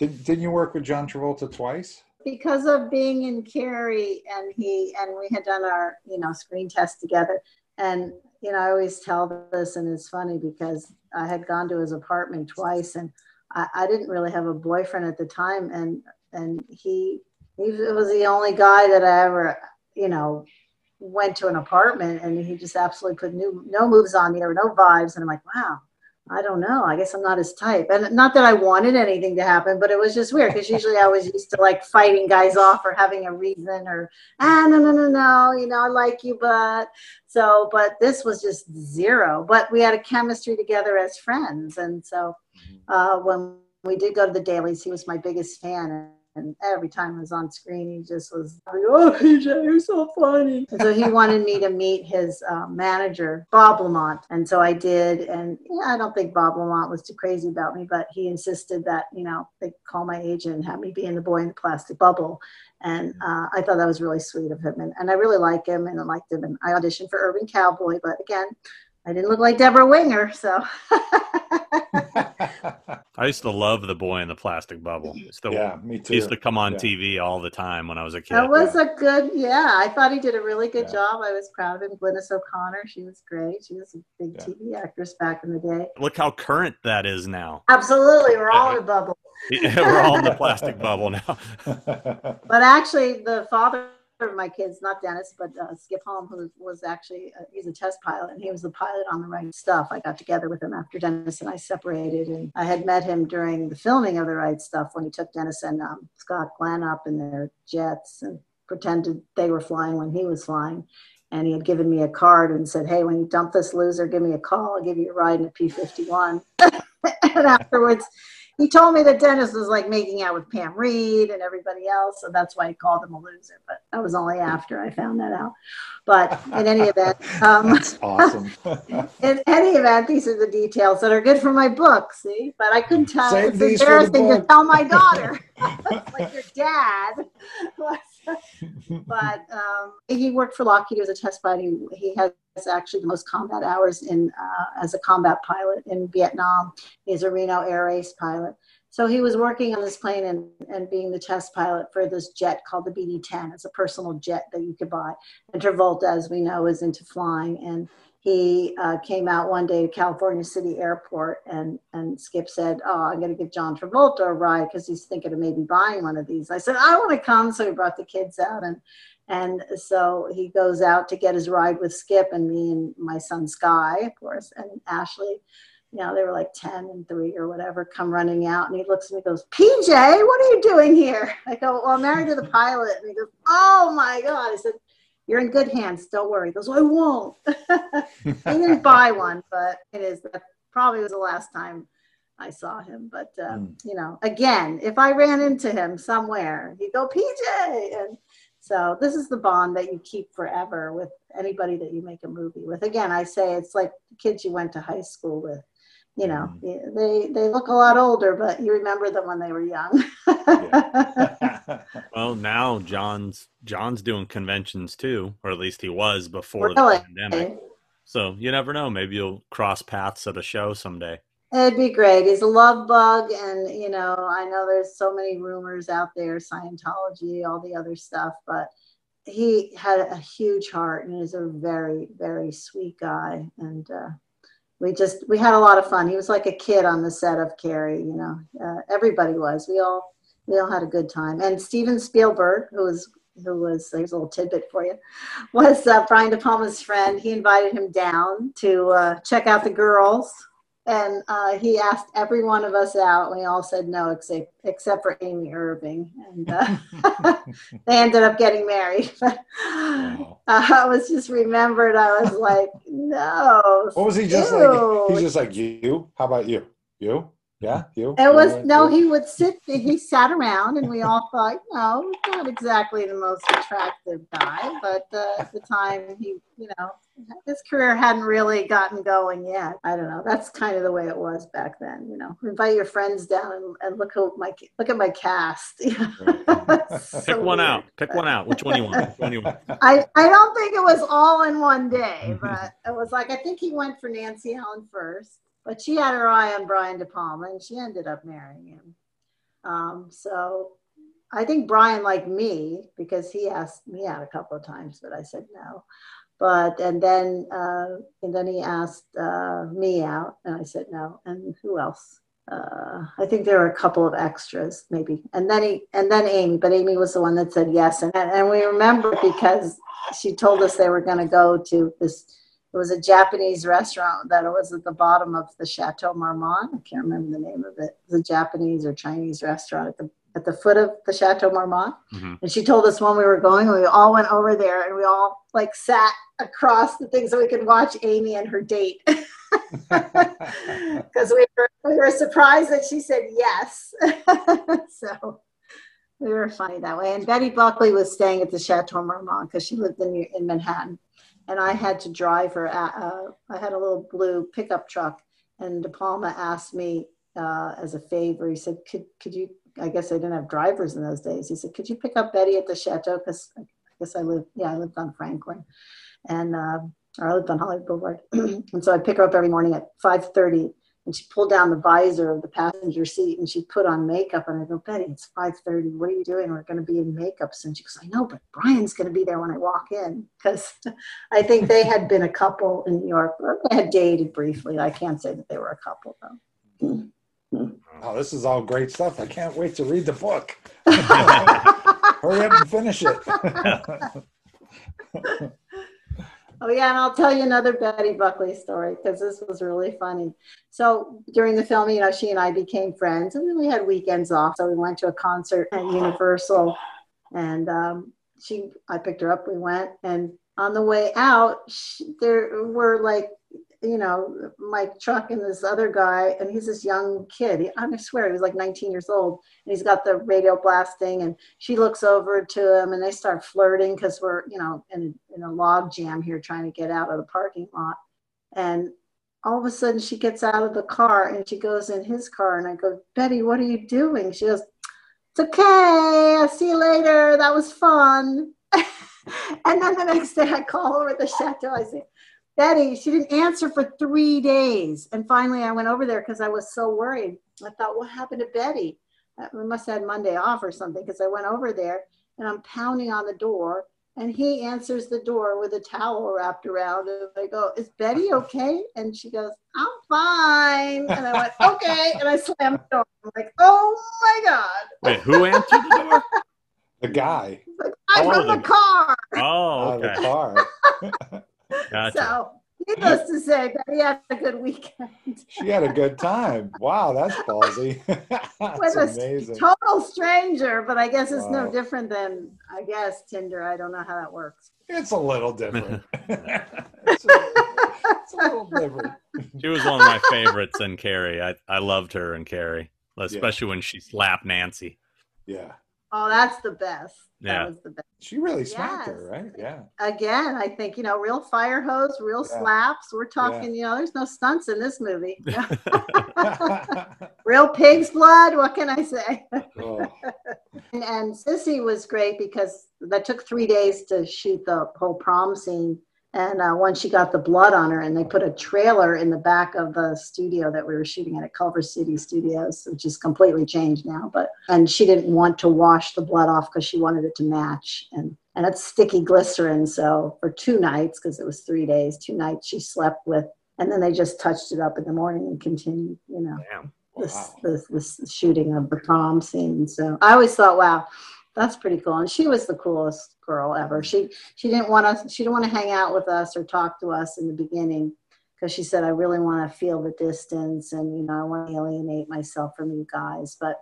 [SPEAKER 2] did, didn't you work with John Travolta twice?
[SPEAKER 4] Because of being in Carrie and he and we had done our, you know, screen test together. And, you know, I always tell this and it's funny because I had gone to his apartment twice and I, I didn't really have a boyfriend at the time and and he he was the only guy that I ever, you know, went to an apartment and he just absolutely put new no moves on me there were no vibes. And I'm like, wow, I don't know. I guess I'm not his type. And not that I wanted anything to happen, but it was just weird because usually I was used to like fighting guys off or having a reason or, ah, no, no, no, no, you know, I like you, but so, but this was just zero. But we had a chemistry together as friends. And so mm-hmm. uh, when we did go to the dailies, he was my biggest fan and every time I was on screen, he just was like, "Oh, PJ, you're so funny." And so he wanted me to meet his uh, manager, Bob LeMond, and so I did. And yeah, I don't think Bob LeMond was too crazy about me, but he insisted that you know they call my agent and have me be in the Boy in the Plastic Bubble. And uh, I thought that was really sweet of him, and, and I really like him, and I liked him. And I auditioned for Urban Cowboy, but again, I didn't look like Debra Winger, so.
[SPEAKER 1] I used to love the boy in the plastic bubble. The,
[SPEAKER 2] yeah, me too.
[SPEAKER 1] he used to come on
[SPEAKER 2] Yeah.
[SPEAKER 1] TV all the time when I was a kid.
[SPEAKER 4] That was a good, yeah. I thought he did a really good
[SPEAKER 2] Yeah.
[SPEAKER 4] job. I was proud of him. Glynis O'Connor, she was great. She was a big
[SPEAKER 2] Yeah.
[SPEAKER 4] TV actress back in the day.
[SPEAKER 1] Look how current that is now.
[SPEAKER 4] Absolutely, we're all in a bubble.
[SPEAKER 1] We're all in the plastic bubble now.
[SPEAKER 4] But actually, the father of my kids, not Dennis, but uh, Skip Holm, who was actually uh, he's a test pilot, and he was the pilot on the right stuff. I got together with him after Dennis and I separated, and I had met him during the filming of the right stuff when he took Dennis and um, Scott Glenn up in their jets and pretended they were flying when he was flying. And he had given me a card and said, "Hey, when you dump this loser, give me a call. I'll give you a ride in a P-51." And afterwards, he told me that Dennis was like making out with Pam Reed and everybody else, so that's why he called him a loser. But that was only after I found that out. But in any event, um,
[SPEAKER 2] That's awesome.
[SPEAKER 4] in any event, these are the details that are good for my book. See, but I couldn't tell.
[SPEAKER 2] Save
[SPEAKER 4] it's
[SPEAKER 2] these for the
[SPEAKER 4] embarrassing to tell my daughter, like your dad. was. But um, he worked for Lockheed. He was a test pilot. He, he has actually the most combat hours in uh, as a combat pilot in Vietnam. He's a Reno Air Race pilot. So he was working on this plane and, and being the test pilot for this jet called the BD-10. It's a personal jet that you could buy. And Travolta, as we know, is into flying. And he uh, came out one day to California City Airport, and and Skip said, "Oh, I'm going to give John Travolta a ride because he's thinking of maybe buying one of these." I said, "I want to come," so he brought the kids out, and and so he goes out to get his ride with Skip and me and my son Sky, of course, and Ashley. You know, they were like 10 and 3 or whatever, come running out. And he looks at me goes, PJ, what are you doing here? I go, Well, I'm married to the pilot. And he goes, Oh my God. I said, You're in good hands. Don't worry. Goes, I won't. he didn't buy one, but it is that probably was the last time I saw him. But uh,
[SPEAKER 2] Mm.
[SPEAKER 4] you know, again, if I ran into him somewhere, he'd go PJ, and so this is the bond that you keep forever with anybody that you make a movie with. Again, I say it's like kids you went to high school with. You know, they they look a lot older, but you remember them when they were young.
[SPEAKER 1] Well, now John's John's doing conventions too, or at least he was before
[SPEAKER 4] Really?
[SPEAKER 1] the pandemic. So you never know. Maybe you'll cross paths at a show someday.
[SPEAKER 4] It'd be great. He's a love bug, and you know, I know there's so many rumors out there, Scientology, all the other stuff, but he had a huge heart and is a very, very sweet guy. And uh, we just we had a lot of fun. He was like a kid on the set of Carrie. You know, uh, everybody was. We all we all had a good time. And Steven Spielberg, who was who was there's a little tidbit for you, was uh, Brian De Palma's friend. He invited him down to uh, check out the girls and uh, he asked every one of us out. And we all said no, except except for Amy Irving, and uh, they ended up getting married.
[SPEAKER 2] Wow.
[SPEAKER 4] uh, I was just remembered. I was like, no.
[SPEAKER 2] What was he just like? He's just like you. How about you? You? Yeah, you.
[SPEAKER 4] It was
[SPEAKER 2] want-
[SPEAKER 4] no.
[SPEAKER 2] you?
[SPEAKER 4] He would sit. He sat around, and we all thought, no, not exactly the most attractive guy, but uh, at the time, he, you know, his career hadn't really gotten going yet. I don't know. That's kind of the way it was back then. You know, invite your friends down and, and look who my look at my cast.
[SPEAKER 1] Pick one out. Pick one out. Which one you want? Which one you want?
[SPEAKER 4] I, I don't think it was all in one day, but it was like I think he went for Nancy Allen first, but she had her eye on Brian De Palma and she ended up marrying him. Um, so I think Brian liked me because he asked me out a couple of times, but I said no. But and then uh, and then he asked uh, me out, and I said no. And who else? Uh, I think there were a couple of extras, maybe. And then he and then Amy, but Amy was the one that said yes. And and we remember because she told us they were going to go to this. It was a Japanese restaurant that was at the bottom of the Chateau Marmont. I can't remember the name of it. It was a Japanese or Chinese restaurant at the at the foot of the Chateau Marmont.
[SPEAKER 1] Mhm.
[SPEAKER 4] And she told us when we were going, we all went over there and we all like sat across the thing so we could watch Amy and her date. Because we were, we were surprised that she said yes. so we were funny that way. And Betty Buckley was staying at the Chateau Marmont because she lived in, in Manhattan. And I had to drive her. Uh, I had a little blue pickup truck, and De Palma asked me uh, as a favor. He said, "Could could you?" I guess I didn't have drivers in those days. He said, "Could you pick up Betty at the chateau?" Because I guess I lived, yeah, I lived on Franklin, and uh, or I lived on Hollywood Boulevard, and so I pick her up every morning at five thirty and she pulled down the visor of the passenger seat and she put on makeup and I go, Betty, it's 5.30. What are you doing? We're going to be in makeup soon. She goes, I know, but Brian's going to be there when I walk in because I think they had been a couple in New York. Or they had dated briefly. I can't say that they were a couple though.
[SPEAKER 2] Oh, this is all great stuff. I can't wait to read the book. Hurry up and finish it.
[SPEAKER 4] Oh yeah, and I'll tell you another Betty Buckley story because this was really funny. So during the film, you know, she and I became friends, and then we had weekends off. So we went to a concert at Universal, and um, she, I picked her up. We went, and on the way out, she, there were like you know, my truck and this other guy, and he's this young kid. I swear he was like 19 years old, and he's got the radio blasting. And she looks over to him, and they start flirting because we're, you know, in, in a log jam here trying to get out of the parking lot. And all of a sudden, she gets out of the car and she goes in his car, and I go, Betty, what are you doing? She goes, It's okay. I'll see you later. That was fun. and then the next day, I call over at the chateau. I say, Betty, she didn't answer for three days. And finally, I went over there because I was so worried. I thought, what happened to Betty? Uh, we must have had Monday off or something because I went over there and I'm pounding on the door. And he answers the door with a towel wrapped around And I go, Is Betty okay? And she goes, I'm fine. And I went, Okay. And I slammed the door. I'm like, Oh my God.
[SPEAKER 1] Wait, who answered the door?
[SPEAKER 2] The guy.
[SPEAKER 4] Like, I'm
[SPEAKER 1] Oh,
[SPEAKER 4] from
[SPEAKER 1] the-
[SPEAKER 4] the car.
[SPEAKER 1] Oh, uh,
[SPEAKER 2] out of
[SPEAKER 1] okay.
[SPEAKER 2] the car.
[SPEAKER 1] Gotcha.
[SPEAKER 4] So, needless to say, Betty had a good weekend.
[SPEAKER 2] She had a good time. Wow, that's ballsy.
[SPEAKER 4] with
[SPEAKER 2] that's
[SPEAKER 4] a
[SPEAKER 2] amazing.
[SPEAKER 4] total stranger, but I guess it's
[SPEAKER 2] Wow.
[SPEAKER 4] no different than I guess Tinder. I don't know how that works.
[SPEAKER 2] It's a little different. it's, a, it's a little different.
[SPEAKER 1] She was one of my favorites in Carrie. I, I loved her in Carrie, especially when she slapped Nancy.
[SPEAKER 2] Yeah.
[SPEAKER 4] Oh, that's the best.
[SPEAKER 1] Yeah.
[SPEAKER 4] That was the best.
[SPEAKER 2] She really smacked her, right? Yeah.
[SPEAKER 4] Again, I think you know, real fire hose, real
[SPEAKER 2] Yeah.
[SPEAKER 4] slaps. We're talking, you know, there's no stunts in this movie. real pig's blood. What can I say?
[SPEAKER 2] Oh,
[SPEAKER 4] And, and Sissy was great because that took three days to shoot the whole prom scene. And uh, once she got the blood on her, and they put a trailer in the back of the studio that we were shooting at at Culver City Studios, which is completely changed now. But and she didn't want to wash the blood off because she wanted it to match. And and it's sticky glycerin. So for two nights, because it was three days, two nights she slept with, and then they just touched it up in the morning and continued. You know
[SPEAKER 1] Damn.
[SPEAKER 4] this, this this shooting of the prom scene. So I always thought, wow, that's pretty cool. And she was the coolest girl ever. She she didn't want us. She didn't want to hang out with us or talk to us in the beginning because she said, I really want to feel the distance and you know I want to alienate myself from you guys. But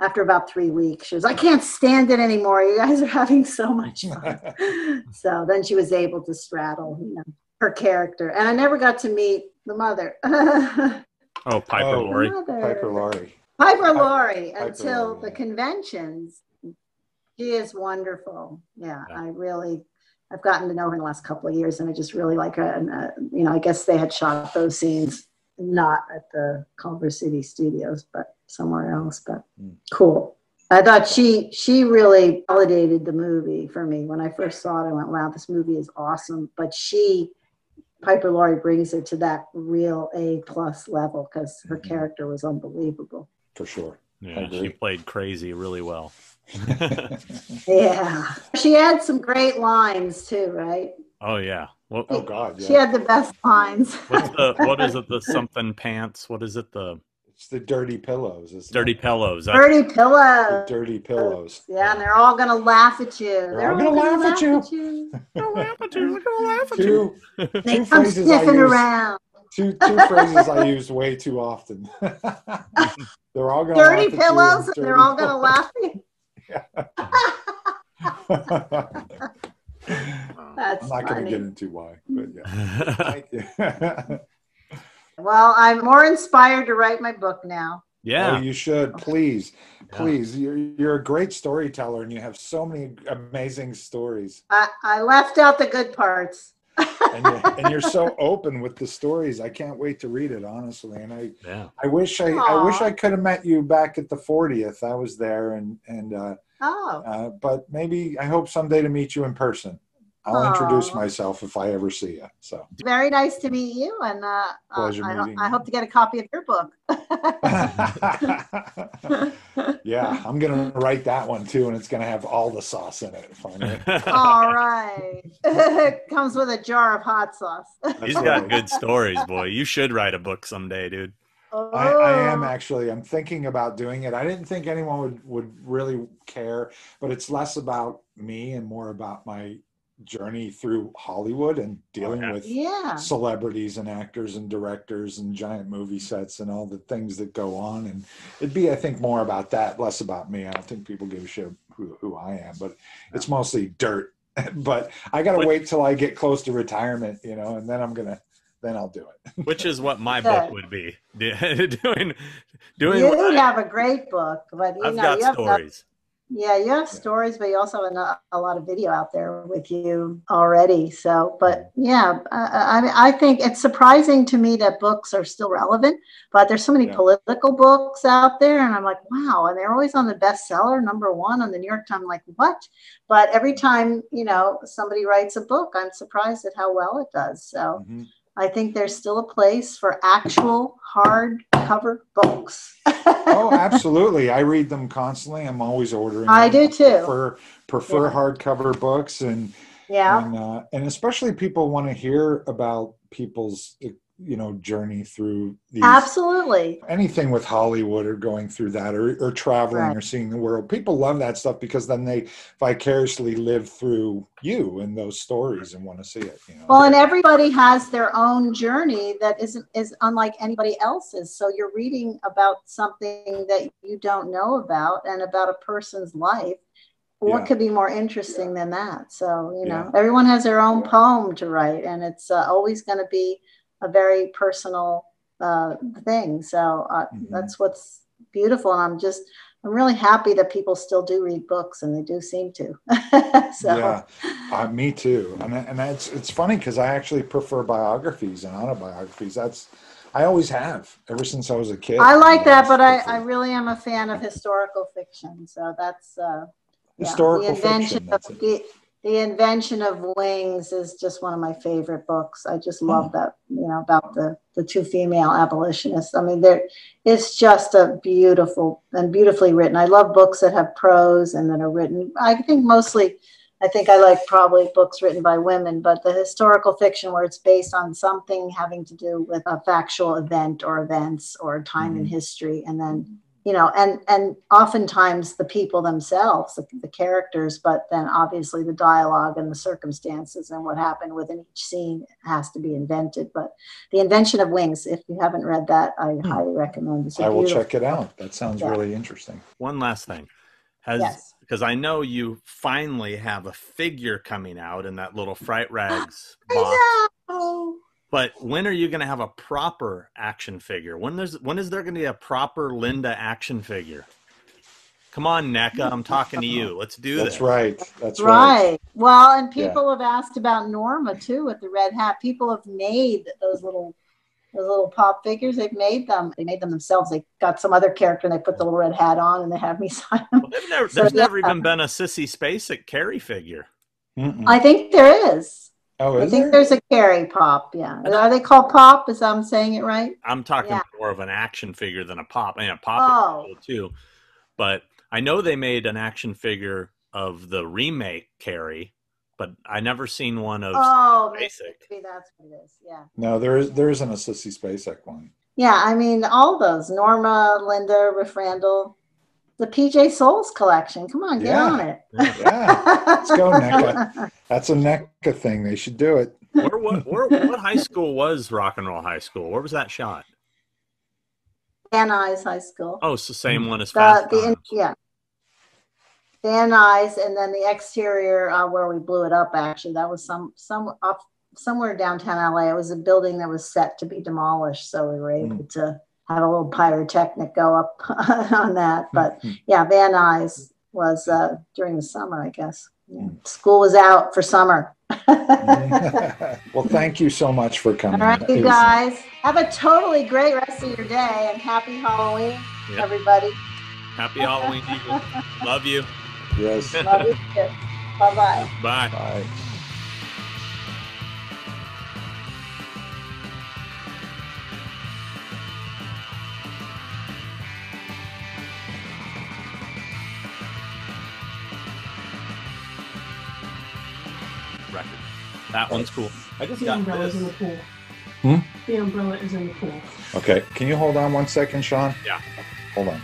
[SPEAKER 4] after about three weeks, she was, I can't stand it anymore. You guys are having so much fun. so then she was able to straddle, you know, her character. And I never got to meet the mother.
[SPEAKER 1] Oh, Piper
[SPEAKER 2] Oh.
[SPEAKER 1] Laurie.
[SPEAKER 2] Piper Laurie.
[SPEAKER 4] Piper Laurie
[SPEAKER 2] Piper
[SPEAKER 4] until
[SPEAKER 2] Laurie,
[SPEAKER 4] the
[SPEAKER 2] yeah.
[SPEAKER 4] conventions. She is wonderful. Yeah,
[SPEAKER 1] Yeah.
[SPEAKER 4] I really, I've gotten to know her in the last couple of years, and I just really like her. And uh, you know, I guess they had shot those scenes not at the Culver City Studios, but somewhere else. But
[SPEAKER 2] Mm.
[SPEAKER 4] cool. I thought she she really validated the movie for me when I first saw it. I went, "Wow, this movie is awesome." But she, Piper Laurie, brings it to that real A plus level because her
[SPEAKER 2] Mhm.
[SPEAKER 4] character was unbelievable.
[SPEAKER 2] For sure.
[SPEAKER 1] Yeah, she played crazy really well.
[SPEAKER 4] Yeah. She had some great lines too, right?
[SPEAKER 1] oh yeah. What,
[SPEAKER 2] oh God,
[SPEAKER 4] She had the best lines.
[SPEAKER 1] what's the what is it? The something pants? What is it? The
[SPEAKER 2] It's the dirty pillows. Isn't
[SPEAKER 1] dirty
[SPEAKER 2] it?
[SPEAKER 1] pillows. That-
[SPEAKER 4] Dirty
[SPEAKER 2] The
[SPEAKER 4] pillow.
[SPEAKER 2] dirty pillows.
[SPEAKER 4] Yeah, and they're all gonna laugh at you. They're,
[SPEAKER 2] all gonna laugh at you.
[SPEAKER 4] you.
[SPEAKER 1] Don't laugh at you. They're gonna laugh at you.
[SPEAKER 2] Two,
[SPEAKER 4] They
[SPEAKER 2] two
[SPEAKER 4] come sniffing
[SPEAKER 2] use.
[SPEAKER 4] around.
[SPEAKER 2] Two two phrases I use way too often. they're all gonna
[SPEAKER 4] Dirty
[SPEAKER 2] laugh at you
[SPEAKER 4] pillows.
[SPEAKER 2] and
[SPEAKER 4] They're all gonna laugh at you. That's
[SPEAKER 2] I'm not going to get into why, but yeah. Thank you.
[SPEAKER 4] Well, I'm more inspired to write my book now.
[SPEAKER 2] Oh,
[SPEAKER 1] yeah.
[SPEAKER 2] you should please,
[SPEAKER 1] Yeah.
[SPEAKER 2] please. You're you're a great storyteller, and you have so many amazing stories,
[SPEAKER 4] I, I left out the good parts.
[SPEAKER 2] And you're, and you're so open with the stories. I can't wait to read it, honestly. And I,
[SPEAKER 1] Yeah.
[SPEAKER 2] I wish I, I wish I could have met you back at the 40th. I was there, and and uh,
[SPEAKER 4] oh,
[SPEAKER 2] uh, but maybe I hope someday to meet you in person. I'll introduce myself if I ever see you. So
[SPEAKER 4] Very nice to meet you, and uh, uh,
[SPEAKER 2] Pleasure
[SPEAKER 4] I,
[SPEAKER 2] meeting
[SPEAKER 4] I
[SPEAKER 2] you.
[SPEAKER 4] hope to get a copy of your book.
[SPEAKER 2] yeah, I'm gonna write that one too, and it's gonna have all the sauce in it. If I may.
[SPEAKER 4] All right. Comes with a jar of hot sauce.
[SPEAKER 1] He's got good stories, boy. You should write a book someday, dude.
[SPEAKER 2] I, I am
[SPEAKER 4] Oh.
[SPEAKER 2] actually. I'm thinking about doing it. I didn't think anyone would would really care, but it's less about me and more about my journey through Hollywood and oh,
[SPEAKER 1] dealing
[SPEAKER 2] with
[SPEAKER 4] Yeah.
[SPEAKER 2] celebrities and actors and directors and giant movie mm-hmm. sets and all the things that go on. And it'd be, I think, more about that, less about me. I don't think people give a shit who, who I am, but it's mostly dirt. but I got to wait till I get close to retirement, you know, and then I'm gonna, then I'll do it.
[SPEAKER 1] Which is what my
[SPEAKER 4] Good.
[SPEAKER 1] book would be. doing doing
[SPEAKER 4] You
[SPEAKER 1] what I-
[SPEAKER 4] have a great book, but you
[SPEAKER 1] I've
[SPEAKER 4] know
[SPEAKER 1] got
[SPEAKER 4] you have
[SPEAKER 1] stories.
[SPEAKER 4] Yeah, you have stories, but you also have a, a lot of video out there with you already. So, but yeah, I, I I think it's surprising to me that books are still relevant, but there's so many
[SPEAKER 2] Yeah.
[SPEAKER 4] political books out there, and I'm like, wow, and they're always on the bestseller number one on the New York Times. I'm like, what? But every time you know somebody writes a book, I'm surprised at how well it does. So.
[SPEAKER 2] Mhm.
[SPEAKER 4] I think there's still a place for actual hardcover books.
[SPEAKER 2] oh, absolutely. I read them constantly. I'm always ordering.
[SPEAKER 4] I do too.
[SPEAKER 2] Prefer, prefer
[SPEAKER 4] Yeah.
[SPEAKER 2] hardcover books and
[SPEAKER 4] yeah.
[SPEAKER 2] and uh, and especially people want to hear about people's you know journey through these
[SPEAKER 4] Absolutely.
[SPEAKER 2] anything with Hollywood or going through that or, or traveling
[SPEAKER 4] Right.
[SPEAKER 2] or seeing the world. People love that stuff because then they vicariously live through you and those stories and want to see it. You know?
[SPEAKER 4] Well, and everybody has their own journey that isn't is unlike anybody else's. So you're reading about something that you don't know about and about a person's life. What
[SPEAKER 2] Yeah.
[SPEAKER 4] could be more interesting than that? So you know,
[SPEAKER 2] Yeah.
[SPEAKER 4] everyone has their own poem to write, and it's uh, always going to be a very personal uh, thing. So uh,
[SPEAKER 2] Mhm.
[SPEAKER 4] that's what's beautiful, and I'm just I'm really happy that people still do read books, and they do seem to. so
[SPEAKER 2] Yeah, uh, me too. And and it's it's funny because I actually prefer biographies and autobiographies. That's I always have ever since I was a kid.
[SPEAKER 4] I like that, but I, I really am a fan of historical fiction. So that's uh, yeah,
[SPEAKER 2] historical
[SPEAKER 4] the invention
[SPEAKER 2] fiction.
[SPEAKER 4] of. The, invention of wings is just one of my favorite books. I just
[SPEAKER 2] Hmm.
[SPEAKER 4] love that you know about the the two female abolitionists. I mean, there it's just a beautiful and beautifully written. I love books that have prose and that are written. I think mostly. I think I like probably books written by women, but the historical fiction where it's based on something having to do with a factual event or events or time in
[SPEAKER 2] Mhm.
[SPEAKER 4] history, and then you know, and and oftentimes the people themselves, the, the characters, but then obviously the dialogue and the circumstances and what happened within each scene has to be invented. But the invention of wings, if you haven't read that, I highly recommend. It's a
[SPEAKER 2] Hmm. I will check it out. That sounds
[SPEAKER 4] Yeah.
[SPEAKER 2] really interesting.
[SPEAKER 1] One last thing. Has
[SPEAKER 4] Yes.
[SPEAKER 1] because I know you finally have a figure coming out in that little fright rags box.
[SPEAKER 4] Oh,
[SPEAKER 1] But when are you going to have a proper action figure? When there's when is there going to be a proper Lynda action figure? Come on, NECA, I'm talking to you. Let's do
[SPEAKER 2] That's
[SPEAKER 1] this.
[SPEAKER 2] That's right. That's right.
[SPEAKER 4] right. Well, and
[SPEAKER 2] Yeah.
[SPEAKER 4] people have asked about Norma too with the red hat. People have made those little those little pop figures. They've made them. They made them themselves. They got some other character and they put the little red hat on and they have me sign them.
[SPEAKER 1] Well, never,
[SPEAKER 4] So,
[SPEAKER 1] there's
[SPEAKER 4] yeah.
[SPEAKER 1] never even been a Sissy Spacek Carrie figure.
[SPEAKER 2] Mm-mm.
[SPEAKER 4] I think there is.
[SPEAKER 2] Oh,
[SPEAKER 4] I think
[SPEAKER 2] there?
[SPEAKER 4] there's a carry pop. Yeah. Are they called pop? Is I'm saying it right?
[SPEAKER 1] I'm talking
[SPEAKER 4] Yeah.
[SPEAKER 1] more of an action figure than a pop. I mean, a pop
[SPEAKER 4] Oh.
[SPEAKER 1] is cool too, but I know they made an action figure of the remake Carrie, but I never seen one of
[SPEAKER 4] Oh, maybe
[SPEAKER 1] Basic.
[SPEAKER 4] that's what it is. Yeah.
[SPEAKER 2] No, there is there isn't a Sissy Spacek one.
[SPEAKER 4] Yeah. I mean, all those Norma, Lynda, Riff Randall, the PJ Soles collection. Come on, get
[SPEAKER 2] Yeah.
[SPEAKER 4] on it.
[SPEAKER 2] Yeah, let's go, NECA. That's a NECA thing. They should do it.
[SPEAKER 1] Where, what, where, what high school was Rock and Roll High School? Where was that shot?
[SPEAKER 4] Van Nuys High School.
[SPEAKER 1] Oh, it's the same one as
[SPEAKER 4] the,
[SPEAKER 1] Fast
[SPEAKER 4] the in, yeah. Van Nuys, and then the exterior uh, where we blew it up. Actually, that was some some up somewhere downtown LA. It was a building that was set to be demolished, so we were able to have a little pyrotechnic go up on that. Hmm. But hmm. yeah, Van Nuys was uh, during the summer, I guess. Yeah. Hmm. School was out for summer.
[SPEAKER 2] well, thank you so much for coming.
[SPEAKER 4] All right, you guys have a totally great rest of your day and happy Halloween,
[SPEAKER 1] Yep.
[SPEAKER 4] everybody.
[SPEAKER 1] Happy Halloween, people. Love you.
[SPEAKER 2] Yes.
[SPEAKER 4] Love you. Bye bye.
[SPEAKER 1] Bye.
[SPEAKER 2] Bye.
[SPEAKER 1] That one's cool. I just
[SPEAKER 5] The
[SPEAKER 1] got
[SPEAKER 5] umbrella's
[SPEAKER 1] this.
[SPEAKER 5] in the pool.
[SPEAKER 2] Hmm?
[SPEAKER 5] The umbrella is in the pool.
[SPEAKER 2] Okay, can you hold on one second, Sean?
[SPEAKER 1] Yeah.
[SPEAKER 2] Hold on.